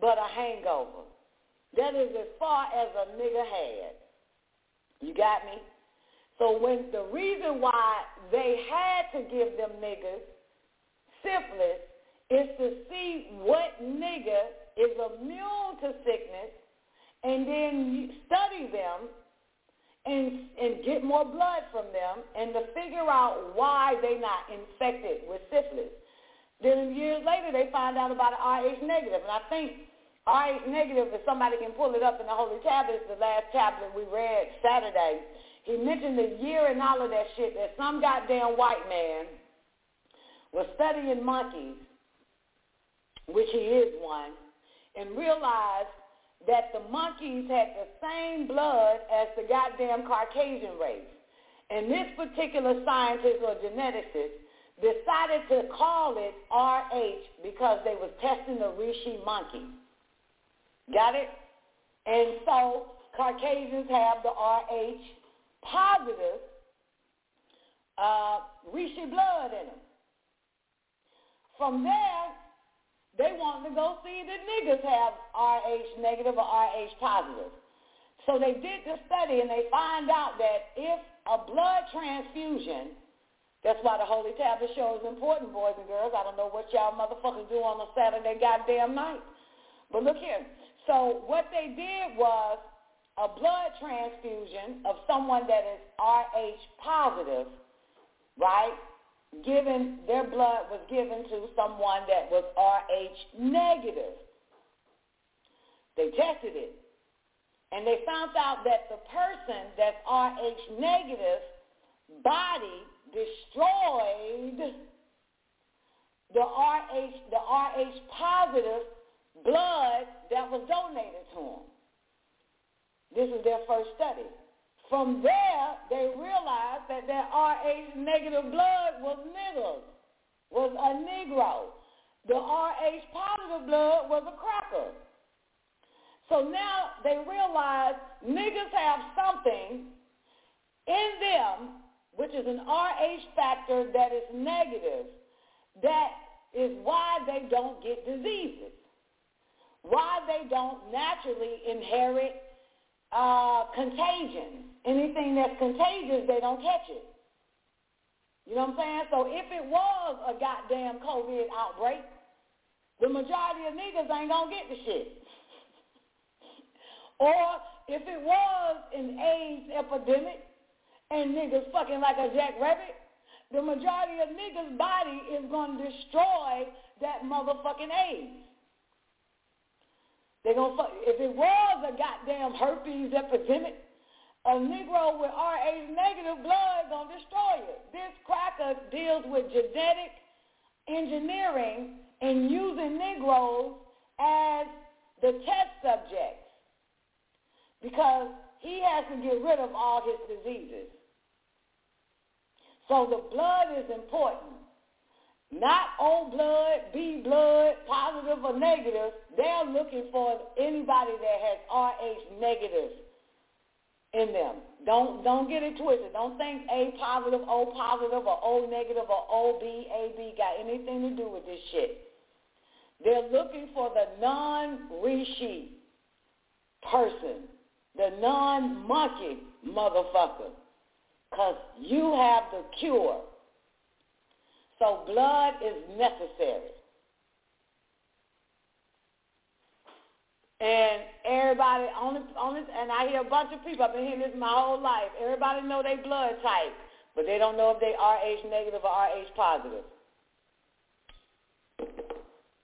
But a hangover. That is as far as a nigga had. You got me? So when the reason why they had to give them niggas syphilis is to see what nigga is immune to sickness and then study them and and get more blood from them and to figure out why they're not infected with syphilis. Then years later they find out about RH negative, and I think RH negative, if somebody can pull it up in the Holy Tablets, the last tablet we read Saturday, he mentioned the year and all of that shit that some goddamn white man was studying monkeys, which he is one, and realized that the monkeys had the same blood as the goddamn Caucasian race. And this particular scientist or geneticist decided to call it RH because they was testing the Rishi monkey. Got it? And so Caucasians have the RH positive uh, Rishi blood in them. From there, they want to go see that niggas have RH negative or RH positive. So they did the study and they find out that if a blood transfusion, that's why the Holy Tablet show is important, boys and girls. I don't know what y'all motherfuckers do on a Saturday goddamn night. But look here. So what they did was a blood transfusion of someone that is RH positive, right? Given their blood was given to someone that was RH negative. They tested it. And they found out that the person that's RH negative body destroyed the RH the RH positive blood that was donated to them. This is their first study. From there, they realized that their RH negative blood was niggas, was a Negro. The RH positive blood was a cracker. So now they realize niggas have something in them, which is an RH factor that is negative, that is why they don't get diseases, why they don't naturally inherit uh, contagion. Anything that's contagious, they don't catch it. You know what I'm saying? So if it was a goddamn COVID outbreak, the majority of niggas ain't gonna get the shit. or if it was an AIDS epidemic and niggas fucking like a jackrabbit, the majority of niggas' body is gonna destroy that motherfucking AIDS. They gonna fuck, if it was a goddamn herpes epidemic, a Negro with RH negative blood gonna destroy it. This cracker deals with genetic engineering and using Negroes as the test subjects because he has to get rid of all his diseases. So the blood is important. Not O blood, B blood, positive or negative. They're looking for anybody that has RH negative in them. Don't don't get it twisted. Don't think A positive, O positive, or O negative, or OB, AB got anything to do with this shit. They're looking for the non-rishi person, the non-monkey motherfucker, because you have the cure. So blood is necessary. And everybody, only, only, and I hear a bunch of people, I've been hearing this my whole life. Everybody know they blood type, but they don't know if they RH negative or RH positive.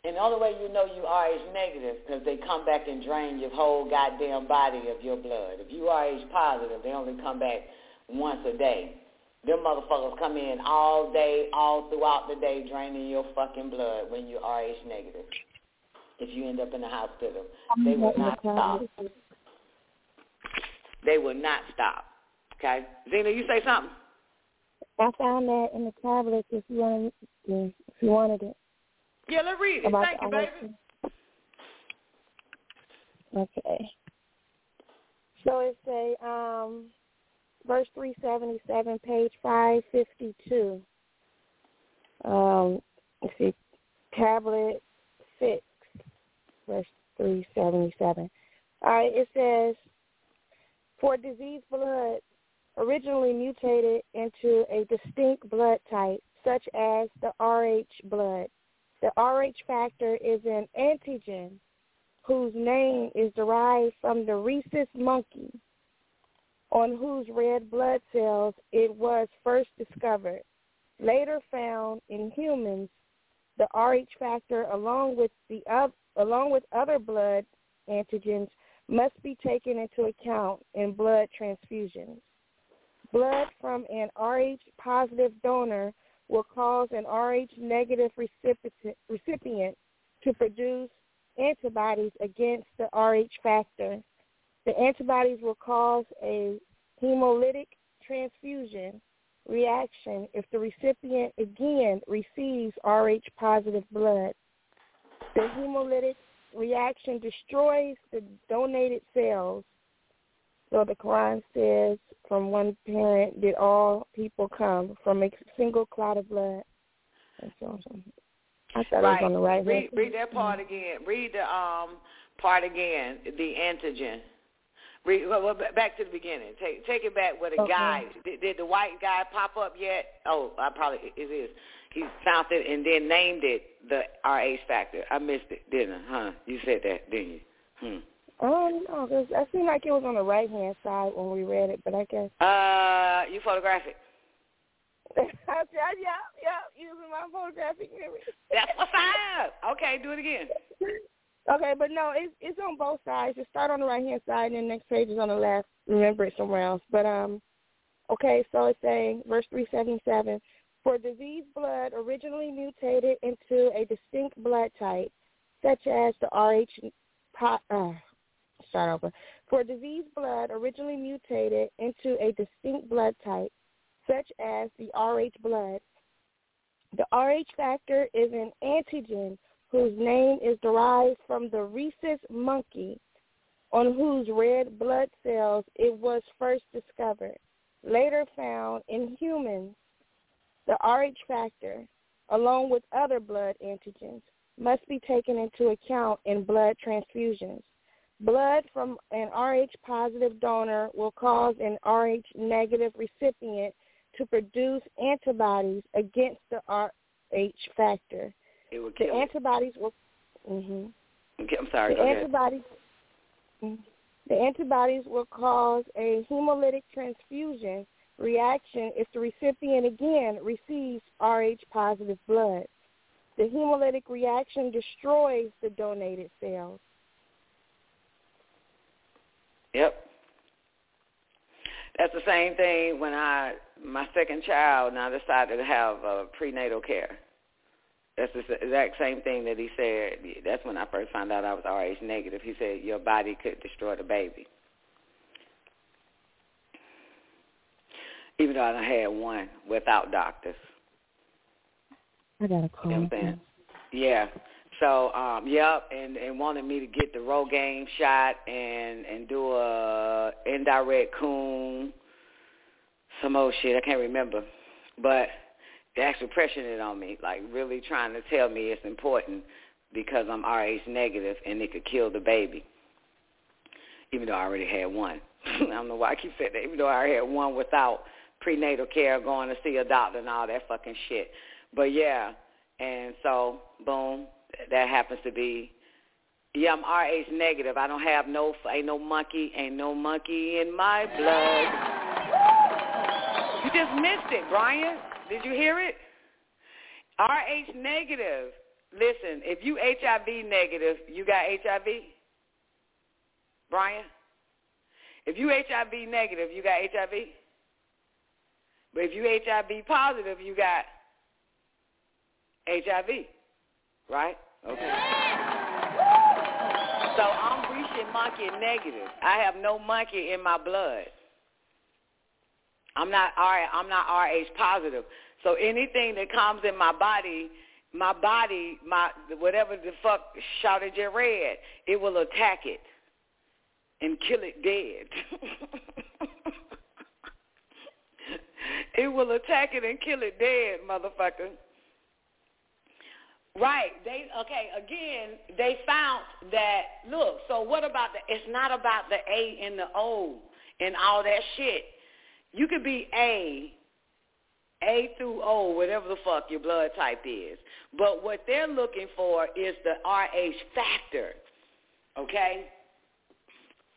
And the only way you know you RH negative because they come back and drain your whole goddamn body of your blood. If you RH positive, they only come back once a day. Them motherfuckers come in all day, all throughout the day, draining your fucking blood when you RH negative if you end up in the hospital. They will not stop. They will not stop. Okay, Zena, you say something. I found that in the tablets. If you wanted, if you wanted it. Yeah, let's read it. Thank you, baby. Okay. So it's a um, verse three seventy seven, page five fifty two. Um, let's see, tablet six verse 377. All right, it says, for diseased blood originally mutated into a distinct blood type, such as the Rh blood. The Rh factor is an antigen whose name is derived from the rhesus monkey on whose red blood cells it was first discovered. Later found in humans, the Rh factor, along with the along with other blood antigens, must be taken into account in blood transfusions. Blood from an Rh positive donor will cause an Rh negative recipient, to produce antibodies against the Rh factor. The antibodies will cause a hemolytic transfusion reaction if the recipient again receives Rh positive blood. The hemolytic reaction destroys the donated cells. So the Quran says, from one parent did all people come, from a single clot of blood. So, so. I thought right. it was on the right read, read that part again. Read the um part again, the antigen. Read, well, well, back to the beginning. Take take it back with a Okay. guy. Did, did the white guy pop up yet? Oh, I probably it is. He found it and then named it the RH factor. I missed it, didn't I? Huh? You said that, didn't you? Hmm. Oh no, 'cause I seemed like it was on the right hand side when we read it, but I guess. Uh, you photographic. I said, yeah, yeah, using my photographic memory. That's what's up. Okay, do it again. Okay, but no, it's it's on both sides. Just start on the right hand side, and the next page is on the left. Remember it somewhere else. But um, okay, so it's saying verse three seventy seven. For diseased blood originally mutated into a distinct blood type, such as the Rh. Uh, start over. For diseased blood originally mutated into a distinct blood type, such as the Rh blood, the Rh factor is an antigen whose name is derived from the rhesus monkey, on whose red blood cells it was first discovered. Later found in humans, the Rh factor, along with other blood antigens, must be taken into account in blood transfusions. Blood from an Rh positive donor will cause an Rh negative recipient to produce antibodies against the Rh factor. It The kill. it. antibodies will. hmm Okay, I'm sorry. The Go ahead. antibodies. Mhm. The antibodies will cause a hemolytic transfusion reaction if the recipient again receives Rh positive blood. The hemolytic reaction destroys the donated cells. Yep. That's the same thing when I my second child and I decided to have uh, prenatal care. That's the exact same thing that he said. That's when I first found out I was Rh negative. He said your body could destroy the baby. Even though I done had one without doctors. I gotta You call. know what I'm? Yeah. So, um, yep, and and wanted me to get the RhoGAM shot and and do a indirect Coombs, some old shit I can't remember, but they actually pressured it on me, like really trying to tell me it's important because I'm Rh negative and it could kill the baby, even though I already had one. I don't know why I keep saying that, even though I already had one without prenatal care, going to see a doctor and all that fucking shit. But yeah, and so boom, that happens to be. Yeah, I'm Rh negative. I don't have no, ain't no monkey, ain't no monkey in my blood. You just missed it, Brian. Did you hear it? Rh negative. Listen, if you HIV negative, you got HIV. Brian, if you HIV negative, you got HIV. But if you HIV positive, you got HIV, right? Okay. So I'm Grecian monkey negative. I have no monkey in my blood. I'm not R. I'm not Rh positive. So anything that comes in my body, my body, my whatever the fuck shouted you read, it will attack it and kill it dead. it will attack it and kill it dead, motherfucker. Right. They okay, again, they found that look, so what about the it's not about the A and the O and all that shit. You could be A, A through O, whatever the fuck your blood type is. But what they're looking for is the RH factor. Okay?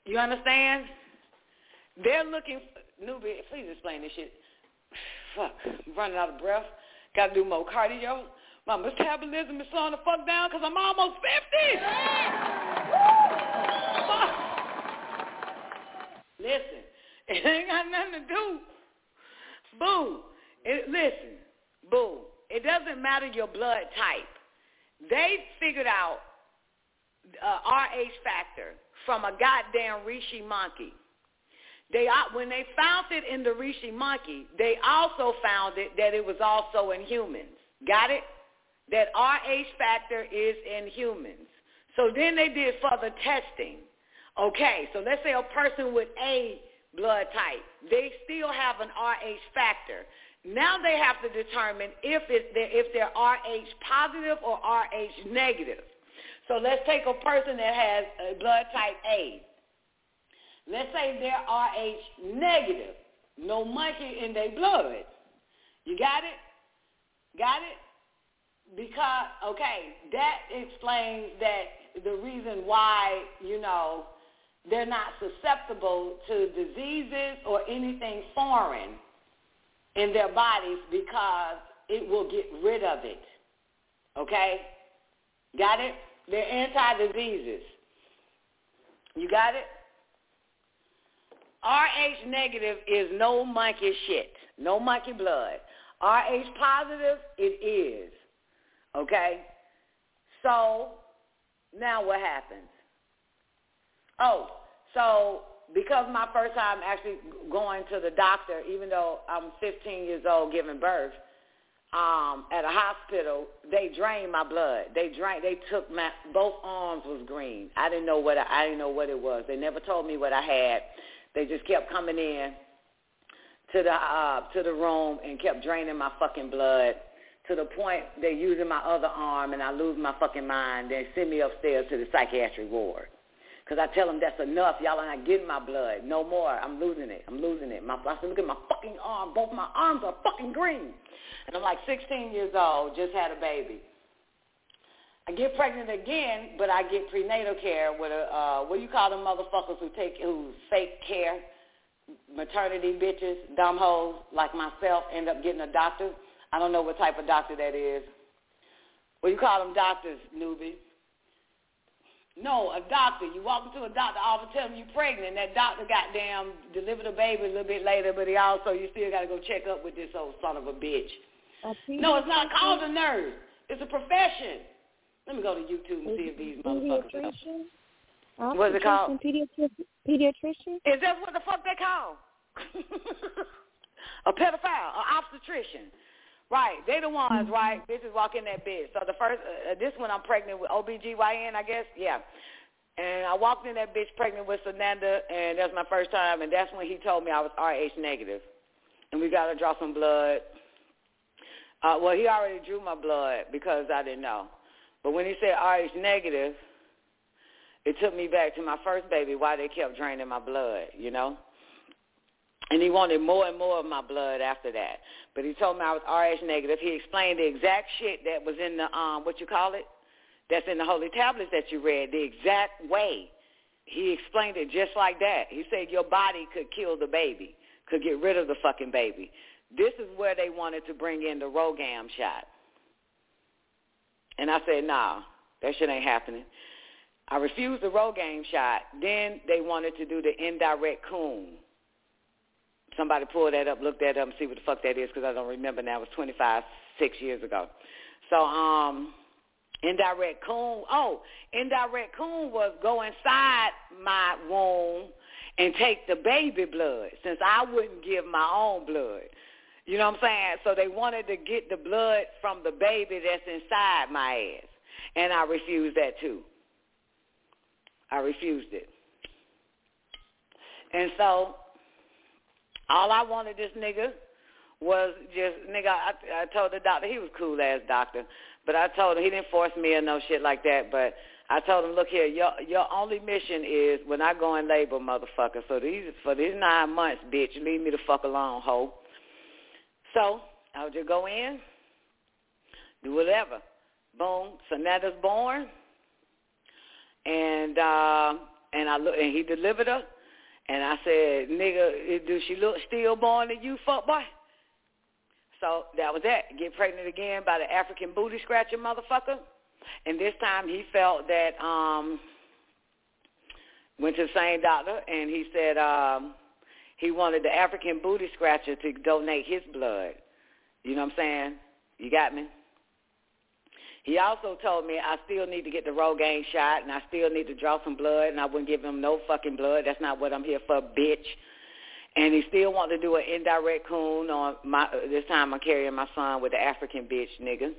You understand? they're looking. Newbie, please explain this shit. Fuck, I'm running out of breath. Got to do more cardio. My metabolism is slowing the fuck down because I'm almost 50. Listen, it ain't got nothing to do. Boo. It, listen, boo. It doesn't matter your blood type. They figured out uh, RH factor from a goddamn rhesus monkey. They when they found it in the rhesus monkey, they also found it that it was also in humans. Got it? That RH factor is in humans. So then they did further testing. Okay, so let's say a person with A blood type, they still have an RH factor. Now they have to determine if it's if they're RH positive or RH negative. So let's take a person that has a blood type A. Let's say they're RH negative, no monkey in their blood. You got it? Got it? Because okay, that explains that the reason why you know they're not susceptible to diseases or anything foreign in their bodies because it will get rid of it. Okay? Got it? They're anti-diseases. You got it? RH negative is no monkey shit. No monkey blood. RH positive, it is. Okay? So, now what happens? Oh, so because my first time actually going to the doctor, even though I'm 15 years old giving birth, um, at a hospital, they drained my blood. They drained. They took my both arms was green. I didn't know what I, I didn't know what it was. They never told me what I had. They just kept coming in to the uh, to the room and kept draining my fucking blood to the point they're using my other arm and I lose my fucking mind. They send me upstairs to the psychiatric ward. Because I tell them that's enough. Y'all are not getting my blood. No more. I'm losing it. I'm losing it. My, I said, look at my fucking arm. Both my arms are fucking green. And I'm like 16 years old, just had a baby. I get pregnant again, but I get prenatal care with a, uh, what do you call them motherfuckers who take, who fake care? Maternity bitches, dumb hoes like myself end up getting a doctor. I don't know what type of doctor that is. What you call them doctors, newbie? No, a doctor. You walk into a doctor, all of a sudden you're pregnant. That doctor goddamn delivered a baby a little bit later, but he also, you still got to go check up with this old son of a bitch. No, it's not called a nurse. It's a profession. Let me go to YouTube and see if these motherfuckers are. What's it called? Pediatrician. Pediatrician. Is that what the fuck they call? a pedophile, an obstetrician. Right, they the ones, Mm-hmm. right? Bitches walk in that bitch. So the first, uh, this one I'm pregnant with OBGYN, I guess, yeah. And I walked in that bitch pregnant with Sananda, and that's my first time, and that's when he told me I was RH negative. And we got to draw some blood. Uh, well, he already drew my blood because I didn't know. But when he said RH negative, it took me back to my first baby, why they kept draining my blood, you know? And he wanted more and more of my blood after that. But he told me I was RH negative. He explained the exact shit that was in the, um, what you call it? That's in the holy tablets that you read, the exact way. He explained it just like that. He said your body could kill the baby, could get rid of the fucking baby. This is where they wanted to bring in the RhoGAM shot. And I said, nah, that shit ain't happening. I refused the RhoGAM shot. Then they wanted to do the indirect Coombs. Somebody pull that up, look that up, and see what the fuck that is because I don't remember now. It was 25, six years ago. So, um, indirect Coombs. Oh, indirect Coombs was go inside my womb and take the baby blood since I wouldn't give my own blood. You know what I'm saying? So they wanted to get the blood from the baby that's inside my ass. And I refused that too. I refused it. And so all I wanted this nigga was just nigga. I, I told the doctor he was cool ass doctor, but I told him he didn't force me or no shit like that. But I told him, look here, your your only mission is when I go in labor, motherfucker. So these for these nine months, bitch, leave me the fuck alone, hoe. So I would just go in, do whatever. Boom, Sonata's born, and uh, and I look and he delivered her. And I said, nigga, do she look stillborn to you, fuck boy? So that was that. Get pregnant again by the African booty scratcher motherfucker. And this time he felt that um went to the same doctor and he said um he wanted the African booty scratcher to donate his blood. You know what I'm saying? You got me? He also told me I still need to get the Rogaine shot and I still need to draw some blood and I wouldn't give him no fucking blood. That's not what I'm here for, bitch. And he still wanted to do an indirect Coombs on my uh, this time I'm carrying my son with the African bitch nigga.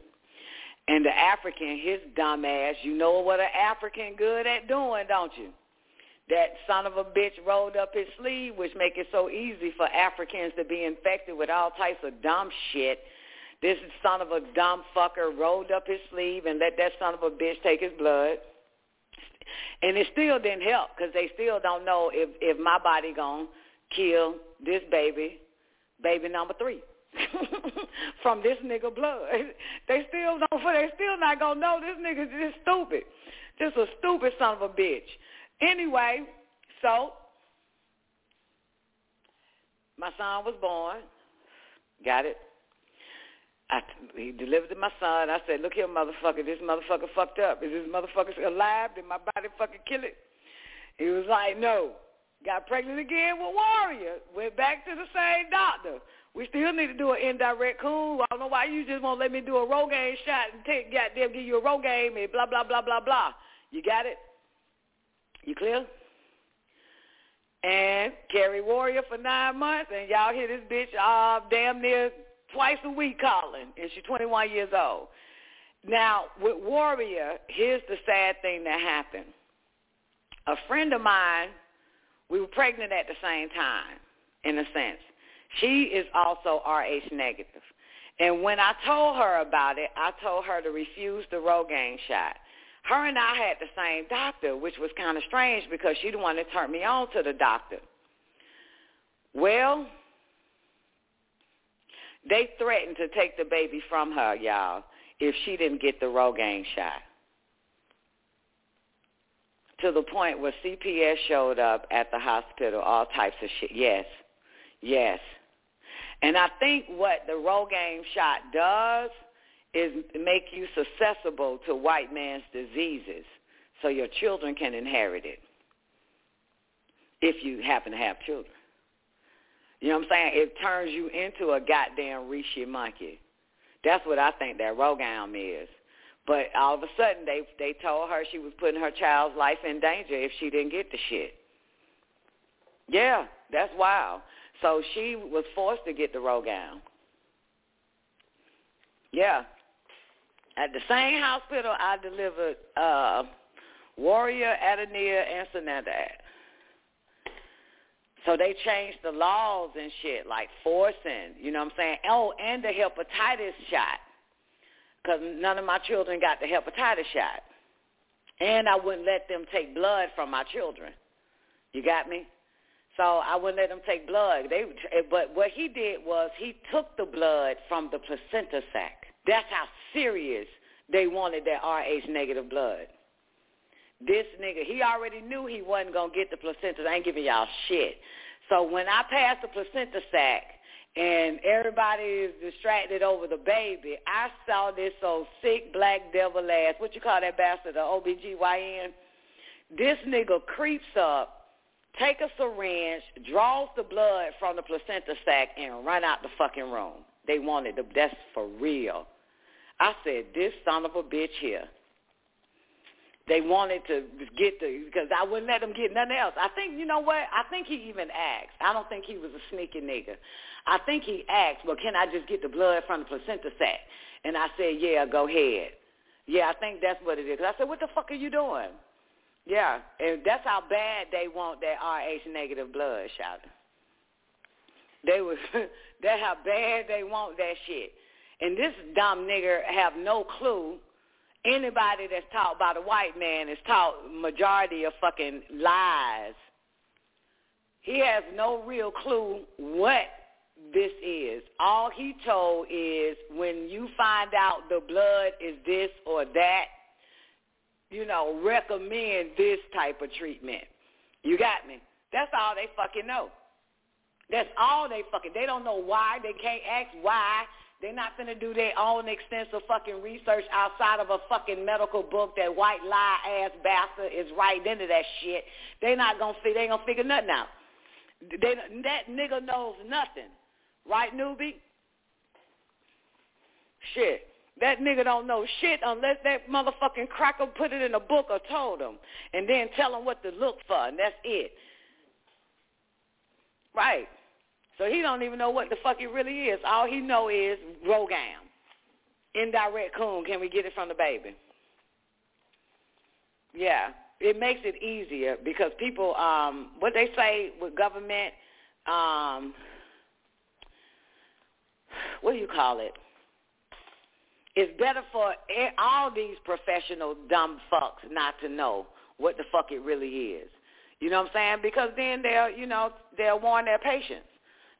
And the African, his dumb ass, you know what an African good at doing, don't you? That son of a bitch rolled up his sleeve, which make it so easy for Africans to be infected with all types of dumb shit. This son of a dumb fucker rolled up his sleeve and let that son of a bitch take his blood. And it still didn't help because they still don't know if, if my body gonna kill this baby, baby number three. from this nigga blood. They still don't they still not gonna know this nigga just stupid. Just a stupid son of a bitch. Anyway, so my son was born. Got it? I, he delivered to my son. I said, look here, motherfucker. This motherfucker fucked up. Is this motherfucker alive? Did my body fucking kill it? He was like, no. Got pregnant again with Warrior. Went back to the same doctor. We still need to do an indirect Coombs. I don't know why you just won't let me do a Rogaine shot and take goddamn give you a Rogaine and blah blah blah blah blah. You got it? You clear? And carry Warrior for nine months, and y'all hear this bitch uh, damn near twice a week calling, and she's 21 years old. Now, with Warrior, here's the sad thing that happened. A friend of mine, we were pregnant at the same time, in a sense. She is also Rh negative. And when I told her about it, I told her to refuse the Rogaine shot. Her and I had the same doctor, which was kind of strange because she the one that turned me on to the doctor. Well, they threatened to take the baby from her, y'all, if she didn't get the Rogaine shot. To the point where CPS showed up at the hospital, all types of shit. Yes, yes. And I think what the Rogaine shot does is make you susceptible to white man's diseases so your children can inherit it if you happen to have children. You know what I'm saying? It turns you into a goddamn rhesus monkey. That's what I think that Rogaine is. But all of a sudden, they they told her she was putting her child's life in danger if she didn't get the shit. Yeah, that's wild. So she was forced to get the Rogaine. Yeah. At the same hospital I delivered uh, Warrior, Adania, and Soledad. So they changed the laws and shit, like forcing, you know what I'm saying? Oh, and the hepatitis shot, because none of my children got the hepatitis shot. And I wouldn't let them take blood from my children. You got me? So I wouldn't let them take blood. They, but what he did was he took the blood from the placenta sac. That's how serious they wanted that Rh negative blood. This nigga, he already knew he wasn't gonna get the placenta. I ain't giving y'all shit. So when I passed the placenta sac and everybody is distracted over the baby, I saw this old sick black devil ass, what you call that bastard, the OBGYN? This nigga creeps up take a syringe, draws the blood from the placenta sac, and run out the fucking room. They wanted the, that's for real. I said, this son of a bitch here. They wanted to get the, because I wouldn't let them get nothing else. I think, you know what? I think he even asked. I don't think he was a sneaky nigga. I think he asked, well, can I just get the blood from the placenta sac? And I said, yeah, go ahead. Yeah, I think that's what it is. I said, what the fuck are you doing? Yeah, and that's how bad they want that Rh negative blood, shout. They was that's how bad they want that shit. And this dumb nigger have no clue. Anybody that's taught by the white man is taught majority of fucking lies. He has no real clue what this is. All he told is when you find out the blood is this or that, you know, recommend this type of treatment. You got me? That's all they fucking know. That's all they fucking. They don't know why. They can't ask why. They're not gonna do their own extensive fucking research outside of a fucking medical book that white lie ass bastard is right into that shit. They're not gonna see, they ain't gonna figure nothing out. They that nigga knows nothing, right, newbie? Shit. That nigga don't know shit unless that motherfucking cracker put it in a book or told him, and then tell him what to look for, and that's it. Right. So he don't even know what the fuck it really is. All he know is RhoGAM. Indirect Coombs. Can we get it from the baby? Yeah. It makes it easier because people, um, what they say with government, um, what do you call it? It's better for all these professional dumb fucks not to know what the fuck it really is. You know what I'm saying? Because then they'll, you know, they'll warn their patients.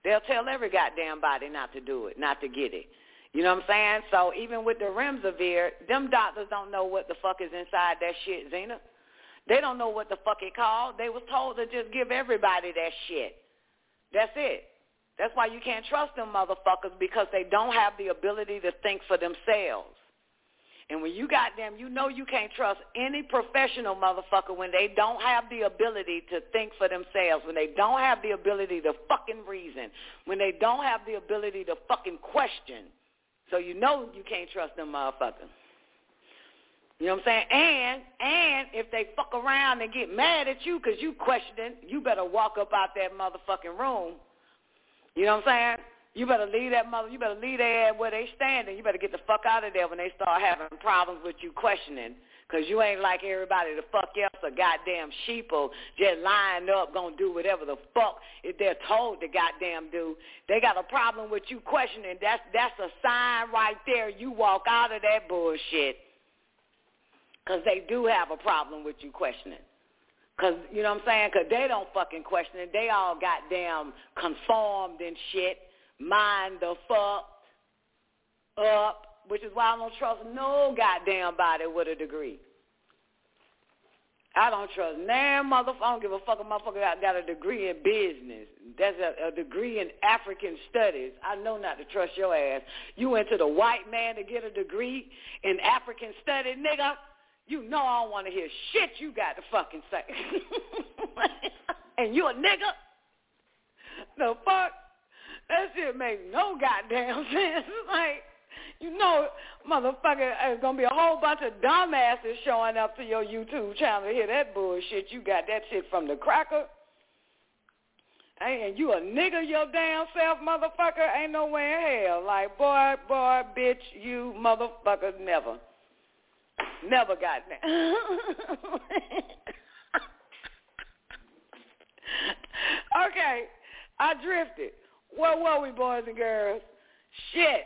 They'll tell every goddamn body not to do it, not to get it. You know what I'm saying? So even with the Remdesivir, them doctors don't know what the fuck is inside that shit, Zena. They don't know what the fuck it called. They was told to just give everybody that shit. That's it. That's why you can't trust them motherfuckers because they don't have the ability to think for themselves. And when you got them, you know you can't trust any professional motherfucker when they don't have the ability to think for themselves, when they don't have the ability to fucking reason, when they don't have the ability to fucking question. So you know you can't trust them motherfuckers. You know what I'm saying? And and if they fuck around and get mad at you because you questioning, you better walk up out that motherfucking room. You know what I'm saying? You better leave that mother. You better leave there where they standing. You better get the fuck out of there when they start having problems with you questioning. Cause you ain't like everybody the fuck else a goddamn sheeple just lined up gonna do whatever the fuck if they're told to goddamn do. They got a problem with you questioning. That's that's a sign right there. You walk out of that bullshit. Cause they do have a problem with you questioning. Cause you know what I'm saying? Cause they don't fucking question it. They all goddamn conformed and shit mind the fuck up, which is why I don't trust no goddamn body with a degree. I don't trust damn motherfucker. I don't give a fuck a motherfucker got, got a degree in business. That's a, a degree in African studies. I know not to trust your ass. You went to the white man to get a degree in African studies, nigga. You know I don't want to hear shit you got to fucking say. and you a nigga? The fuck? That shit make no goddamn sense. like, you know, motherfucker, there's gonna be a whole bunch of dumbasses showing up to your YouTube channel to hear that bullshit. You got that shit from the cracker. And you a nigga your damn self, motherfucker. Ain't no way in hell. Like, boy, boy, bitch, you motherfucker, never. Never got that. okay, I drifted. Where were we, boys and girls? Shit.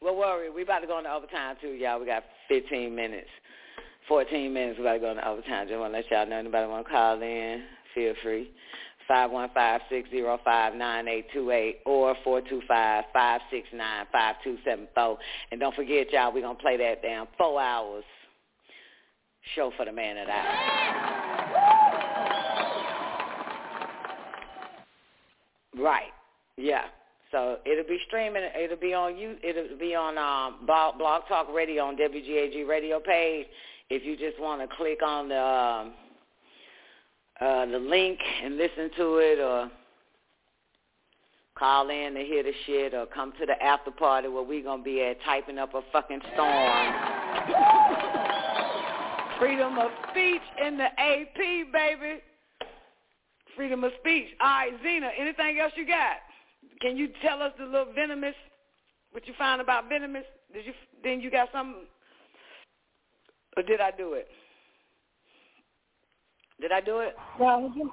Where were we? We about to go into overtime too, y'all. We got 15 minutes, 14 minutes. We about to go into overtime. Just want to let y'all know anybody want to call in, feel free. 515-605-9828 or 425-569-5274. And don't forget, y'all, we're going to play that damn four hours show for the man of the hour. Right. Yeah. So it'll be streaming. It'll be on you. It'll be on um, Blog, Talk Radio on WGAG radio page. If you just want to click on the um, uh, the link and listen to it, or call in to hear the shit, or come to the after party where we gonna be at typing up a fucking storm. Freedom of speech in the AP, baby freedom of speech. All right, Zena, anything else you got? Can you tell us the little venomous, what you found about venomous? Did you, then you got something, or did I do it? Did I do it? No, give,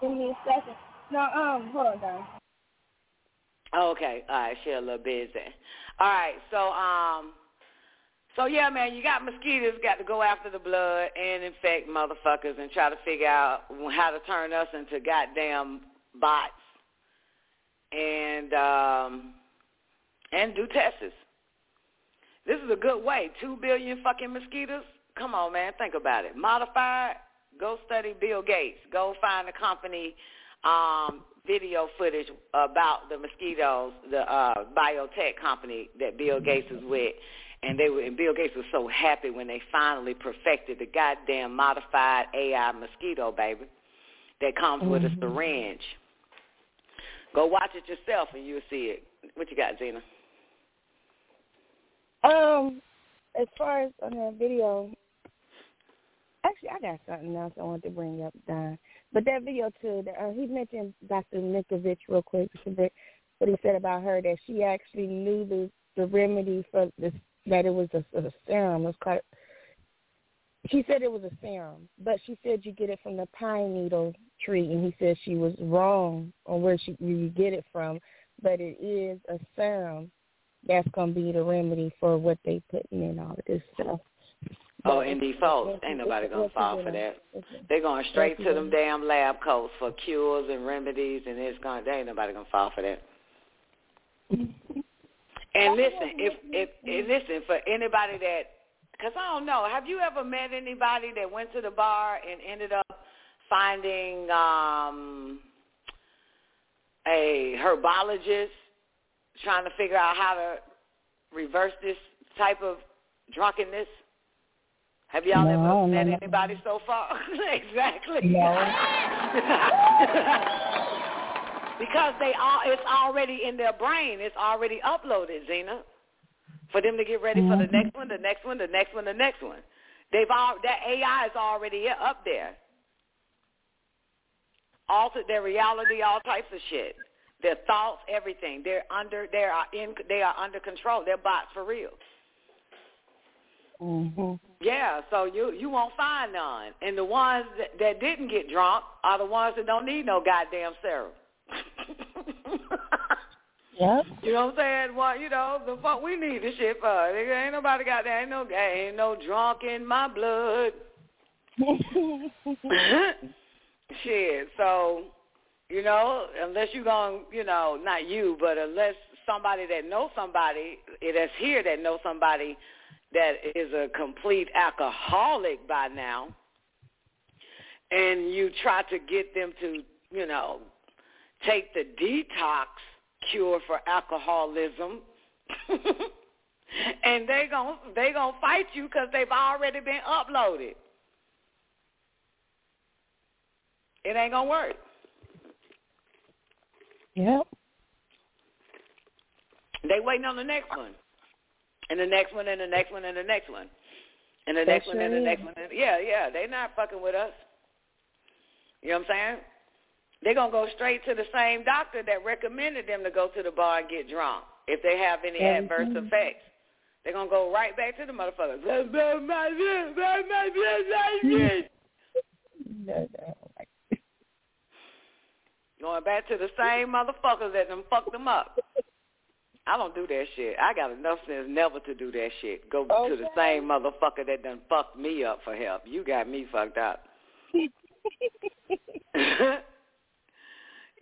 give me a second. No, um, hold on, guys. Okay. All right, she a little busy. All right, so um, so yeah, man, you got mosquitoes got to go after the blood and infect motherfuckers and try to figure out how to turn us into goddamn bots and um and do tests. This is a good way. Two billion fucking mosquitoes. Come on, man, think about it. Modified, Go study Bill Gates. Go find a company um, video footage about the mosquitoes, the uh, biotech company that Bill Gates is with. And they were, and Bill Gates was so happy when they finally perfected the goddamn modified AI mosquito, baby, that comes mm-hmm. with a syringe. Go watch it yourself and you'll see it. What you got, Gina? Um, as far as on that video, actually, I got something else I want to bring up, Don. But that video too, uh, he mentioned Dr. Mikovits real quick. What he said about her that she actually knew the the remedy for this that it was a, a serum. It was quite. She said it was a serum, but she said you get it from the pine needle tree, and he said she was wrong on where she where you get it from, but it is a serum that's gonna be the remedy for what they putting in all of this stuff. Oh, in default, ain't nobody gonna fall for that. They're going straight to them damn lab coats for cures and remedies, and it's going. There ain't nobody gonna fall for that. and listen, if if and listen for anybody that, because I don't know, have you ever met anybody that went to the bar and ended up finding um a herbologist trying to figure out how to reverse this type of drunkenness? Have y'all no, ever met no, anybody so far? exactly. No. because they all it's already in their brain. It's already uploaded, Zena. For them to get ready mm-hmm. for the next one, the next one, the next one, the next one. They've all that AI is already up there. Altered their reality, all types of shit their thoughts, everything. They're under they are in they are under control. They're bots for real. Mm-hmm. Yeah, so you you won't find none. And the ones that, that didn't get drunk are the ones that don't need no goddamn serum. Yep. You know what I'm saying? Well, you know, the fuck we need this shit for. Nigga, ain't nobody got that. Ain't no, ain't no drunk in my blood. shit. So you know, unless you're going, you know, not you, but unless somebody that knows somebody eh, that's here that knows somebody that is a complete alcoholic by now, and you try to get them to, you know, take the detox cure for alcoholism, and they gon' they gonna fight you because they've already been uploaded. It ain't gonna work. Yep. They waiting on the next one, and the next one, and the next one, and the next one, and the next one, and the next one. And, yeah, yeah, they not fucking with us. You know what I'm saying? They're gonna go straight to the same doctor that recommended them to go to the bar and get drunk if they have any mm-hmm. adverse effects. They're gonna go right back to the motherfuckers. no, no. Going back to the same motherfuckers that them fucked them up. I don't do that shit. I got enough sense never to do that shit. Go okay. to the same motherfucker that done fucked me up for help. You got me fucked up.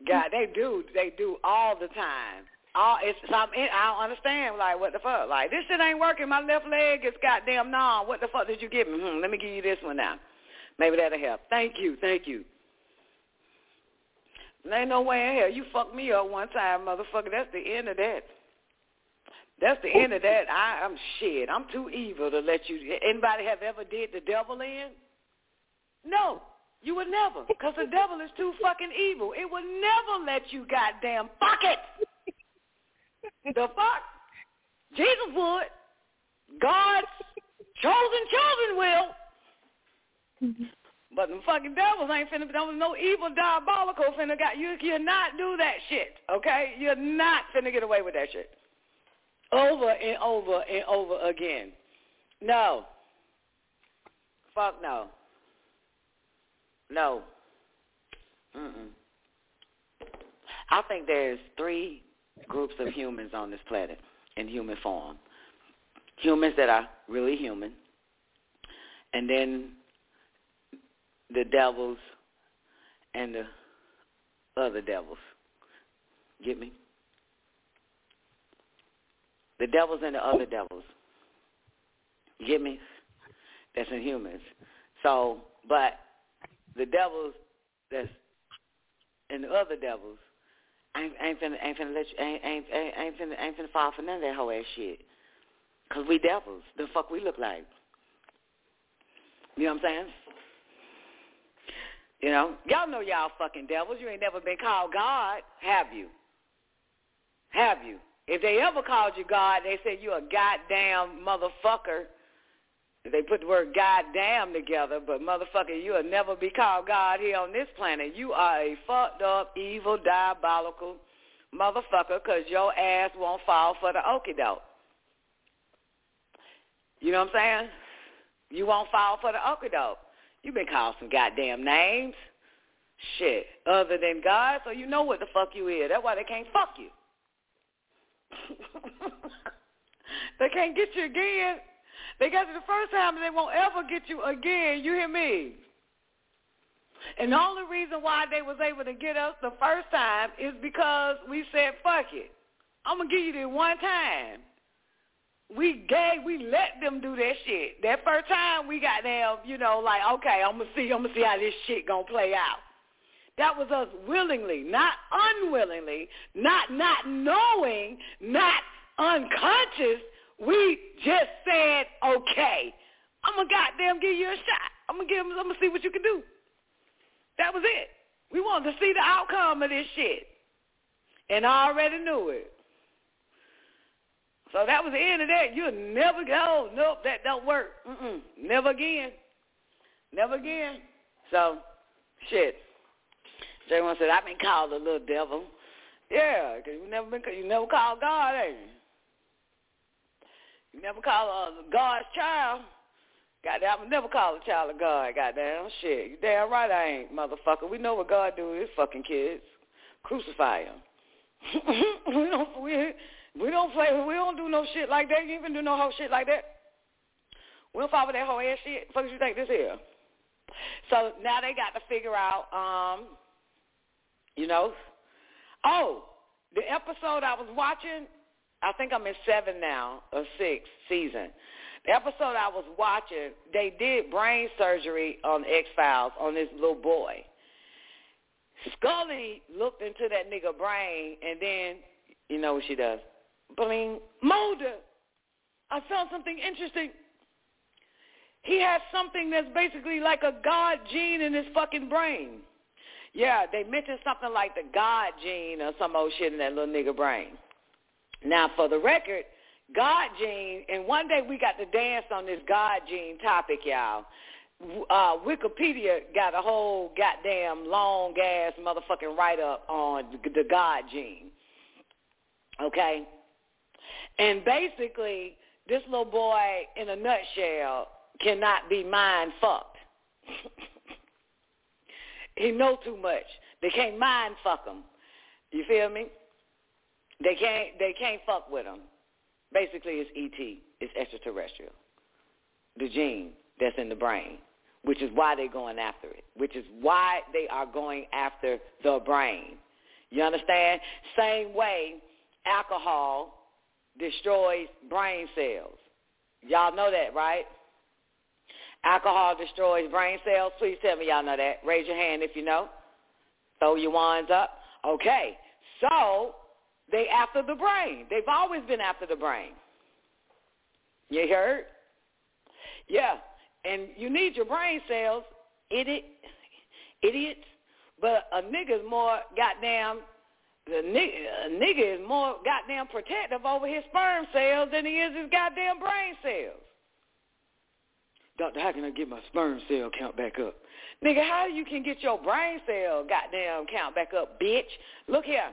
God, they do. They do all the time. All it's. I'm, I don't understand. Like what the fuck? Like this shit ain't working. My left leg is goddamn numb. What the fuck did you give me? Hmm, let me give you this one now. Maybe that'll help. Thank you. Thank you. There ain't no way in hell you fucked me up one time, motherfucker. That's the end of that. That's the end of that. I, I'm shit. I'm too evil to let you. Anybody have ever did the devil in? No, you would never, because the devil is too fucking evil. It would never let you goddamn fuck it. the fuck? Jesus would. God's chosen children will. But the fucking devils ain't finna, there was no evil diabolical finna got, you, you not do that shit, okay? You're not finna get away with that shit. Over and over and over again. No. Fuck no. No. Mm-mm. I think there's three groups of humans on this planet in human form. Humans that are really human, and then the devils and the other devils. Get me? The devils and the other devils. Get me? That's in humans. So, but the devils that's and the other devils ain't ain't finna ain't finna let you ain't ain't ain't, ain't finna ain't finna fall for none of that whole ass shit. Cause we devils. The fuck we look like. You know what I'm saying? You know, y'all know y'all fucking devils. You ain't never been called God, have you? Have you? If they ever called you God, they said you a goddamn motherfucker. They put the word goddamn together, but motherfucker, you'll never be called God here on this planet. You are a fucked up, evil, diabolical motherfucker because your ass won't fall for the okie doke. You know what I'm saying? You won't fall for the okie doke. You've been called some goddamn names. Shit. Other than God, so you know what the fuck you is. That's why they can't fuck you. they can't get you again. They got you the first time and they won't ever get you again. You hear me? And the only reason why they was able to get us the first time is because we said, fuck it. I'm going to give you this one time. We gave, we let them do that shit. That first time we got them, you know, like, okay, I'm going to see, I'm going to see how this shit going to play out. That was us willingly, not unwillingly, not not knowing, not unconscious. We just said, okay, I'm gonna goddamn give you a shot. I'm gonna give. I'm gonna see what you can do. That was it. We wanted to see the outcome of this shit, and I already knew it. So that was the end of that. You'll never go. Nope, that don't work. Mm-mm. Never again. Never again. So, shit. Jay one said, I've been called a little devil. Yeah, because you never been you never called God, ain't you? Never called uh, God's child. Goddamn, I never called a child of God. Goddamn shit. You damn right I ain't, motherfucker. We know what God do with his fucking kids. Crucify him. we don't we we don't play. We don't do no shit like that. You even do no whole shit like that. We don't follow that whole ass shit. Fuck you think this here? So now they got to figure out um you know? Oh, the episode I was watching, I think I'm in seven now, or six season. The episode I was watching, they did brain surgery on X-Files on this little boy. Scully looked into that nigga brain, and then, you know what she does? Bling, Mulder, I found something interesting. He has something that's basically like a God gene in his fucking brain. Yeah, they mentioned something like the God gene or some old shit in that little nigga brain. Now, for the record, God gene, and one day we got to dance on this God gene topic, y'all. Uh, Wikipedia got a whole goddamn long ass motherfucking write up on the God gene. Okay? And basically, this little boy, in a nutshell, cannot be mind fucked. He know too much. They can't mind fuck him. You feel me? They can't. They can't fuck with him. Basically, it's ET. It's extraterrestrial. The gene that's in the brain, which is why they're going after it. Which is why they are going after the brain. You understand? Same way alcohol destroys brain cells. Y'all know that, right? Alcohol destroys brain cells. Please tell me y'all know that. Raise your hand if you know. Throw your wands up. Okay. So they after the brain. They've always been after the brain. You heard? Yeah. And you need your brain cells, idiot, idiots. But a nigga's more goddamn the nigga, a nigga is more goddamn protective over his sperm cells than he is his goddamn brain cells. Doctor, how can I get my sperm cell count back up? Nigga, how you can get your brain cell goddamn count back up, bitch? Look here.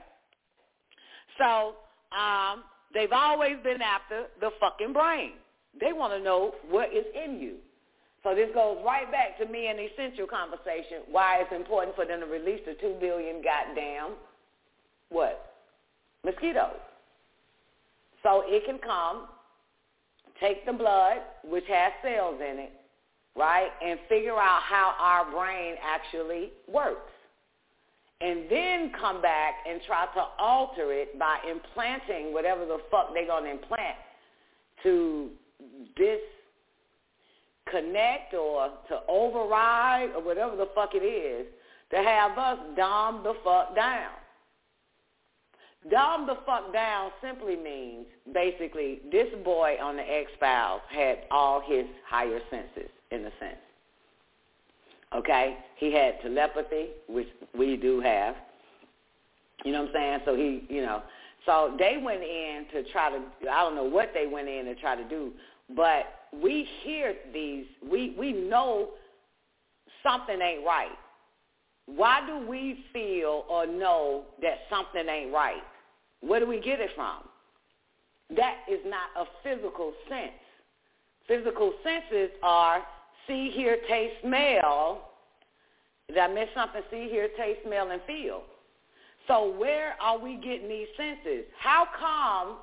So, um, they've always been after the fucking brain. They want to know what is in you. So this goes right back to me and the essential conversation, why it's important for them to release the two billion goddamn, what? Mosquitoes. So it can come take the blood, which has cells in it, right, and figure out how our brain actually works. And then come back and try to alter it by implanting whatever the fuck they're going to implant to this connect or to override or whatever the fuck it is to have us dumb the fuck down. Dumb the fuck down simply means basically this boy on the X-Files had all his higher senses in a sense. Okay? He had telepathy, which we do have. You know what I'm saying? So he, you know, so they went in to try to, I don't know what they went in to try to do, but we hear these, we, we know something ain't right. Why do we feel or know that something ain't right? Where do we get it from? That is not a physical sense. Physical senses are see, hear, taste, smell. Did I miss something? See, hear, taste, smell, and feel. So where are we getting these senses? How come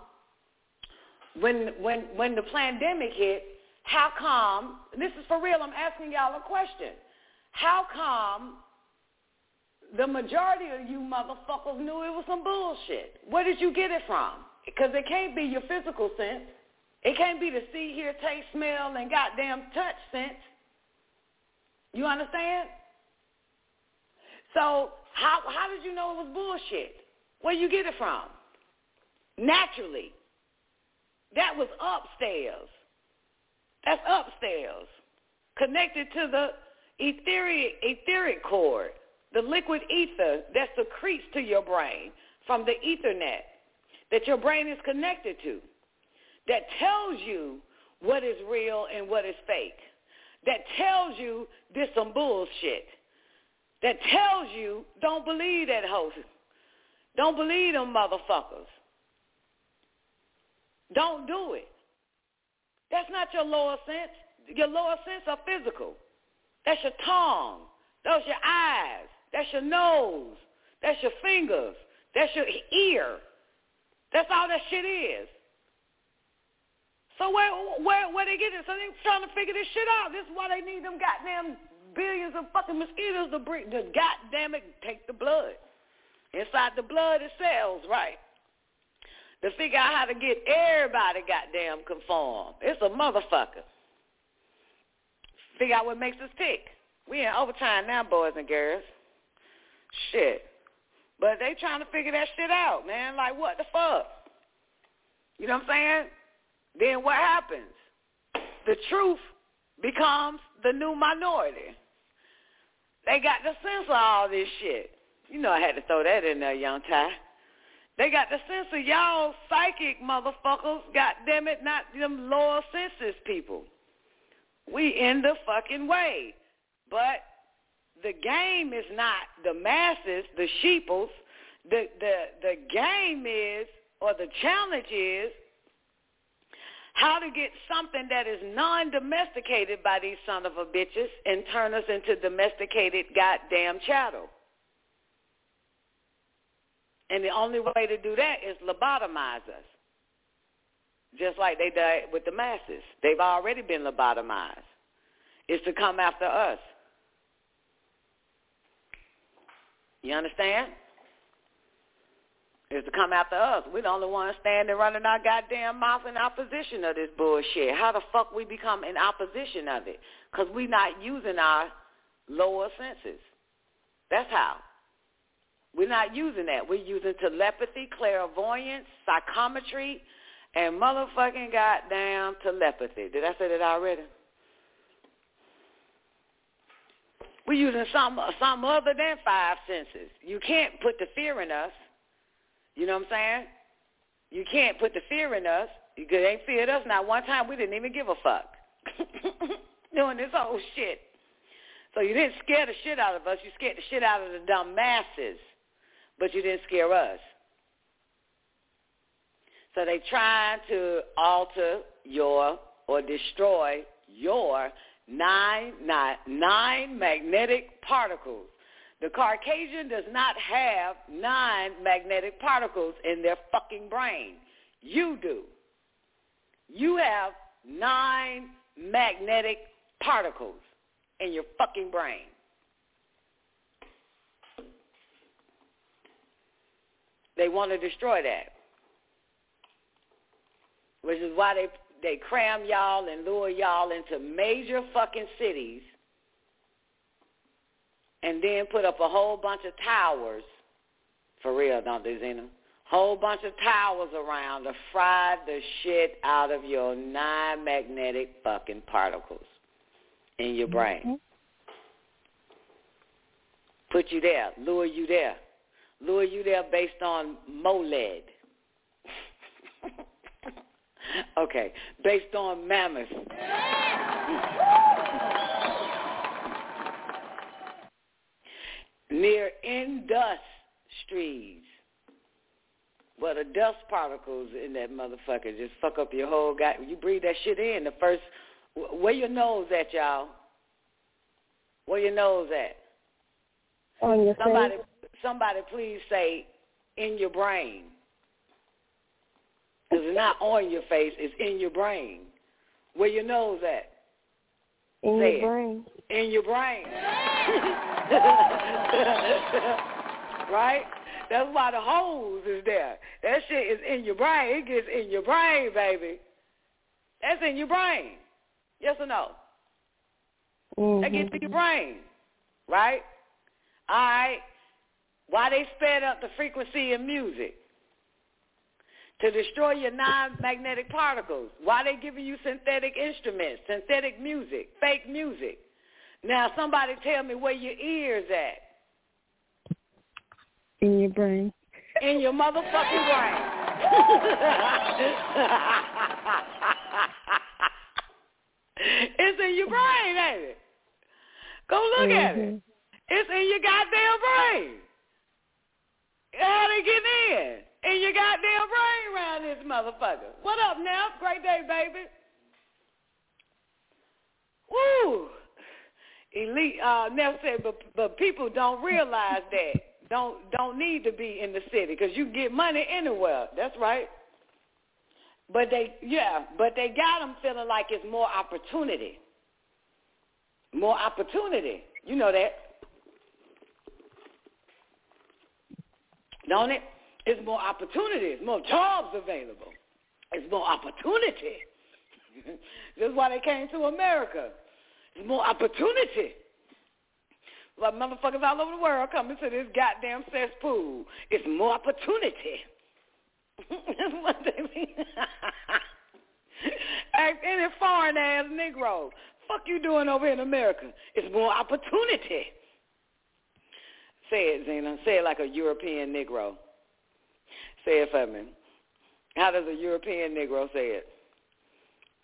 when when when the pandemic hit, how come this is for real, I'm asking y'all a question. How come the majority of you motherfuckers knew it was some bullshit? Where did you get it from? Because it can't be your physical sense. It can't be the see, hear, taste, smell, and goddamn touch sense. You understand? So how how did you know it was bullshit? Where you get it from? Naturally. That was upstairs. That's upstairs. Connected to the etheric etheric cord, the liquid ether that secretes to your brain from the ethernet that your brain is connected to. That tells you what is real and what is fake. That tells you this some bullshit that tells you don't believe that host. Don't believe them motherfuckers. Don't do it. That's not your lower sense. Your lower sense are physical. That's your tongue. Those your eyes. That's your nose. That's your fingers. That's your ear. That's all that shit is. So where where where they get it? So they trying to figure this shit out. This is why they need them goddamn billions of fucking mosquitoes to bring, to goddamn it, take the blood. Inside the blood is cells, right? To figure out how to get everybody goddamn conform. It's a motherfucker. Figure out what makes us tick. We in overtime now, boys and girls. Shit. But they trying to figure that shit out, man. Like, what the fuck? You know what I'm saying? Then what happens? The truth becomes the new minority. They got to censor all this shit. You know I had to throw that in there, young Ty. They got to censor y'all psychic motherfuckers, God damn it, not them lower senses people. We in the fucking way. But the game is not the masses, the sheeples. The the the game is or the challenge is how to get something that is non-domesticated by these son of a bitches and turn us into domesticated goddamn chattel. And the only way to do that is lobotomize us. Just like they did with the masses. They've already been lobotomized. It's to come after us. You understand? Is to come after us. We're the only ones standing running our goddamn mouth in opposition of this bullshit. How the fuck we become in opposition of it? Because we're not using our lower senses. That's how. We're not using that. We're using telepathy, clairvoyance, psychometry, and motherfucking goddamn telepathy. Did I say that already? We're using some some other than five senses. You can't put the fear in us. You know what I'm saying? You can't put the fear in us. You ain't feared us. Not one time we didn't even give a fuck. Doing this whole shit. So you didn't scare the shit out of us. You scared the shit out of the dumb masses. But you didn't scare us. So they trying to alter your or destroy your nine, nine, nine magnetic particles the Caucasian does not have nine magnetic particles in their fucking brain. You do. You have nine magnetic particles in your fucking brain. They want to destroy that. Which is why they they cram y'all and lure y'all into major fucking cities and then put up a whole bunch of towers. For real, don't they, Zena? Whole bunch of towers around to fry the shit out of your non-magnetic fucking particles in your brain. Mm-hmm. Put you there, lure you there. Lure you there based on MOLED. okay, based on mammoth. Near industries. Well, the dust particles in that motherfucker just fuck up your whole guy. You breathe that shit in. The first, where your nose at, y'all? Where your nose at? On your somebody, face. somebody, please say in your brain. Because it's not on your face; it's in your brain. Where your nose at? In Say your it. brain. In your brain. right? That's why the holes is there. That shit is in your brain. It gets in your brain, baby. That's in your brain. Yes or no? That gets in your mm-hmm. brain. Right? All right. Why they sped up the frequency of music? To destroy your non-magnetic particles. Why they giving you synthetic instruments, synthetic music, fake music? Now somebody tell me where your ears at. In your brain. In your motherfucking brain. it's in your brain, ain't it? Go look at Mm-hmm. it. It's in your goddamn brain. How they get in? In your goddamn brain around this motherfucker. What up, now? Great day, baby. Woo! Elite. Uh, said, but but people don't realize that. Don't don't need to be in the city because you get money anywhere. That's right. But they, yeah, but they got them feeling like it's more opportunity. More opportunity. You know that. Don't it? It's more opportunities, more jobs available. It's more opportunity. That's why they came to America. It's more opportunity. Like motherfuckers all over the world coming to this goddamn cesspool. It's more opportunity. That's what they mean. Ask any foreign ass Negro. Fuck you doing over in America? It's more opportunity. Say it, Zena. Say it like a European Negro. Say it for me. How does a European Negro say it?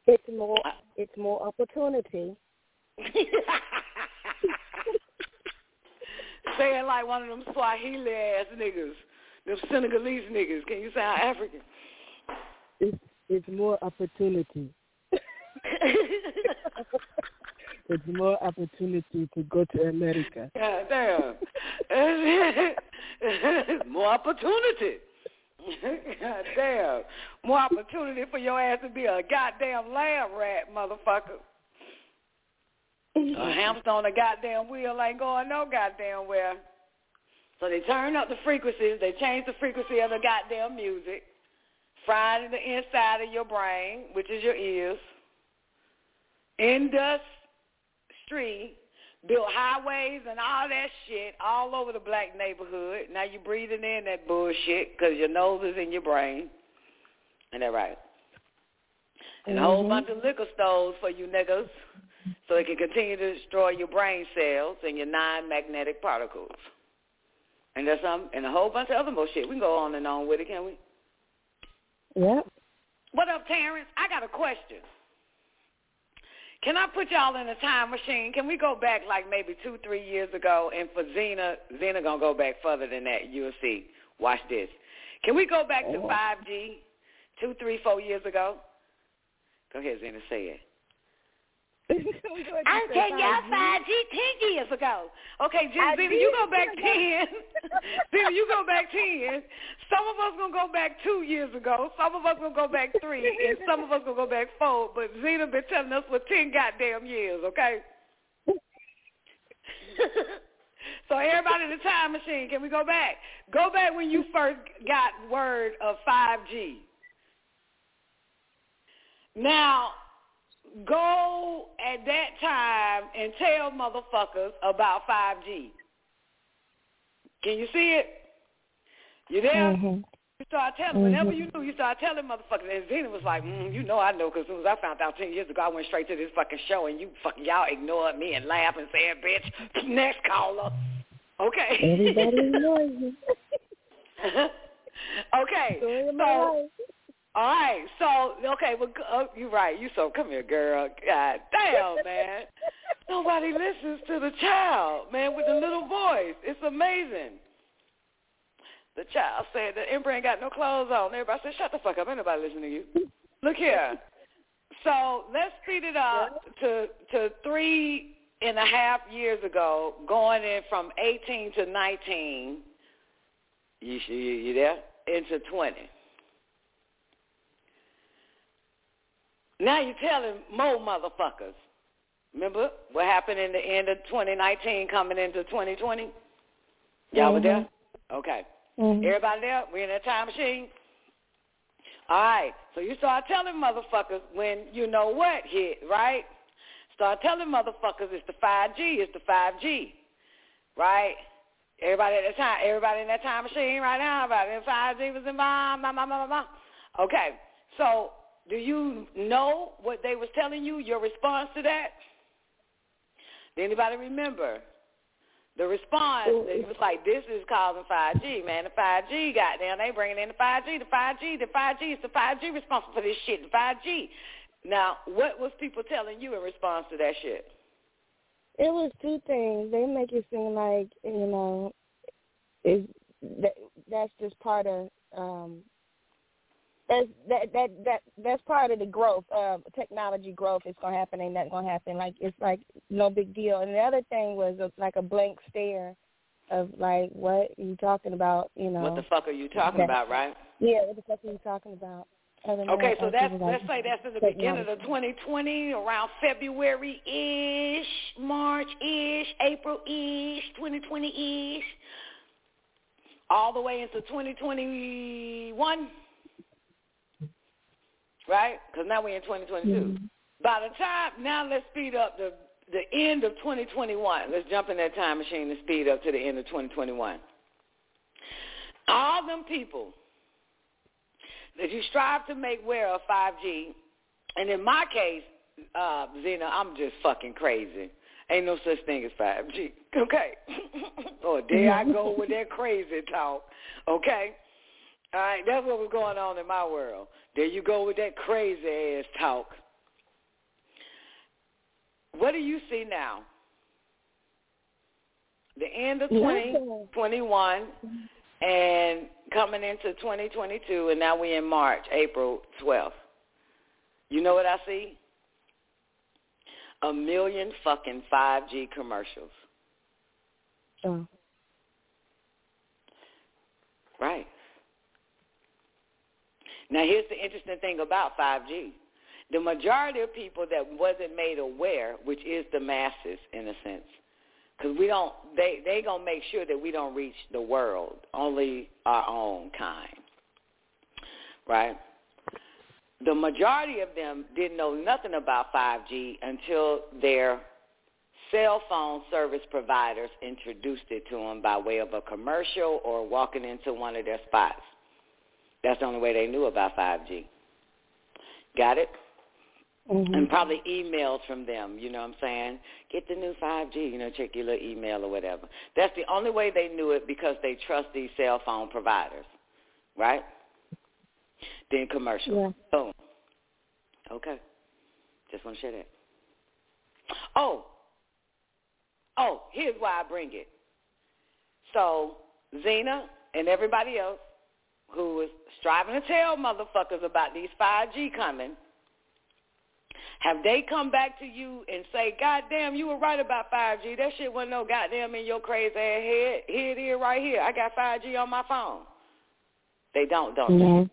It's more. It's more opportunity. Say it like one of them Swahili ass niggas, them Senegalese niggas. Can you sound African? It's it's more opportunity. it's more opportunity to go to America. God damn. More opportunity. God damn. More opportunity for your ass to be a goddamn lab rat, motherfucker. A hamster on a goddamn wheel ain't going no goddamn where. So they turn up the frequencies. They change the frequency of the goddamn music. Fried in the inside of your brain, which is your ears. Industry built highways and all that shit all over the black neighborhood. Now you're breathing in that bullshit because your nose is in your brain. Ain't that right? And a whole Mhm. bunch of liquor stores for you niggas so it can continue to destroy your brain cells and your non-magnetic particles. And there's some, and a whole bunch of other more shit. We can go on and on with it, can we? Yep. What up, Terrence? I got a question. Can I put y'all in a time machine? Can we go back like maybe two, three years ago? And for Zena, Zena gonna go back further than that. You'll see. Watch this. Can we go back to Oh. 5G two, three, four years ago? Go ahead, Zena, say it. I'm taking y'all 5G 10 years ago. Okay, I Zena, you go back 10. Zena, you go back 10. Some of us going to go back two years ago. Some of us going to go back three. And some of us going to go back four. But Zena been telling us for 10 goddamn years, okay? so everybody in the time machine, can we go back? Go back when you first got word of 5G. Now, go at that time and tell motherfuckers about 5G. Can you see it? You there? Mm-hmm. You start telling, whenever you knew, you start telling motherfuckers. And Zena was like, mm, you know I know, because as soon as I found out 10 years ago, I went straight to this fucking show, and you fucking, y'all ignored me and laughed and said, bitch, next caller. Okay. Everybody ignores you. okay. So, all right. So, okay. Well, uh, you're right. You so come here, girl. God damn, man. Nobody listens to the child, man, with the little voice. It's amazing. The child said that Ember ain't got no clothes on. Everybody said, shut the fuck up. Ain't nobody listening to you. Look here. So let's speed it up to to three and a half years ago, going in from 18 to 19. You you, you there? Into 20. Now you're telling more motherfuckers. Remember what happened in the end of 2019 coming into 2020? Y'all were there? Okay. Mm-hmm. Everybody there? We in that time machine? All right. So you start telling motherfuckers when you know what hit, right? Start telling motherfuckers it's the 5G, it's the 5G, right? Everybody at that time, everybody in that time machine right now, about it, 5G was involved, blah, blah, blah, blah, blah. Okay. So do you know what they was telling you, your response to that? Did anybody remember? The response, it was like, this is causing 5G, man. The 5G, goddamn, they bringing in the 5G, the 5G, the 5G, it's the 5G responsible for this shit, the 5G. Now, what was people telling you in response to that shit? It was two things. They make it seem like you know, is that that's just part of um that that that that's part of the growth um technology growth is going to happen ain't that going to happen. Like it's like no big deal. And the other thing was a, like a blank stare of like what are you talking about you know? What the fuck are you talking that- about, right? yeah what the fuck are you talking about? Okay, so that's like let's say that's in the beginning of 2020, around February ish, March ish, April ish, 2020 ish, all the way into 2021, right? Because now we're in 2022. By the time now, let's speed up the the end of 2021. Let's jump in that time machine and speed up to the end of 2021. All them people that you strive to make aware of 5G, and in my case, uh, Zena, I'm just fucking crazy. Ain't no such thing as 5G. Okay. or there I go with that crazy talk. Okay. All right, that's what was going on in my world. There you go with that crazy ass talk. What do you see now? The end of Nothing. 2021 and coming into 2022, and now we're in March, April 12th. You know what I see? A million fucking 5G commercials. Oh. Right. Now here's the interesting thing about 5G. The majority of people that wasn't made aware, which is the masses in a sense, because we don't, they they gonna make sure that we don't reach the world, only our own kind, right? The majority of them didn't know nothing about 5G until their cell phone service providers introduced it to them by way of a commercial or walking into one of their spots. That's the only way they knew about 5G. Got it? Mm-hmm. And probably emails from them, you know what I'm saying? Get the new 5G, you know, check your little email or whatever. That's the only way they knew it because they trust these cell phone providers, right? Then commercial. Yeah. Boom. Okay. Just want to share that. Oh. Oh, here's why I bring it. So, Zena and everybody else who is striving to tell motherfuckers about these 5G coming, have they come back to you and say, God damn, you were right about 5G. That shit wasn't no goddamn in your crazy ass head. Here it is right here. I got 5G on my phone. They don't, don't No.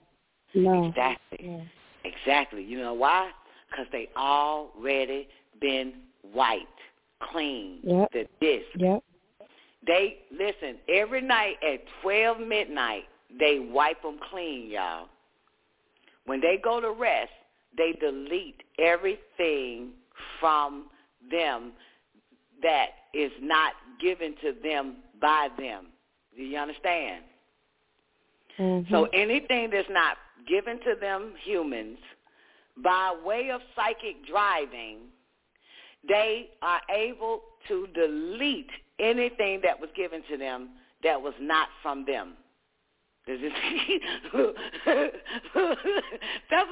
No. Exactly. Exactly. You know why? Because they already been wiped, clean, Yep. the disc. Yep. They, listen, every night at 12 midnight, they wipe them clean, y'all. When they go to rest, they delete everything from them that is not given to them by them. Do you understand? Mm-hmm. So anything that's not given to them humans by way of psychic driving, they are able to delete anything that was given to them that was not from them. That's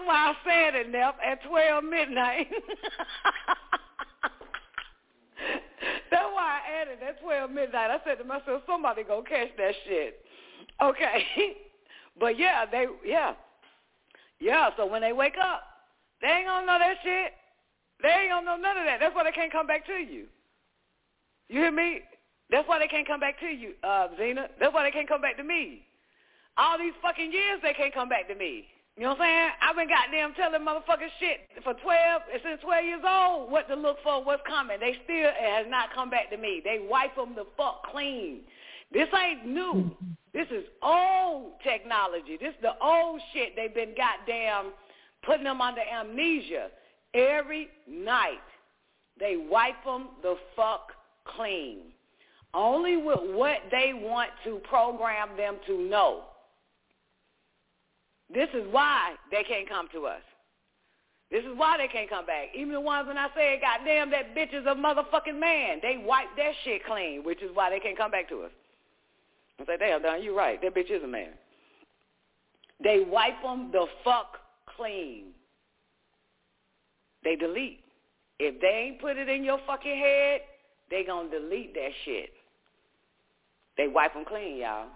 why I said it, Neff, at 12 midnight. That's why I added at 12 midnight. I said to myself, somebody going to catch that shit. Okay. But yeah, they, yeah. Yeah, so when they wake up, they ain't gonna know that shit. They ain't gonna know none of that. That's why they can't come back to you. You hear me? That's why they can't come back to you, uh, Zena. That's why they can't come back to me. All these fucking years they can't come back to me. You know what I'm saying? I've been goddamn telling motherfuckers shit for 12, since 12 years old, what to look for, what's coming. They still it has not come back to me. They wipe them the fuck clean. This ain't new. This is old technology. This is the old shit they've been goddamn putting them under amnesia. Every night they wipe them the fuck clean. Only with what they want to program them to know. This is why they can't come to us. This is why they can't come back. Even the ones when I say, "God damn, that bitch is a motherfucking man. They wipe that shit clean, which is why they can't come back to us. I say, damn, Don, you right. That bitch is a man. They wipe them the fuck clean. They delete. If they ain't put it in your fucking head, they gonna delete that shit. They wipe them clean, y'all.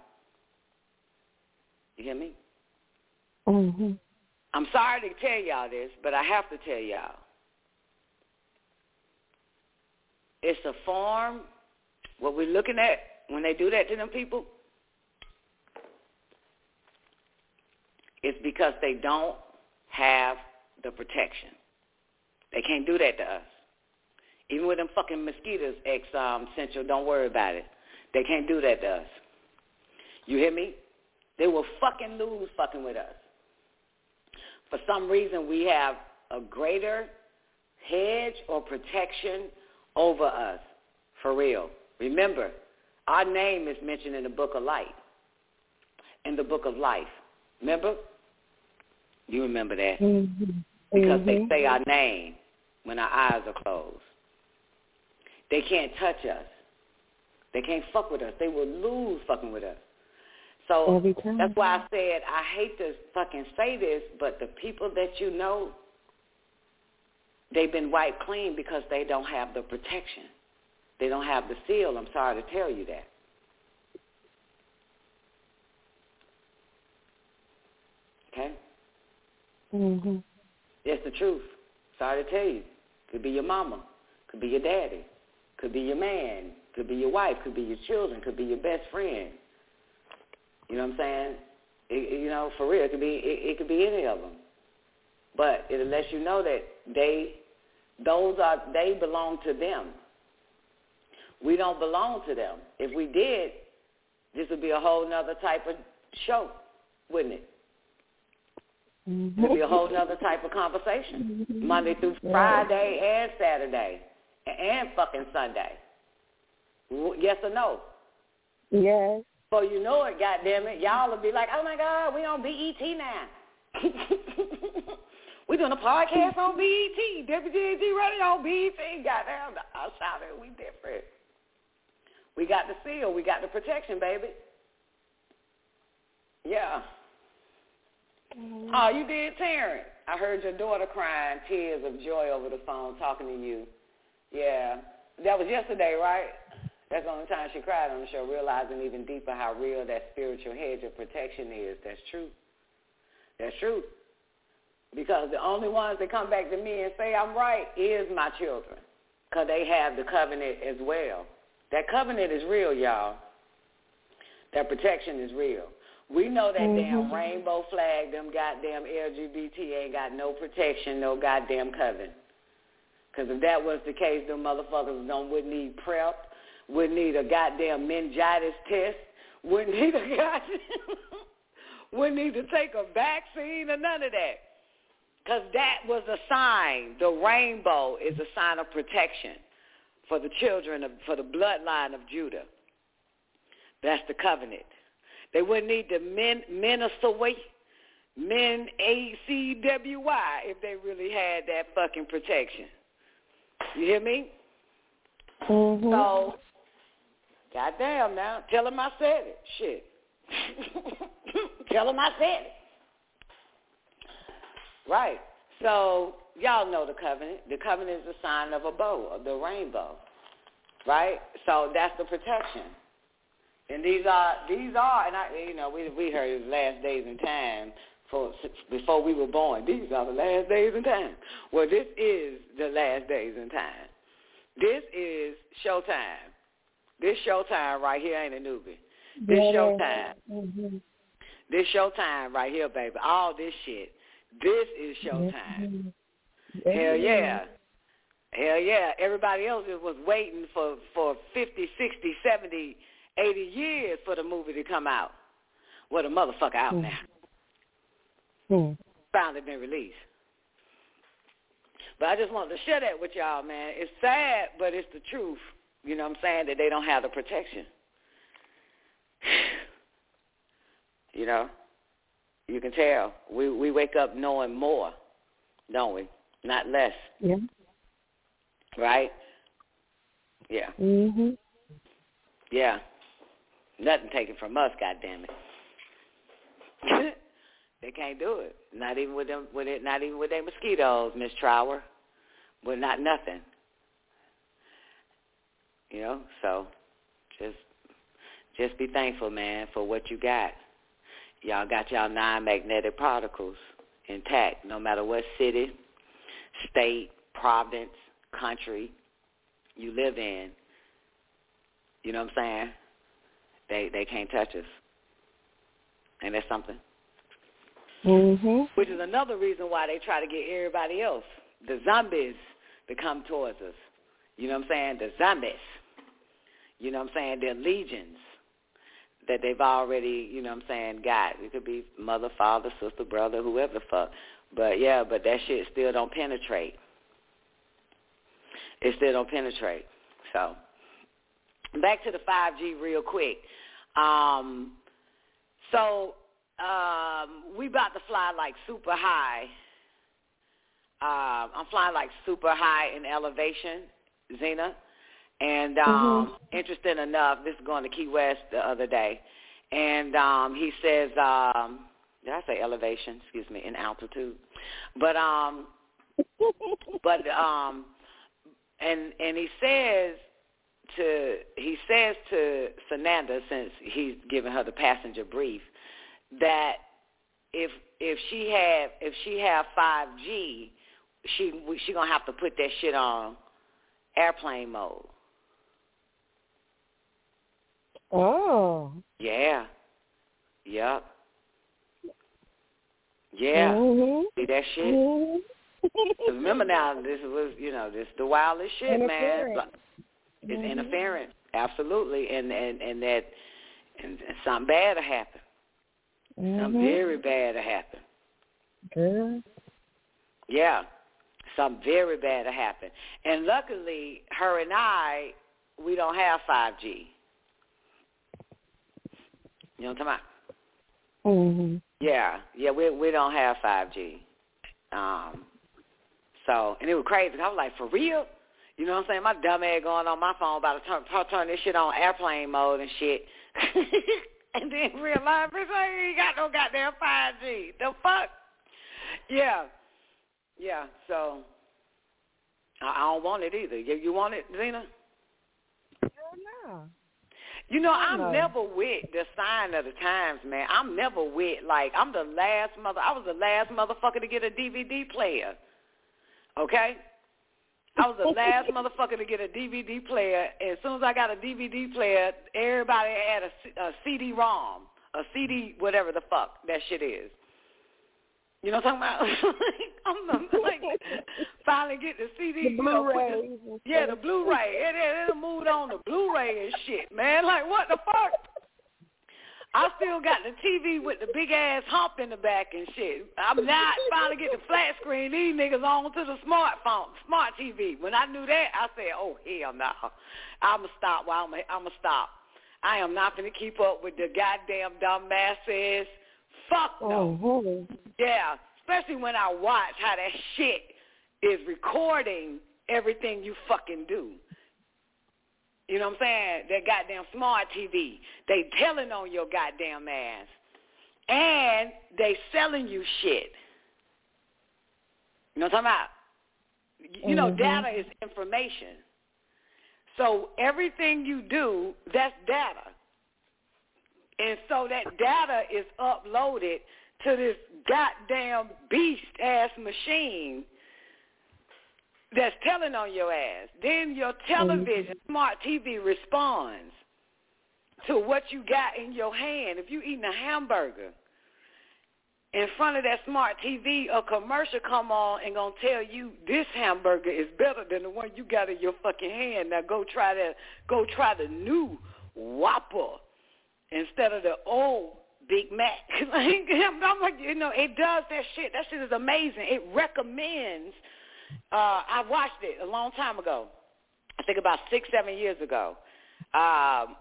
You hear me? Mm-hmm. I'm sorry to tell y'all this, but I have to tell y'all. It's a form, what we're looking at when they do that to them people, it's because they don't have the protection. They can't do that to us. Even with them fucking mosquitoes, ex um, Central, don't worry about it. They can't do that to us. You hear me? They will fucking lose fucking with us. For some reason, we have a greater hedge or protection over us. For real. Remember, our name is mentioned in the book of light, in the book of life. Remember? You remember that. Mm-hmm. Because mm-hmm. they say our name when our eyes are closed. They can't touch us. They can't fuck with us. They will lose fucking with us. So that's why I said I hate to fucking say this, but the people that you know, they've been wiped clean because they don't have the protection. They don't have the seal. I'm sorry to tell you that. Okay? Mm-hmm. It's the truth. Sorry to tell you. Could be your mama. Could be your daddy. Could be your man. Could be your wife. Could be your children. Could be your best friend. You know what I'm saying? It, you know, for real, it could be it, it could be any of them. But it lets you know that they, those are they belong to them. We don't belong to them. If we did, this would be a whole nother type of show, wouldn't it? Mm-hmm. It'd be a whole nother type of conversation, Monday through Friday and Saturday and fucking Sunday. Yes or no? Yes. You know it, goddamn it, y'all will be like, "Oh my God, we on BET now." we doing a podcast on BET, WGAG Radio on BET. Goddamn, I shouted, we different. We got the seal, we got the protection, baby. Yeah. Mm-hmm. Oh, you did, Terrence. I heard your daughter crying tears of joy over the phone talking to you. Yeah. That was yesterday, right? That's the only time she cried on the show, realizing even deeper how real that spiritual hedge of protection is. That's true. That's true. Because the only ones that come back to me and say I'm right is my children. Because they have the covenant as well. That covenant is real, y'all. That protection is real. We know that mm-hmm. damn rainbow flag, them goddamn LGBT ain't got no protection, no goddamn covenant. Because if that was the case, them motherfuckers don't would need PrEP, wouldn't need a goddamn meningitis test, wouldn't need a goddamn, wouldn't need to take a vaccine or none of that. Because that was a sign. The rainbow is a sign of protection for the children, of, for the bloodline of Judah. That's the covenant. They wouldn't need the men, Minnesota, men A-C-W-Y if they really had that fucking protection. You hear me? Mm-hmm. So, goddamn now, tell them I said it. Shit. tell them I said it. Right. So y'all know the covenant. The covenant is the sign of a bow, of the rainbow. Right? So that's the protection. And these are these are and I you know, we we heard last days and time for before we were born. These are the last days and time. Well this is the last days and time. This is showtime. This showtime right here ain't a newbie. This Yeah. showtime. Mm-hmm. This showtime right here, baby. All this shit. This is showtime. Hell yeah. Hell yeah. Everybody else was waiting for, for 50, 60, 70, 80 years for the movie to come out. Well, the motherfucker out now. Mm. Finally been released. But I just wanted to share that with y'all, man. It's sad, but it's the truth. You know what I'm saying? That they don't have the protection. you know? You can tell. We we wake up knowing more, don't we? Not less. Yeah. Right? Yeah. Mhm. Yeah. Nothing taken from us, goddamn it. they can't do it. Not even with them with it not even with their mosquitoes, Miss Trower. But not nothing. You know, so just just be thankful, man, for what you got. Y'all got y'all nine magnetic particles intact, no matter what city, state, province, country you live in. You know what I'm saying? They they can't touch us. And that's something. Mhm. Which is another reason why they try to get everybody else, the zombies, to come towards us. You know what I'm saying? The zombies. You know what I'm saying? Their legions that they've already, you know what I'm saying, got. It could be mother, father, sister, brother, whoever the fuck. But yeah, but that shit still don't penetrate. It still don't penetrate. So back to the 5G real quick. Um, so um, we about to fly like super high. Um, I'm flying like super high in elevation, Zena. And um, interesting enough, this is going to Key West the other day, and um, he says, um, did I say elevation? Excuse me, in altitude. But um, but um, and and he says to he says to Sananda since he's giving her the passenger brief that if if she have if she have 5G, she she gonna have to put that shit on airplane mode. Oh. Yeah. Yep. Yeah. Mhm. See that shit? Mhm. 'Cause remember now, this was you know this the wildest shit, man. It's Mhm. interference, absolutely, and and and that and, and something bad will happen. Something Mhm. very bad will happen. Good. Yeah, something very bad will happen. And luckily, her and I, we don't have 5G. You know what I'm talking about? Mhm. Yeah, yeah, we we don't have 5G. Um, so and it was crazy. I was like, for real? You know what I'm saying? My dumb ass going on my phone about to turn turn- turn this shit on airplane mode and shit, and then realize bitch, I ain't got no goddamn 5G. The fuck? Yeah, yeah. So I, I don't want it either. You, you want it, Zena? Hell no. You know, I'm no. never with the sign of the times, man. I'm never with like I'm the last mother. I was the last motherfucker to get a DVD player. Okay, I was the last motherfucker to get a DVD player. And as soon as I got a DVD player, everybody had a CD-ROM, a CD, whatever the fuck that shit is. You know what I'm talking about? I'm the, like finally get the CD. The you know, Blu-rays the- and yeah, the Blu-ray. It, it, it moved on to Blu-ray and shit, man. Like what the fuck? I still got the TV with the big ass hump in the back and shit. I'm not finally get the flat screen. These niggas on to the smartphone, smart TV. When I knew that, I said, "Oh hell no, I'ma stop. Well, I'ma I'ma stop. I am not gonna keep up with the goddamn dumb masses. Fuck no. Oh, Yeah, especially when I watch how that shit is recording everything you fucking do. You know what I'm saying? That goddamn smart TV. They telling on your goddamn ass. And they selling you shit. You know what I'm talking about? You know, Mhm. data is information. So everything you do, that's data. And so that data is uploaded to this goddamn beast ass machine that's telling on your ass. Then your television, mm-hmm. smart TV responds to what you got in your hand. If you eating a hamburger in front of that smart TV, a commercial come on and gonna tell you this hamburger is better than the one you got in your fucking hand. Now go try that. Go try the new Whopper instead of the old Big Mac. Like, I'm like, you know, it does that shit. That shit is amazing. It recommends. Uh, I watched it a long time ago. I think about six, seven years ago. Um,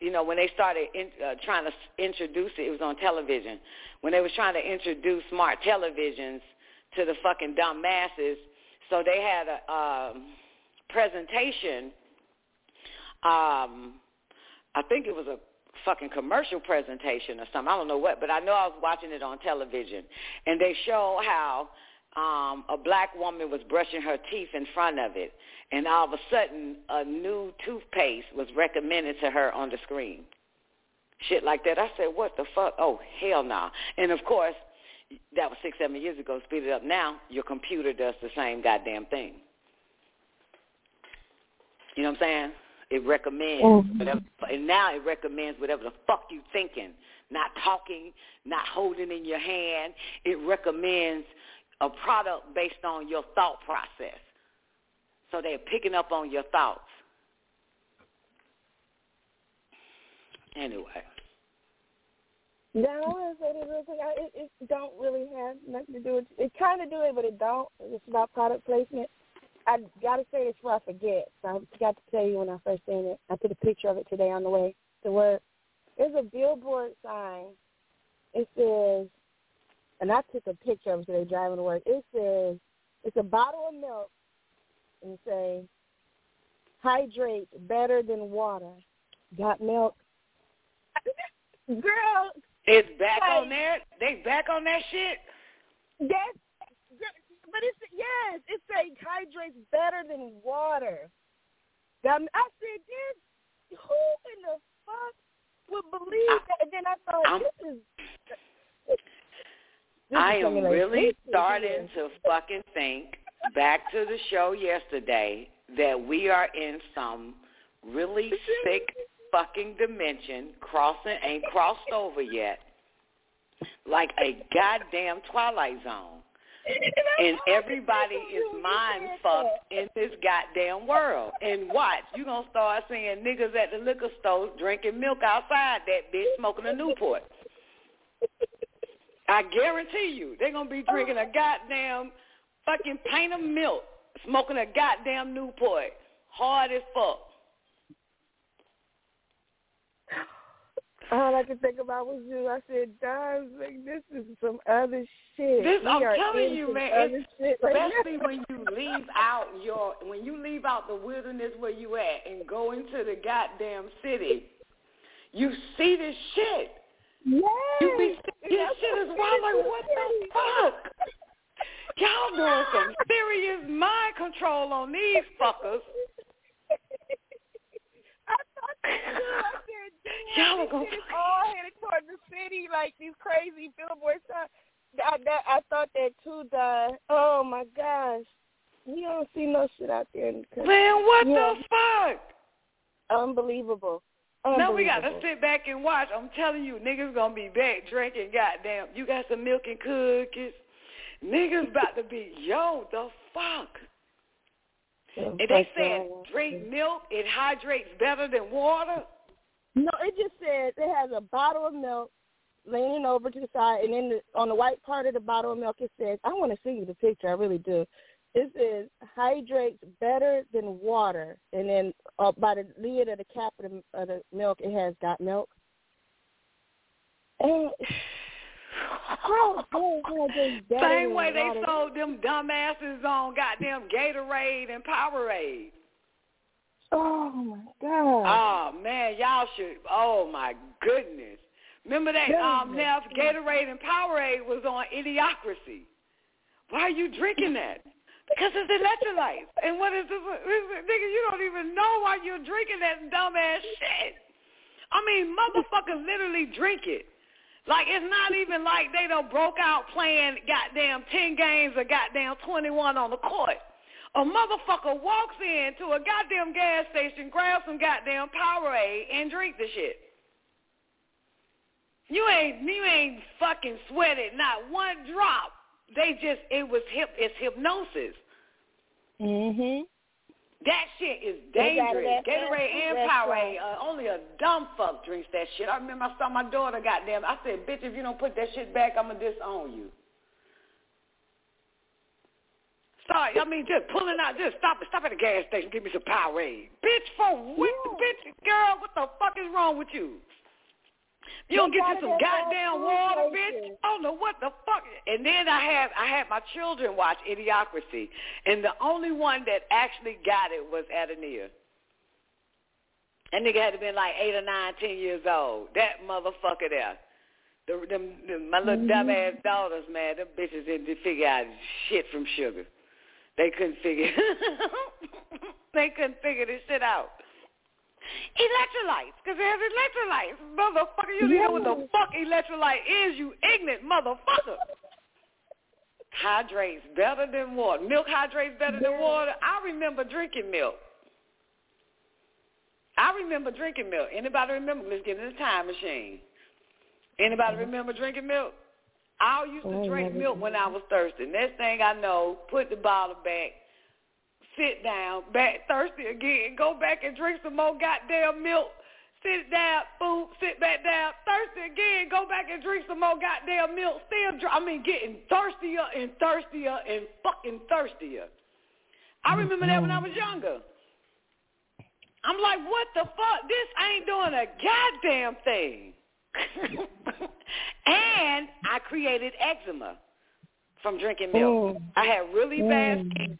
you know, when they started in, uh, trying to introduce it, it was on television. When they was trying to introduce smart televisions to the fucking dumb masses, so they had a um, presentation. Um, I think it was a fucking commercial presentation or something. I don't know what, but I know I was watching it on television, and they show how um, a black woman was brushing her teeth in front of it, and all of a sudden a new toothpaste was recommended to her on the screen. Shit like that. I said, what the fuck? Oh, hell no. Nah. And of course, that was six, seven years ago. Speed it up now, your computer does the same goddamn thing. You know what I'm saying? It recommends Mhm. whatever, and now it recommends whatever the fuck you thinking, not talking, not holding in your hand. It recommends a product based on your thought process. So they're picking up on your thoughts. Anyway, Yeah, I want to say this real quick. It, it don't really have nothing to do with it. Kind of do it, but it don't. It's about product placement. I gotta say this before I forget. So I forgot to tell you when I first seen it. I took a picture of it today on the way to work. There's a billboard sign. It says, and I took a picture of it today driving to work. It says, it's a bottle of milk, and it say, hydrate better than water. Got milk? Girl, it's back Like- on there. They back on that shit. Yes, but it's yes, it say hydrates better than water. That, I said, this who in the fuck would believe that? And then I thought, I'm- this is. This I is am really starting to fucking think back to the show yesterday that we are in some really sick fucking dimension crossing ain't crossed over yet. Like a goddamn twilight zone. And everybody is mind fucked in this goddamn world. And watch, you gonna start seeing niggas at the liquor store drinking milk outside that bitch smoking a Newport. I guarantee you, they're gonna be drinking a goddamn fucking pint of milk, smoking a goddamn Newport, hard as fuck. All I could think about was you. I said, guys, like, this is some other shit. This, We I'm telling you, man, it's, shit right now. especially when you leave out your, when you leave out the wilderness where you at and go into the goddamn city, you see this shit. Yes. You be, this shit is wild. Like, what the fuck? Y'all doing some serious mind control on these fuckers. Y'all are gonna it's all headed toward the city, like these crazy billboard signs. I, that, I thought that too, Don. Oh my gosh, we don't see no shit out there. in the Man, what Yeah. the fuck? Unbelievable. Now we gotta sit back and watch. I'm telling you, niggas gonna be back drinking goddamn. You got some milk and cookies. Niggas about to be, yo, the fuck. And they said drink milk, it hydrates better than water. No, it just says it has a bottle of milk leaning over to the side, and then the, on the white part of the bottle of milk it says, I want to see you the picture, I really do. It says hydrates better than water, and then uh, by the lid of the cap of the, of the milk, it has got milk. And oh, Same way they sold them dumbasses on goddamn Gatorade and Powerade. Oh my god. Oh man, y'all should. Oh my goodness. Remember that um Neff Gatorade and Powerade was on Idiocracy. Why are you drinking that? Because it's electrolytes. And what is this? this nigga, you don't even know why you're drinking that dumbass shit. I mean, motherfuckers literally drink it. Like it's not even like they done broke out playing goddamn ten games or goddamn twenty one on the court. A motherfucker walks into a goddamn gas station, grabs some goddamn Powerade, and drink the shit. You ain't you ain't fucking sweated not one drop. They just it was hip it's hypnosis. Mhm. That shit is dangerous. Gatorade and Powerade. Uh, only a dumb fuck drinks that shit. I remember I saw my daughter. Goddamn, I said, "Bitch, if you don't put that shit back, I'ma disown you." Sorry, I mean just pulling out. Just stop. Stop at the gas station. Give me some Powerade, bitch. For what, bitch, girl? What the fuck is wrong with you? You don't get you some goddamn water, bitch. I don't know what the fuck. And then I had I had my children watch Idiocracy, and the only one that actually got it was Adania. That nigga had to been like eight or nine, ten years old. That motherfucker there. The, them, them, my little dumbass daughters, man, them bitches didn't figure out shit from sugar. They couldn't figure. they couldn't figure this shit out. Electrolytes, because there's electrolytes. Motherfucker, you don't know what the fuck electrolyte is, you ignorant motherfucker. Hydrates better than water. Milk hydrates better than water. I remember drinking milk. I remember drinking milk. Anybody remember? Let's get in the time machine. Anybody mm-hmm. remember drinking milk? I used to Oh, drink milk when I was thirsty. Next thing I know, put the bottle back, sit down, back thirsty again, go back and drink some more goddamn milk. Sit down, boom, sit back down, thirsty again, go back and drink some more goddamn milk. Still, dr- I mean, getting thirstier and thirstier and fucking thirstier. I remember that when I was younger. I'm like, what the fuck? This ain't doing a goddamn thing. and I created eczema from drinking milk. Mm. I had really bad Mm. skin.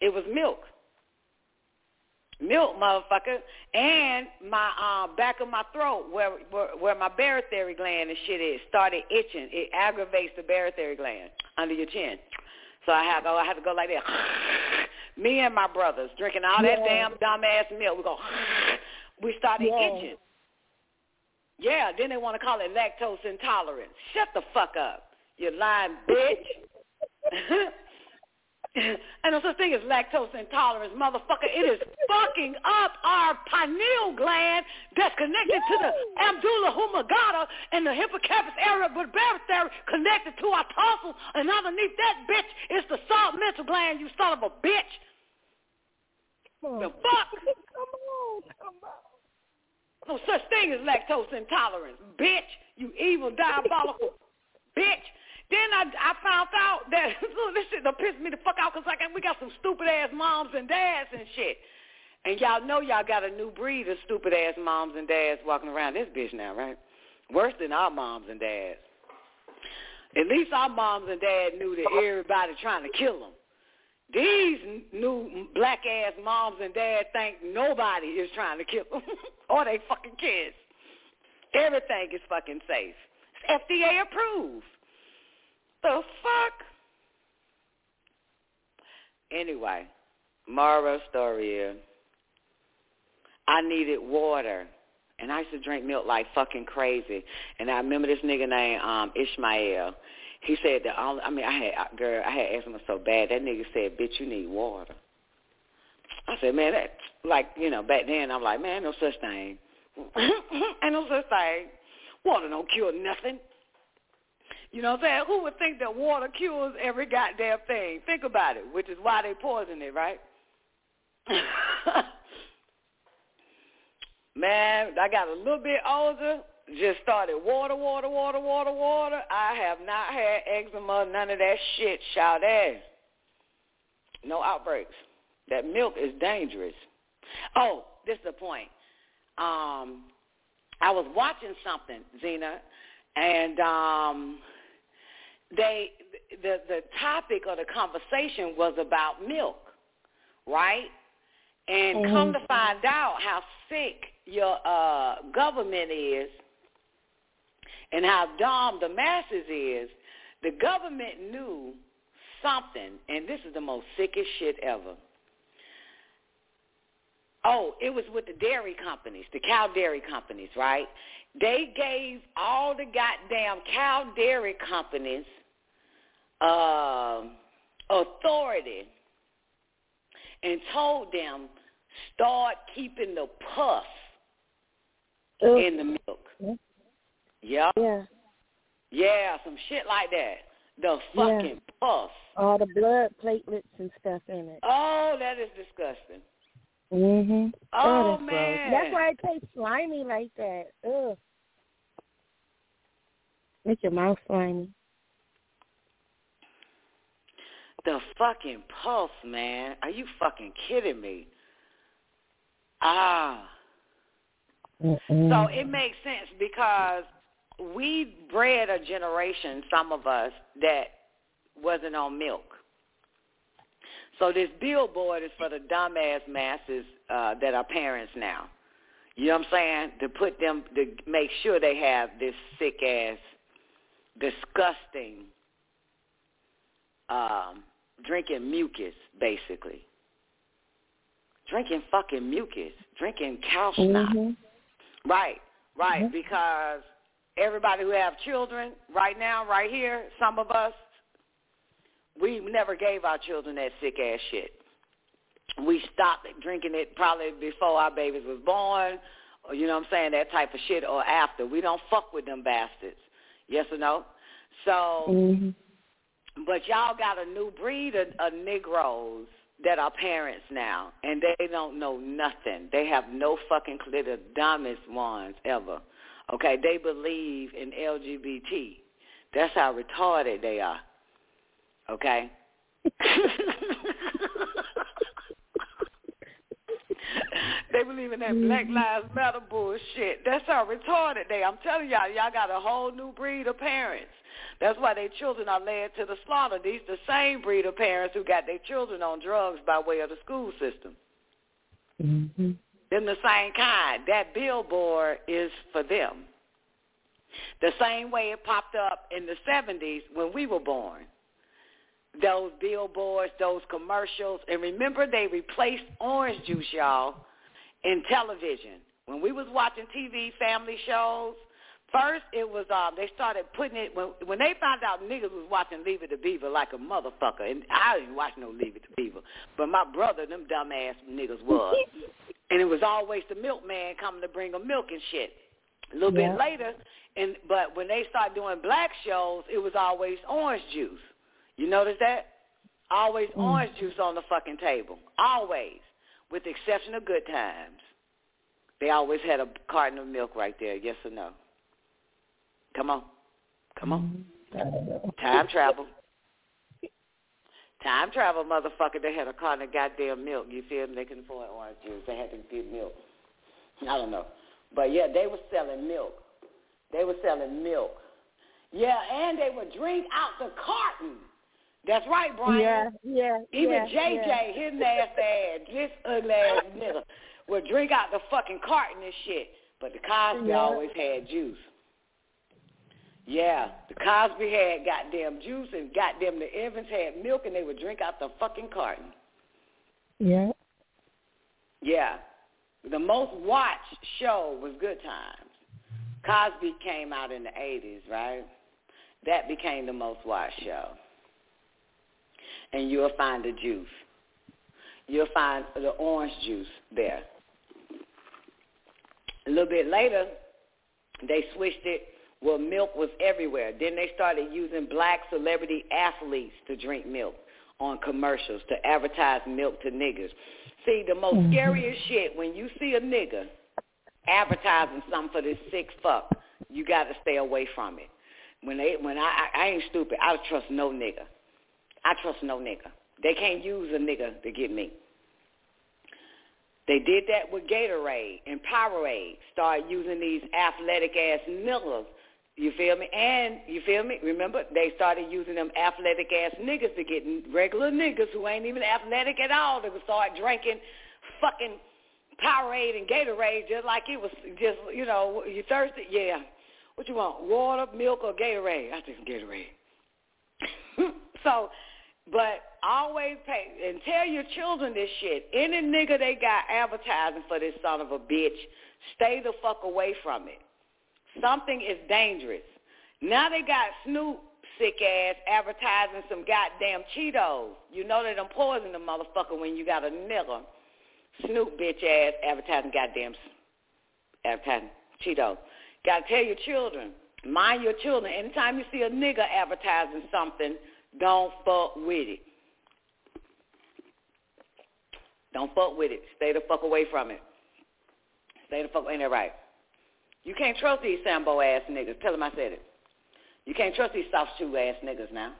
It was milk. Milk, motherfucker, and my uh, back of my throat, where, where where my barytheric gland and shit is, started itching. It aggravates the barytheric gland under your chin. So I have go. I have to go like that. Me and my brothers drinking all that Yeah. damn dumbass milk. We go. We started Yeah. itching. Yeah. Then they want to call it lactose intolerance. Shut the fuck up, you lying bitch. And no such thing as lactose intolerance, motherfucker. It is fucking up our pineal gland that's connected to the ampulla humagata and the hippocampus area with barytheric connected to our tonsils. And underneath that bitch is the salt mental gland, you son of a bitch. The fuck? Come on, come on. No such thing as lactose intolerance, bitch. You evil, diabolical bitch. Then I I found out that this shit done pissed me the fuck out because like we got some stupid ass moms and dads and shit. And y'all know y'all got a new breed of stupid ass moms and dads walking around this bitch now, right? Worse than our moms and dads. At least our moms and dads knew that everybody trying to kill them. These new black ass moms and dads think nobody is trying to kill them or they fucking kids. Everything is fucking safe. It's FDA approved. The fuck? Anyway, moral story is I needed water. And I used to drink milk like fucking crazy. And I remember this nigga named um Ishmael. He said that all I mean I had girl, I had eczema so bad that nigga said, Bitch, you need water. I said, Man, that like, you know, back then I'm like, Man, no such thing. Ain't no such thing. Water don't cure nothing. You know what I'm saying? Who would think that water cures every goddamn thing? Think about it, which is why they poison it, right? Man, I got a little bit older. Just started water, water, water, water, water. I have not had eczema, none of that shit. Shout out. No outbreaks. That milk is dangerous. Oh, this is the point. Um, I was watching something, Zena, and um, they the the topic of the conversation was about milk, right? And Mhm. come to find out how sick your uh, government is and how dumb the masses is, the government knew something, and this is the most sickest shit ever. Oh, it was with the dairy companies, the cow dairy companies, right? They gave all the goddamn cow dairy companies um authority and told them start keeping the pus in the milk. Yeah. Yeah. Yeah, some shit like that. The Yeah. fucking pus. All the blood platelets and stuff in it. Oh, that is disgusting. Mhm. Oh, That is gross. man. That's why it tastes slimy like that. Ugh. Make your mouth slimy. The fucking pulse, man. Are you fucking kidding me? Ah. So it makes sense because we bred a generation, some of us, that wasn't on milk. So this billboard is for the dumbass masses uh, that are parents now. You know what I'm saying? To put them to make sure they have this sick ass, disgusting, um, drinking mucus, basically. Drinking fucking mucus, drinking cow snot. Mhm. Right, right. Because everybody who have children right now, right here, some of us, we never gave our children that sick ass shit. We stopped drinking it probably before our babies was born, or you know what I'm saying, that type of shit, or after. We don't fuck with them bastards. Yes or no? So, Mhm. but y'all got a new breed of, of Negroes that are parents now, and they don't know nothing. They have no fucking clue. They're the dumbest ones ever. Okay, they believe in LGBT. That's how retarded they are. Okay. they believe in that Black Lives Matter bullshit. That's how retarded they. I'm telling y'all, y'all got a whole new breed of parents. That's why their children are led to the slaughter. These the same breed of parents who got their children on drugs by way of the school system. Mhm. Them the same kind. That billboard is for them. The same way it popped up in the 70s when we were born. Those billboards, those commercials. And remember, they replaced orange juice, y'all, in television. When we was watching TV family shows, first it was, um, they started putting it, when, when they found out niggas was watching Leave It to Beaver like a motherfucker, and I didn't watch no Leave It to Beaver, but my brother, them dumbass niggas was. and it was always the milkman coming to bring them milk and shit. A little Yeah. bit later, and but when they started doing black shows, it was always orange juice. You notice that? Always hmm. orange juice on the fucking table. Always. With the exception of good times. They always had a carton of milk right there, yes or no? Come on. Come on. Mm-hmm. Time travel. Time travel, motherfucker. They had a carton of goddamn milk. You feel me? They couldn't afford orange juice. They had to get milk. I don't know. But yeah, they were selling milk. They were selling milk. Yeah, and they would drink out the carton. That's right, Brian. Yeah, yeah. Even yeah, JJ, yeah. his nasty ass, this ugly ass nigga, would drink out the fucking carton and shit. But the Cosby Yeah. always had juice. Yeah, the Cosby had goddamn juice and goddamn the Evans had milk and they would drink out the fucking carton. Yeah. Yeah. The most watched show was Good Times. Cosby came out in the 80s, right? That became the most watched show. And you'll find the juice. You'll find the orange juice there. A little bit later, they switched it where milk was everywhere. Then they started using black celebrity athletes to drink milk on commercials to advertise milk to niggas. See, the most Mhm. scariest shit when you see a nigga advertising something for this sick fuck, you got to stay away from it. When they, when I, I, I ain't stupid. I don't trust no nigga. I trust no nigga. They can't use a nigga to get me. They did that with Gatorade and Powerade. Started using these athletic ass niggas. You feel me? And you feel me? Remember, they started using them athletic ass niggas to get regular niggas who ain't even athletic at all to start drinking fucking Powerade and Gatorade just like it was just you know you thirsty? Yeah. What you want? Water, milk, or Gatorade? I think Gatorade. so but always pay and tell your children this shit. Any nigga they got advertising for this son of a bitch, stay the fuck away from it. Something is dangerous. Now they got Snoop sick ass advertising some goddamn Cheetos. You know they done poison the motherfucker when you got a nigga. Snoop bitch ass advertising goddamn advertising Cheetos. Gotta tell your children, mind your children. Anytime you see a nigga advertising something, don't fuck with it. Don't fuck with it. Stay the fuck away from it. Stay the fuck, ain't that right? You can't trust these Sambo ass niggas. Tell them I said it. You can't trust these soft shoe ass niggas now.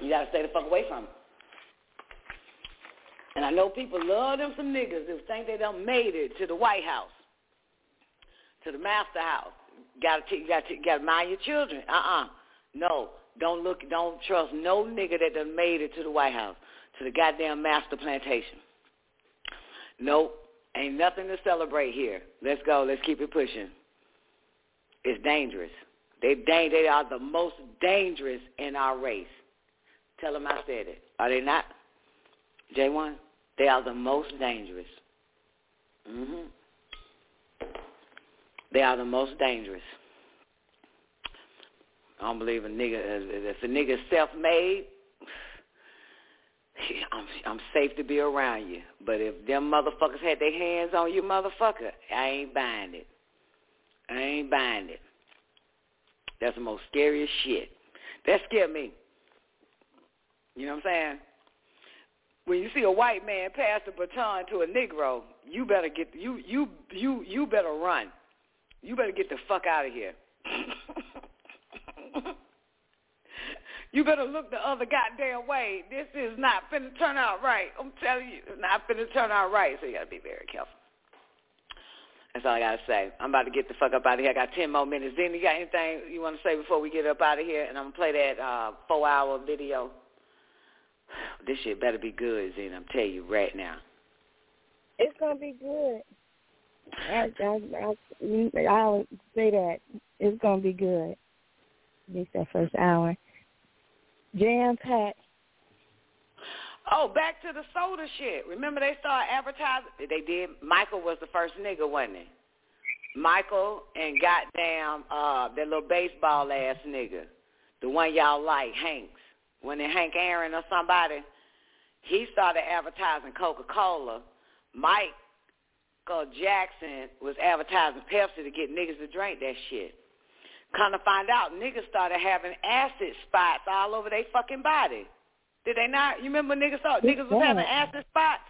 You gotta stay the fuck away from them. And I know people love them some niggas who think they done made it to the White House, to the Master House. Gotta, t- gotta, t- gotta mind your children. Uh-uh. No, don't look, don't trust no nigga that done made it to the White House, to the goddamn master plantation. Nope, ain't nothing to celebrate here. Let's go. Let's keep it pushing. It's dangerous. They they are the most dangerous in our race. Tell them I said it. Are they not? J1, they are the most dangerous. Mhm. They are the most dangerous. I don't believe a nigga. If a nigga self-made, I'm I'm safe to be around you. But if them motherfuckers had their hands on you, motherfucker, I ain't buying it. I ain't buying it. That's the most scariest shit. That scared me. You know what I'm saying? When you see a white man pass the baton to a Negro, you better get you you you you better run. You better get the fuck out of here. you better look the other goddamn way. This is not finna turn out right. I'm telling you, it's not finna turn out right. So you gotta be very careful. That's all I gotta say. I'm about to get the fuck up out of here. I got ten more minutes. Then you got anything you want to say before we get up out of here? And I'm gonna play that uh, four hour video. This shit better be good, Zena. I'm telling you right now. It's gonna be good. I, I, I, I'll say that it's gonna be good. At least that first hour. Jam packed. Oh, back to the soda shit. Remember they started advertising? They did. Michael was the first nigga, wasn't he? Michael and goddamn uh that little baseball ass nigga, the one y'all like, Hanks. When it Hank Aaron or somebody, he started advertising Coca Cola. Mike Jackson was advertising Pepsi to get niggas to drink that shit. Kind of find out, niggas started having acid spots all over their fucking body. Did they not? You remember niggas thought niggas was having acid spots?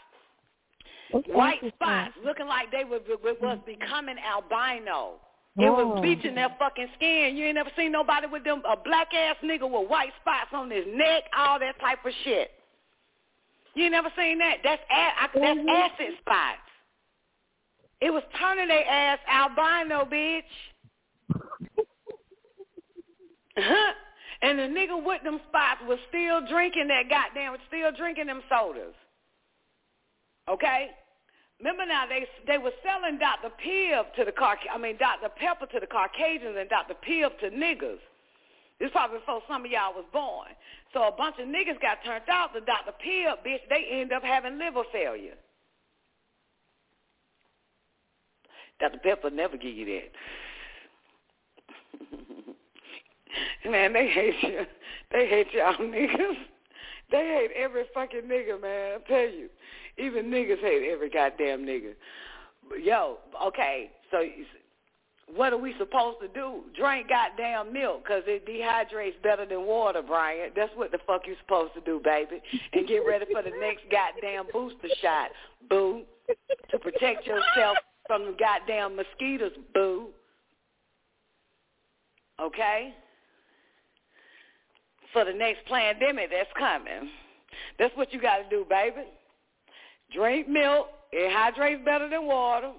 What's White spots, looking like they was, was becoming albino. It Oh. was bleaching their fucking skin. You ain't never seen nobody with them a black ass nigga with white spots on his neck, all that type of shit. You ain't never seen that? That's a- I, that's acid spots. It was turning their ass albino, bitch. and the nigga with them spots was still drinking that goddamn, still drinking them sodas. Okay? Remember now, they they were selling Dr. Pibb to the car, I mean Dr. Pepper to the Caucasians and Dr. Pibb to niggas. This probably before some of y'all was born. So a bunch of niggas got turned out to Dr. Pibb, bitch. They end up having liver failure. Dr. Pepper never give you that. man, they hate you. They hate y'all niggas. They hate every fucking nigga, man. I tell you. Even niggas hate every goddamn nigga. Yo, okay, so what are we supposed to do? Drink goddamn milk because it dehydrates better than water, Brian. That's what the fuck you supposed to do, baby. And get ready for the next goddamn booster shot, boo. to protect yourself from the goddamn mosquitoes, boo. Okay? For the next pandemic that's coming. That's what you got to do, baby. Drink milk. It hydrates better than water.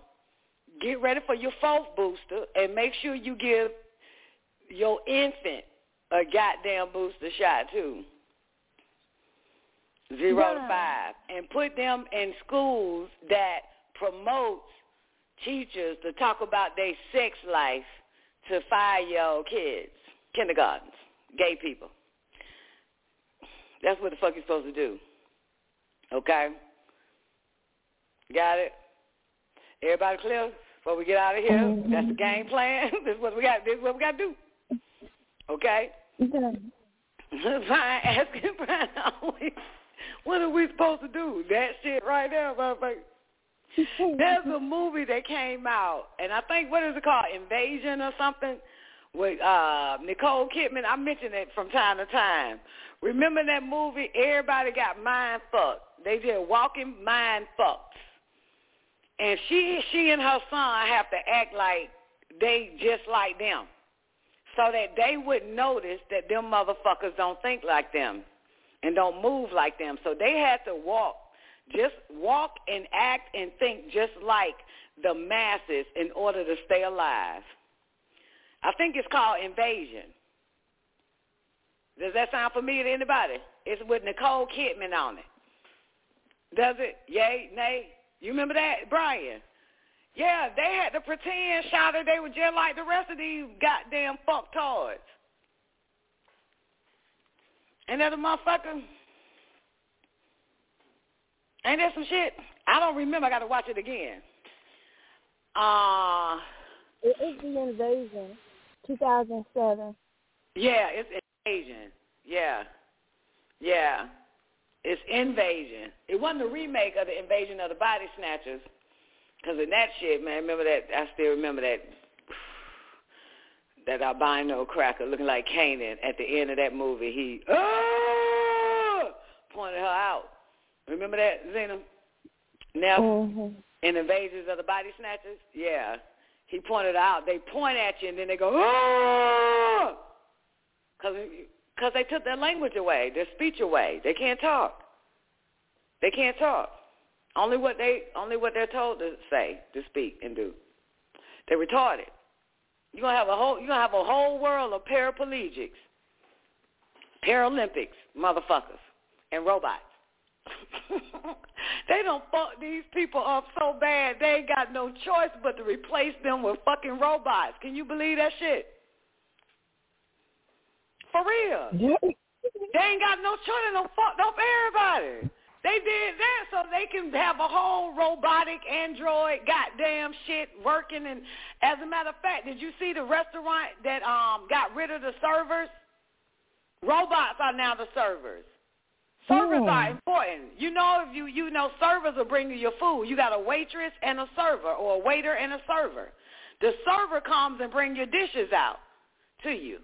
Get ready for your fourth booster, and make sure you give your infant a goddamn booster shot too. Zero Yeah. to five, and put them in schools that promotes teachers to talk about their sex life to five-year-old kids, kindergartens, gay people. That's what the fuck you're supposed to do. Okay? Got it? Everybody clear? Before we get out of here, that's the game plan. this is what we got. This is what we got to do. Okay? Brian asking Brian always, what are we supposed to do? That shit right there, motherfucker. There's a movie that came out, and I think what is it called, Invasion or something, with uh Nicole Kidman. I mention it from time to time. Remember that movie? Everybody got mind fucked. They just walking mind fucked, and she she and her son have to act like they just like them, so that they would notice that them motherfuckers don't think like them and don't move like them. So they had to walk just walk and act and think just like the masses in order to stay alive. I think it's called Invasion. Does that sound familiar to anybody? It's with Nicole Kidman on it. Does it? Yay? Nay? You remember that, Brian? Yeah, they had to pretend, shouted they were just like the rest of these goddamn fucktards. And that a motherfucker Ain't that some shit? I don't remember. I got to watch it again. Uh, It is the invasion, 2007. yeah, it's Invasion. Yeah, yeah, it's Invasion. It wasn't a remake of the Invasion of the Body Snatchers. Cause in that shit, man, remember that? I still remember that. That albino cracker looking like Canaan at the end of that movie. He ah! pointed her out. Remember that, Zena? Now, Mm-hmm. in Invasions of the Body Snatchers, yeah, he pointed out. They point at you and then they go, oh, because they took their language away, their speech away. They can't talk. They can't talk. Only what they only what they're told to say, to speak and do. They're retarded. You're gonna have a whole you're gonna have a whole world of paraplegics, Paralympics, motherfuckers, and robots. they don't fuck these people up so bad they ain't got no choice but to replace them with fucking robots. Can you believe that shit? For real. They ain't got no choice. They don't fuck up everybody. They did that so they can have a whole robotic android goddamn shit working. And as a matter of fact, did you see the restaurant that um got rid of the servers? Robots are now the servers. Servers Hmm. are important. You know, if you you know, servers will bring you your food. You got a waitress and a server, or a waiter and a server. The server comes and bring your dishes out to you,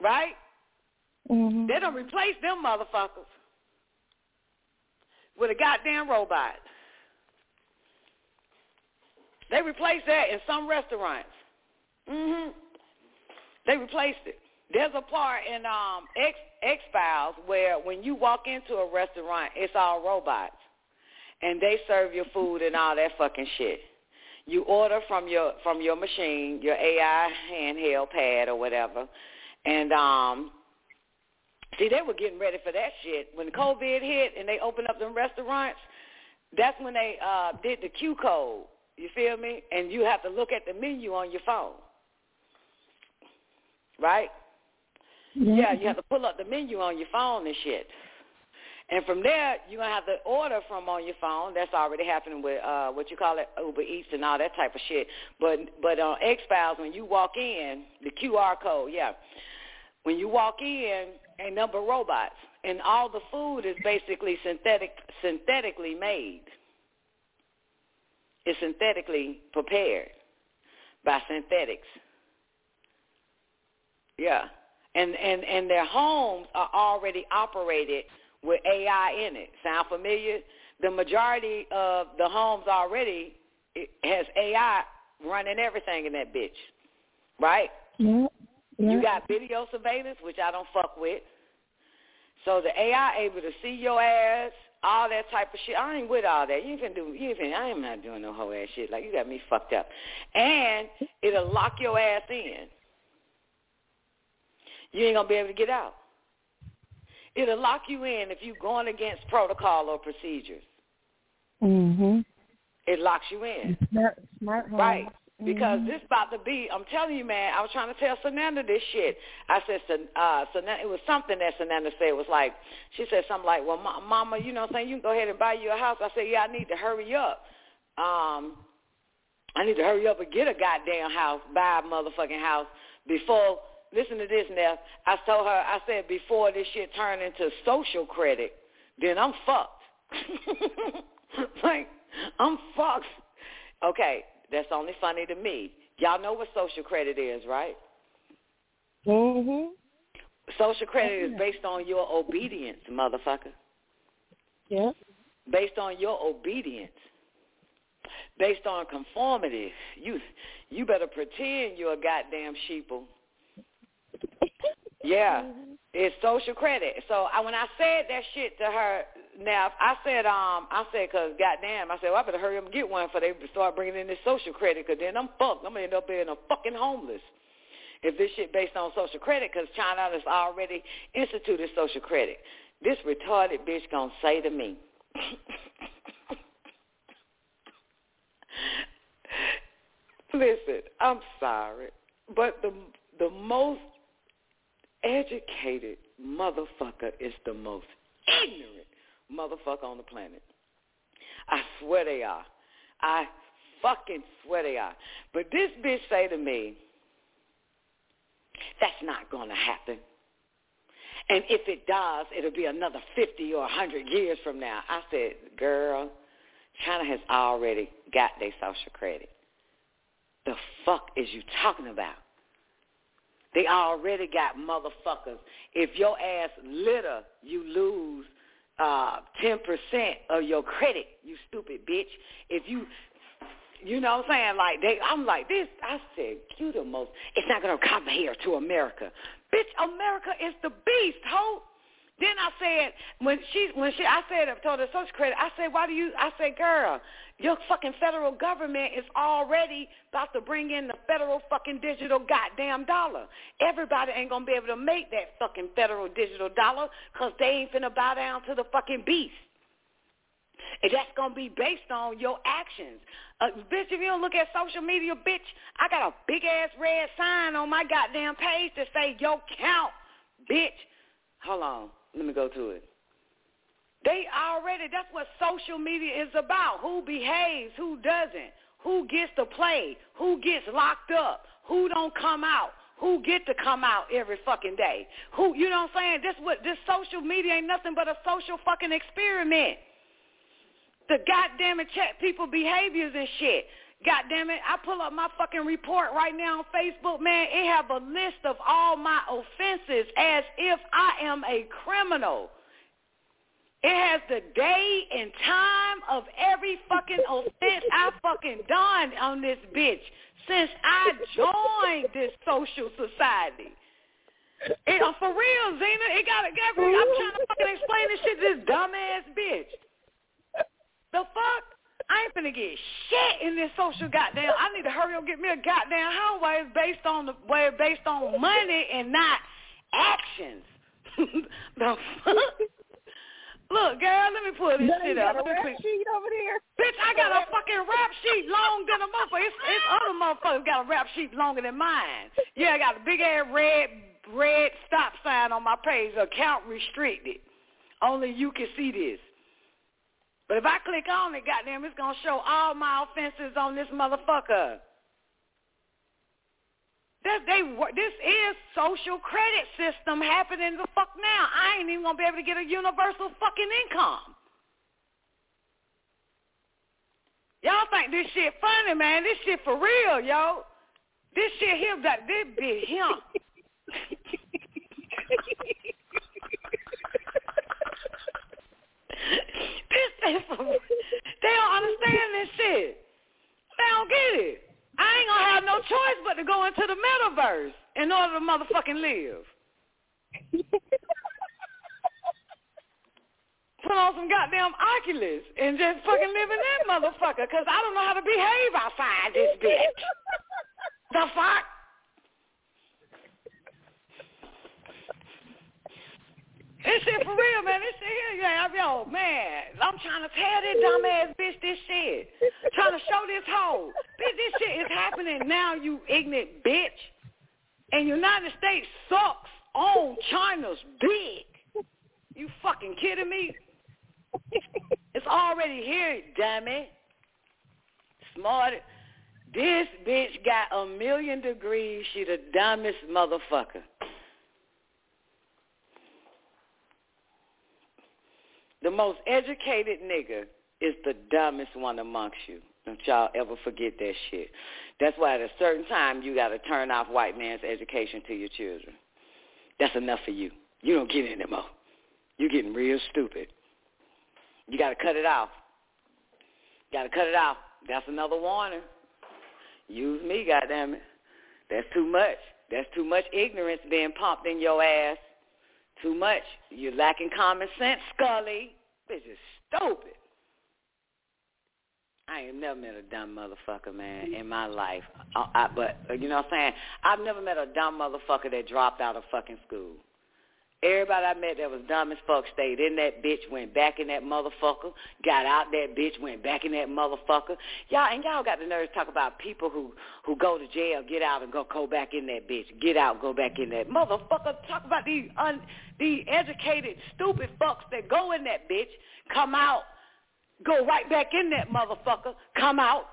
right? Mm-hmm. They don't replace them motherfuckers with a goddamn robot. They replaced that in some restaurants. Mhm. They replaced it. There's a part in um X X Files where when you walk into a restaurant, it's all robots, and they serve your food and all that fucking shit. You order from your from your machine, your AI handheld pad or whatever, and um See, they were getting ready for that shit. When COVID hit and they opened up them restaurants, that's when they uh did the Q code. You feel me? And you have to look at the menu on your phone. Right? Yeah, you have to pull up the menu on your phone and shit. And from there, you're going to have to order from on your phone. That's already happening with uh what you call it, Uber Eats and all that type of shit. But but on X-Files, when you walk in, the QR code, yeah. When you walk in, a number of robots, and all the food is basically synthetic, synthetically made. It's synthetically prepared by synthetics. Yeah, and and and their homes are already operated with AI in it. Sound familiar? the majority of the homes already has AI running everything in that bitch, right? Yeah. yeah. You got video surveillance, which I don't fuck with. So the AI able to see your ass, all that type of shit. I ain't with all that. You can do. You can. I am not doing no whole ass shit. Like you got me fucked up. And it'll lock your ass in. You ain't gonna be able to get out. It'll lock you in if you're going against protocol or procedures. Mhm. It locks you in. Smart, smart home. Right. Because Mhm. this about to be, I'm telling you, man, I was trying to tell Sananda this shit. I said, uh, Sananda, it was something that Sananda said. It was like, she said something like, well, ma- mama, you know what I'm saying? You can go ahead and buy you a house. I said, yeah, I need to hurry up. Um, I need to hurry up and get a goddamn house, buy a motherfucking house before, listen to this now. I told her, I said, before this shit turn into social credit, then I'm fucked. like, I'm fucked. Okay, that's only funny to me. Y'all know what social credit is, right? Mm Mhm. Social credit is based on your obedience, motherfucker. Yeah. Based on your obedience. Based on conformity. You you better pretend you're a goddamn sheeple. Yeah. It's social credit. So I, when I said that shit to her, now I said, um, I said, cause goddamn, I said, well, I better hurry up and get one for they start bringing in this social credit, cause then I'm fucked. I'm gonna end up being a fucking homeless if this shit based on social credit, cause China has already instituted social credit. This retarded bitch gonna say to me. Listen, I'm sorry, but the the most educated motherfucker is the most ignorant motherfucker on the planet. I swear they are. I fucking swear they are. But this bitch say to me, that's not going to happen. And if it does, it'll be another 50 or 100 years from now. I said, girl, China has already got their social credit. The fuck is you talking about? They already got motherfuckers. If your ass litter, you lose uh, 10% of your credit, you stupid bitch. If you, you know what I'm saying? Like, they, I'm like, this, I said, you the most, it's not to come here to America. Bitch, America is the beast, ho. Then I said, when she, when she, I said, I told her social credit, I said, why do you, I said, girl, your fucking federal government is already about to bring in the federal fucking digital goddamn dollar. Everybody ain't going to be able to make that fucking federal digital dollar because they ain't finna bow down to the fucking beast. And that's going to be based on your actions. Uh, bitch, if you don't look at social media, bitch, I got a big-ass red sign on my goddamn page that say, yo, count, bitch. Hold on. Let me go to it. They already, that's what social media is about. Who behaves, who doesn't, who gets to play, who gets locked up, who don't come out, who get to come out every fucking day. Who, you know what I'm saying? This what this social media ain't nothing but a social fucking experiment. The goddamn check people behaviors and shit. God damn it, I pull up my fucking report right now on Facebook, man. It have a list of all my offenses as if I am a criminal. It has the day and time of every fucking offense I fucking done on this bitch since I joined this social society. It, uh, for real, Zena, it got to get I'm trying to fucking explain this shit to this dumbass bitch. The fuck? I ain't finna get shit in this social goddamn. I need to hurry up and get me a goddamn home where it's based on the way based on money and not actions. the fuck? Look, girl, let me pull this shit up. got a rap quick- sheet over there? Bitch, I got a fucking rap sheet long than a motherfucker. It's, it's other motherfuckers got a rap sheet longer than mine. Yeah, I got a big ass red red stop sign on my page, account restricted. Only you can see this. But if I click on it, goddamn, it's gonna show all my offenses on this motherfucker. This, they, this is social credit system happening the fuck now. I ain't even gonna be able to get a universal fucking income. Y'all think this shit funny, man. This shit for real, yo. This shit here, that this bitch him. they don't understand this shit. They don't get it. I ain't gonna have no choice but to go into the metaverse in order to motherfucking live. Put on some goddamn Oculus and just fucking live in that motherfucker because I don't know how to behave outside this bitch. the fuck? This shit for real, man. This shit here, yeah, yo, man. I'm trying to tell this dumbass bitch this shit. Trying to show this hoe. Bitch, this shit is happening now, you ignorant bitch. And United States sucks on China's dick. You fucking kidding me? it's already here, it. Smart. This bitch got a million degrees. She the dumbest motherfucker. The most educated nigga is the dumbest one amongst you. Don't y'all ever forget that shit. That's why at a certain time you got to turn off white man's education to your children. That's enough for you. You don't get it anymore. You're getting real stupid. You got to cut it off. Got to cut it off. That's another warning. Use me, goddammit. That's too much. That's too much ignorance being pumped in your ass. Too much. You're lacking common sense, Scully. This is stupid. I ain't never met a dumb motherfucker, man, in my life. I, I, but you know what I'm saying? I've never met a dumb motherfucker that dropped out of fucking school. Everybody I met that was dumb as fuck stayed in that bitch, went back in that motherfucker, got out that bitch, went back in that motherfucker. Y'all and y'all got the nerve to talk about people who who go to jail, get out and go go back in that bitch, get out, go back in that motherfucker. Talk about these un the educated stupid fucks that go in that bitch, come out, go right back in that motherfucker, come out,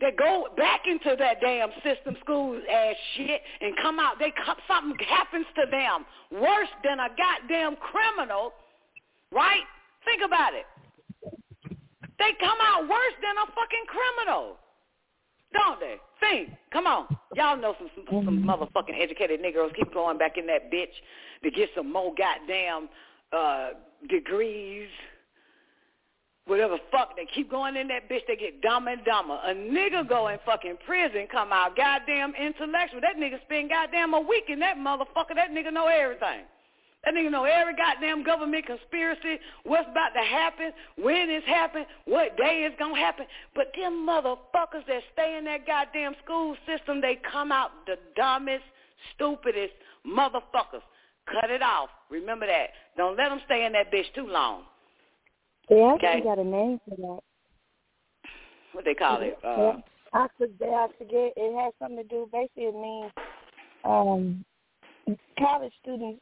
they go back into that damn system school ass shit and come out. They something happens to them worse than a goddamn criminal, right? Think about it. They come out worse than a fucking criminal, don't they? Think. Come on, y'all know some some, some motherfucking educated niggas keep going back in that bitch to get some more goddamn uh degrees whatever fuck, they keep going in that bitch, they get dumber and dumber. A nigga go in fucking prison, come out goddamn intellectual. That nigga spend goddamn a week in that motherfucker. That nigga know everything. That nigga know every goddamn government conspiracy, what's about to happen, when it's happening, what day it's gonna happen. But them motherfuckers that stay in that goddamn school system, they come out the dumbest, stupidest motherfuckers. Cut it off. Remember that. Don't let them stay in that bitch too long. They actually Okay. got a name for that. What they call it? Uh, I forget. I forget. It has something to do. Basically, it means um, college students.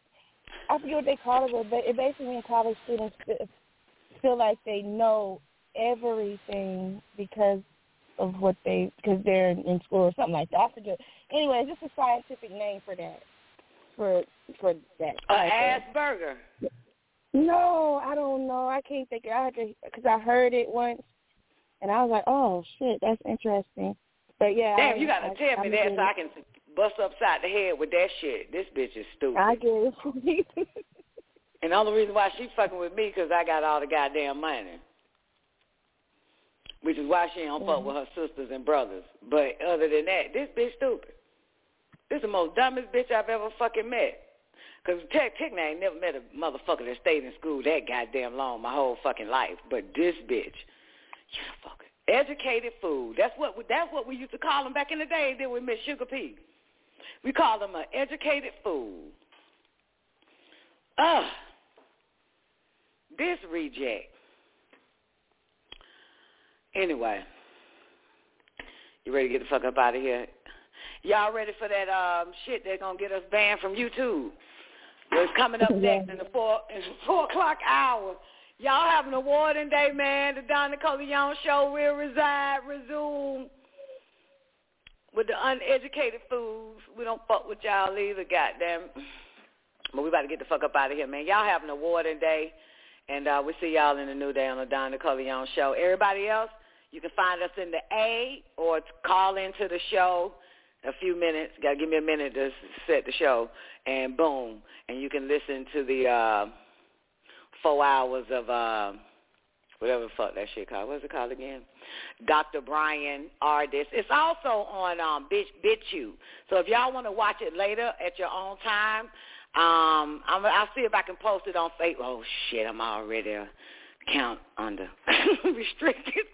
I forget what they call it, but it basically means college students feel like they know everything because of what they because they're in school or something like that. I forget. Anyway, it's just a scientific name for that. For for that. a ass burger. No, I don't know. I can't think. I had to because I heard it once, and I was like, "Oh shit, that's interesting." But yeah, Damn, I, you gotta I, tell me I'm that so I can bust upside the head with that shit. This bitch is stupid. I get it. And the only reason why she fucking with me because I got all the goddamn money. Which is why she don't fuck with her sisters and brothers. But other than that, this bitch stupid. This is the most dumbest bitch I've ever fucking met. Because Tech Tickner ain't never met a motherfucker that stayed in school that goddamn long my whole fucking life. But this bitch, you fucking educated fool. That's what we, that's what we used to call him back in the day. Then we Miss Sugar P. We called him an educated fool. Ugh. This reject. Anyway, you ready to get the fuck up out of here? Y'all ready for that um shit that's gonna get us banned from YouTube? It's coming up next in the four in the four o'clock hour. Y'all have an awarding day, man. The Don Nicoleone show will reside, resume with the uneducated fools. We don't fuck with y'all either, goddamn. But we about to get the fuck up out of here, man. Y'all have an awarding day. And uh, we'll see y'all in the new day on the Don Nicoleone show. Everybody else, you can find us in the A or call into the show a few minutes. Got to give me a minute to set the show. And boom. And you can listen to the uh, four hours of uh, whatever the fuck that shit called. What's it called again? Dr. Bryan Ardis. It's also on um Bitch BitChute. So if y'all want to watch it later at your own time, um, I'm, I'll see if I can post it on Facebook. Oh shit, I'm already a count under restricted.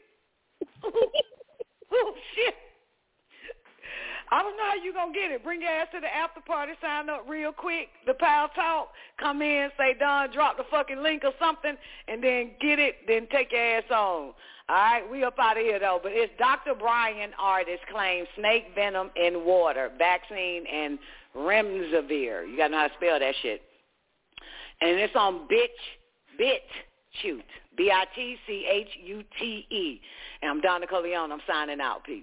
oh shit. I don't know how you gonna get it. Bring your ass to the after party, sign up real quick. The Paltalk, come in, say Don, drop the fucking link or something, and then get it, then take your ass on. All right, we up out of here though. But it's Dr. Bryan Ardis claims snake venom in water, vaccine and remdesivir. You gotta know how to spell that shit. And it's on bitch bit shoot. B-I-T-C-H-U-T-E. And I'm Don Nicoleone. I'm signing out. Peace.